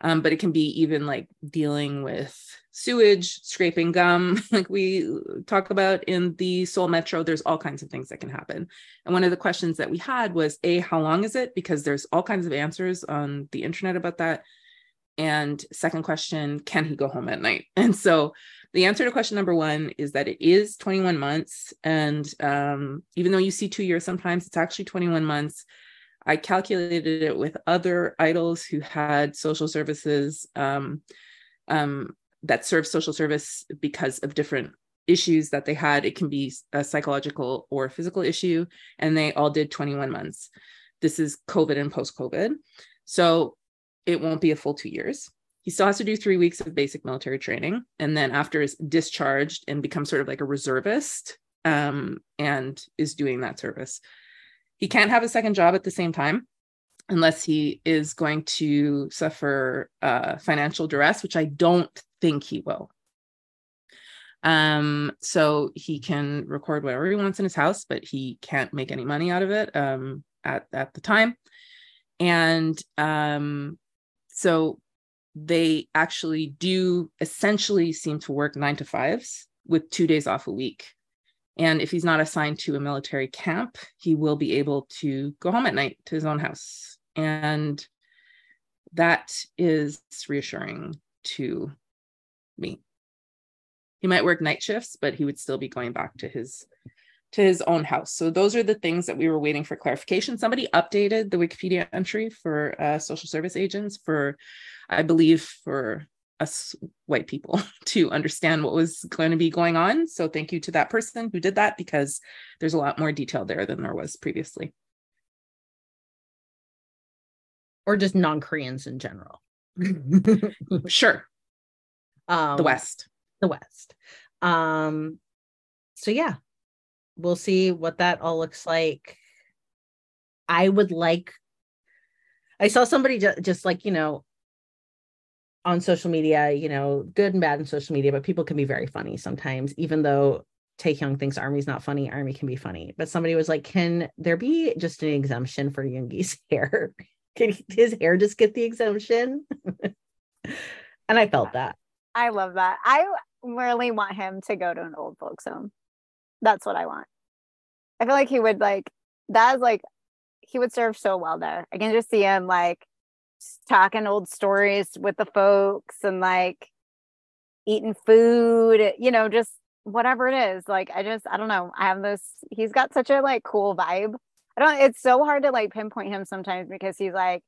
Um, but it can be even like dealing with sewage, scraping gum, like we talk about in the Seoul Metro. There's all kinds of things that can happen. And one of the questions that we had was A, how long is it? Because there's all kinds of answers on the internet about that. And second question, can he go home at night? And so the answer to question number one is that it is 21 months. And um, even though you see two years sometimes, it's actually 21 months. I calculated it with other idols who had social services um, um, that serve social service because of different issues that they had. It can be a psychological or physical issue, and they all did 21 months. This is COVID and post COVID. So it won't be a full two years. He still has to do three weeks of basic military training. And then after is discharged and becomes sort of like a reservist um, and is doing that service. He can't have a second job at the same time. Unless he is going to suffer uh, financial duress, which I don't think he will. Um, so he can record whatever he wants in his house, but he can't make any money out of it um, at at the time. And um, so they actually do essentially seem to work nine to fives with two days off a week. And if he's not assigned to a military camp, he will be able to go home at night to his own house. And that is reassuring to me. He might work night shifts, but he would still be going back to his to his own house. So those are the things that we were waiting for clarification. Somebody updated the Wikipedia entry for uh, social service agents for, I believe, for us white people to understand what was going to be going on. So thank you to that person who did that because there's a lot more detail there than there was previously. Or just non-Koreans in general. sure. Um, the West. The West. Um, so yeah, we'll see what that all looks like. I would like I saw somebody just, just like, you know, on social media, you know, good and bad in social media, but people can be very funny sometimes, even though Taehyung thinks Army's not funny, Army can be funny. But somebody was like, Can there be just an exemption for Yoongi's hair? Can his hair just get the exemption? and I felt that. I love that. I really want him to go to an old folks home. That's what I want. I feel like he would like that is like he would serve so well there. I can just see him like talking old stories with the folks and like eating food, you know, just whatever it is. Like I just I don't know. I have this he's got such a like cool vibe. Don't it's so hard to like pinpoint him sometimes because he's like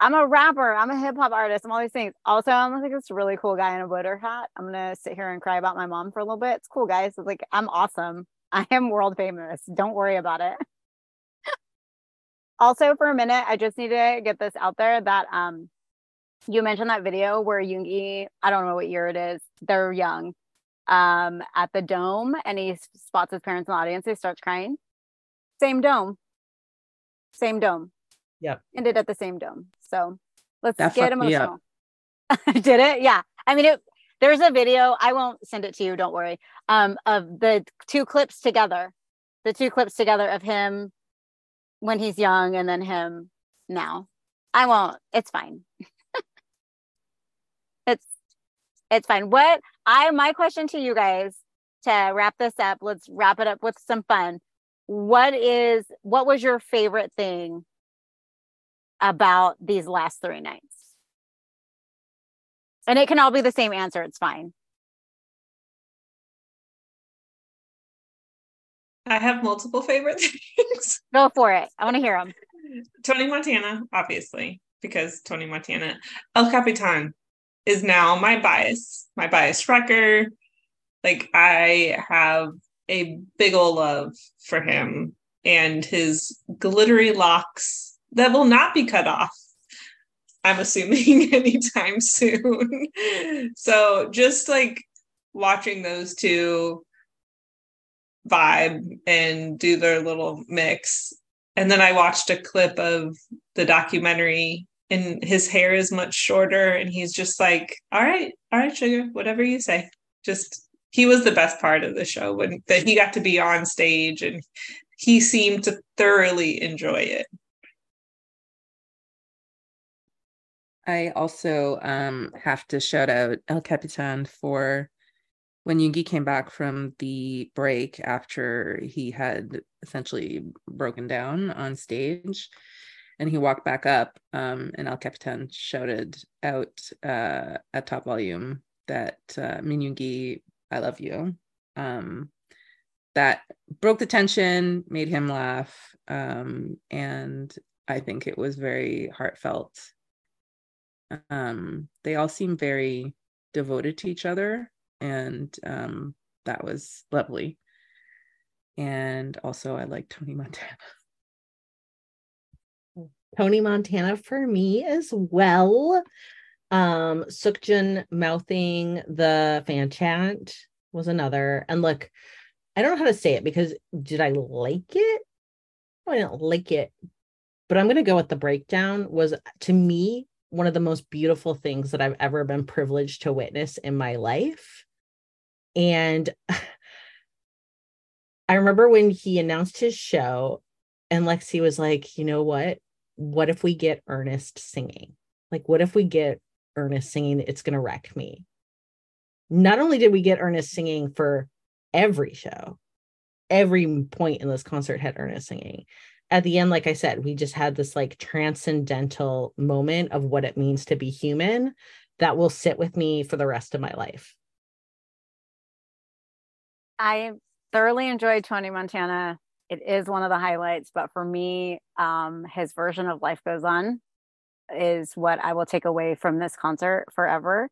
I'm a rapper, I'm a hip hop artist, I'm all these things. Also, I'm like this really cool guy in a voter hat. I'm gonna sit here and cry about my mom for a little bit. It's cool, guys. It's like I'm awesome. I am world famous. Don't worry about it also for a minute i just need to get this out there that um you mentioned that video where Yoongi, I don't know what year it is, they're young, um, at the dome and he spots his parents in the audience, he starts crying. Same dome. Same dome. Yep. Ended at the same dome. So let's that get emotional. Did it? Yeah. I mean it there's a video, I won't send it to you, don't worry. Um, of the two clips together. The two clips together of him when he's young and then him now. I won't. It's fine. it's it's fine. What I my question to you guys to wrap this up, let's wrap it up with some fun. What is what was your favorite thing about these last three nights? And it can all be the same answer. It's fine. I have multiple favorite things. Go for it. I want to hear them. Tony Montana, obviously, because Tony Montana. El Capitan is now my bias, my bias wrecker. Like I have a big ol' love for him and his glittery locks that will not be cut off. I'm assuming anytime soon. so just like watching those two vibe and do their little mix. And then I watched a clip of the documentary and his hair is much shorter and he's just like, all right, all right, sugar, whatever you say. Just he was the best part of the show when that he got to be on stage and he seemed to thoroughly enjoy it. I also um, have to shout out El Capitan for when Yoongi came back from the break after he had essentially broken down on stage and he walked back up um, and El Capitan shouted out uh, at top volume that uh, Min Yoongi, I love you. Um, that broke the tension, made him laugh, um, and I think it was very heartfelt. Um, they all seem very devoted to each other and um, that was lovely. And also, I like Tony Montana. Tony Montana for me as well. Um, Seokjin mouthing the fan chant was another. And look, I don't know how to say it because did I like it? I didn't like it, but I'm going to go with the breakdown was to me one of the most beautiful things that I've ever been privileged to witness in my life. And I remember when he announced his show and Lexi was like, you know what? What if we get earnest singing? Like, what if we get earnest singing? It's to wreck me. Not only did we get earnest singing for every show, every point in this concert had earnest singing. At the end, like I said, we just had this like transcendental moment of what it means to be human that will sit with me for the rest of my life. I thoroughly enjoyed Tony Montana. It is one of the highlights, but for me, um, his version of Life Goes On is what I will take away from this concert forever.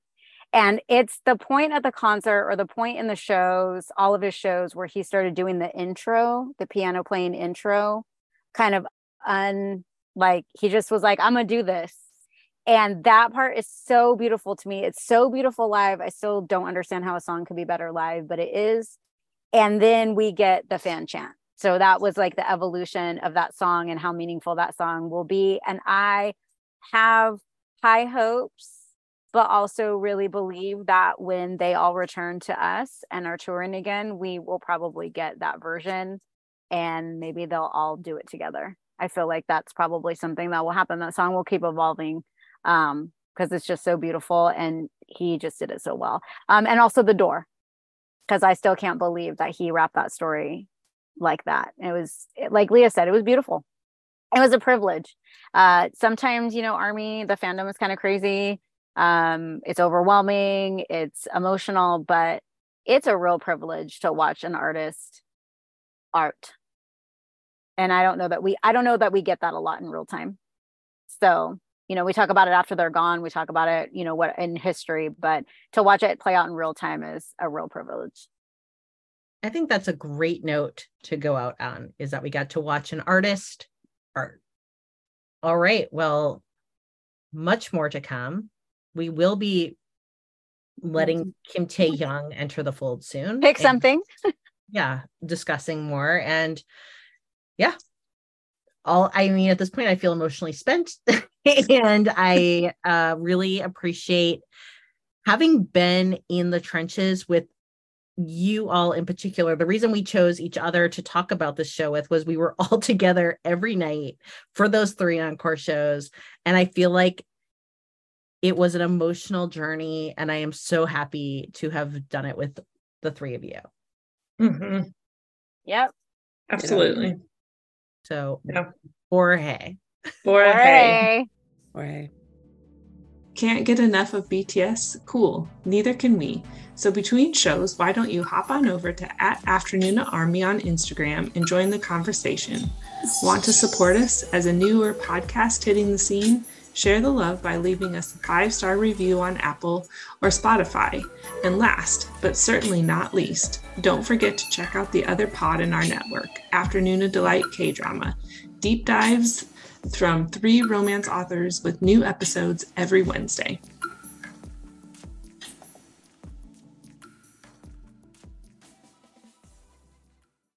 And it's the point at the concert or the point in the shows, all of his shows, where he started doing the intro, the piano playing intro, kind of un like he just was like, I'm gonna do this. And that part is so beautiful to me. It's so beautiful live. I still don't understand how a song could be better live, but it is. And then we get the fan chant. So that was like the evolution of that song and how meaningful that song will be. And I have high hopes but also really believe that when they all return to us and are touring again, we will probably get that version and maybe they'll all do it together. I feel like that's probably something that will happen. That song will keep evolving um because it's just so beautiful and he just did it so well. Um and also the door because I still can't believe that he wrapped that story like that. It was like Lia said, it was beautiful. It was a privilege. Uh sometimes, you know, army, the fandom is kind of crazy. Um it's overwhelming it's emotional but it's a real privilege to watch an artist art. And i don't know that we i don't know that we get that a lot in real time. So you know we talk about it after they're gone we talk about it you know what in history but to watch it play out in real time is a real privilege. I think that's a great note to go out on is that we got to watch an artist art all right well much more to come we will be letting Kim Taehyung enter the fold soon. Pick something. yeah, discussing more. And yeah, all I mean, at this point, I feel emotionally spent. and I uh, really appreciate having been in the trenches with you all in particular. The reason we chose each other to talk about this show with was we were all together every night for those three encore shows. And I feel like it was an emotional journey and i am so happy to have done it with the three of you mm-hmm. yep absolutely so yeah. Jorge. Jorge. Jorge. Can't get enough of BTS? Cool. Neither can we. So between shows, why don't you hop on over to at Afternoona Army on Instagram and join the conversation? Want to support us as a newer podcast hitting the scene? Share the love by leaving us a five star review on Apple or Spotify. And last, but certainly not least, don't forget to check out the other pod in our network, Afternoona Delight K Drama. Deep dives from three romance authors with new episodes every Wednesday.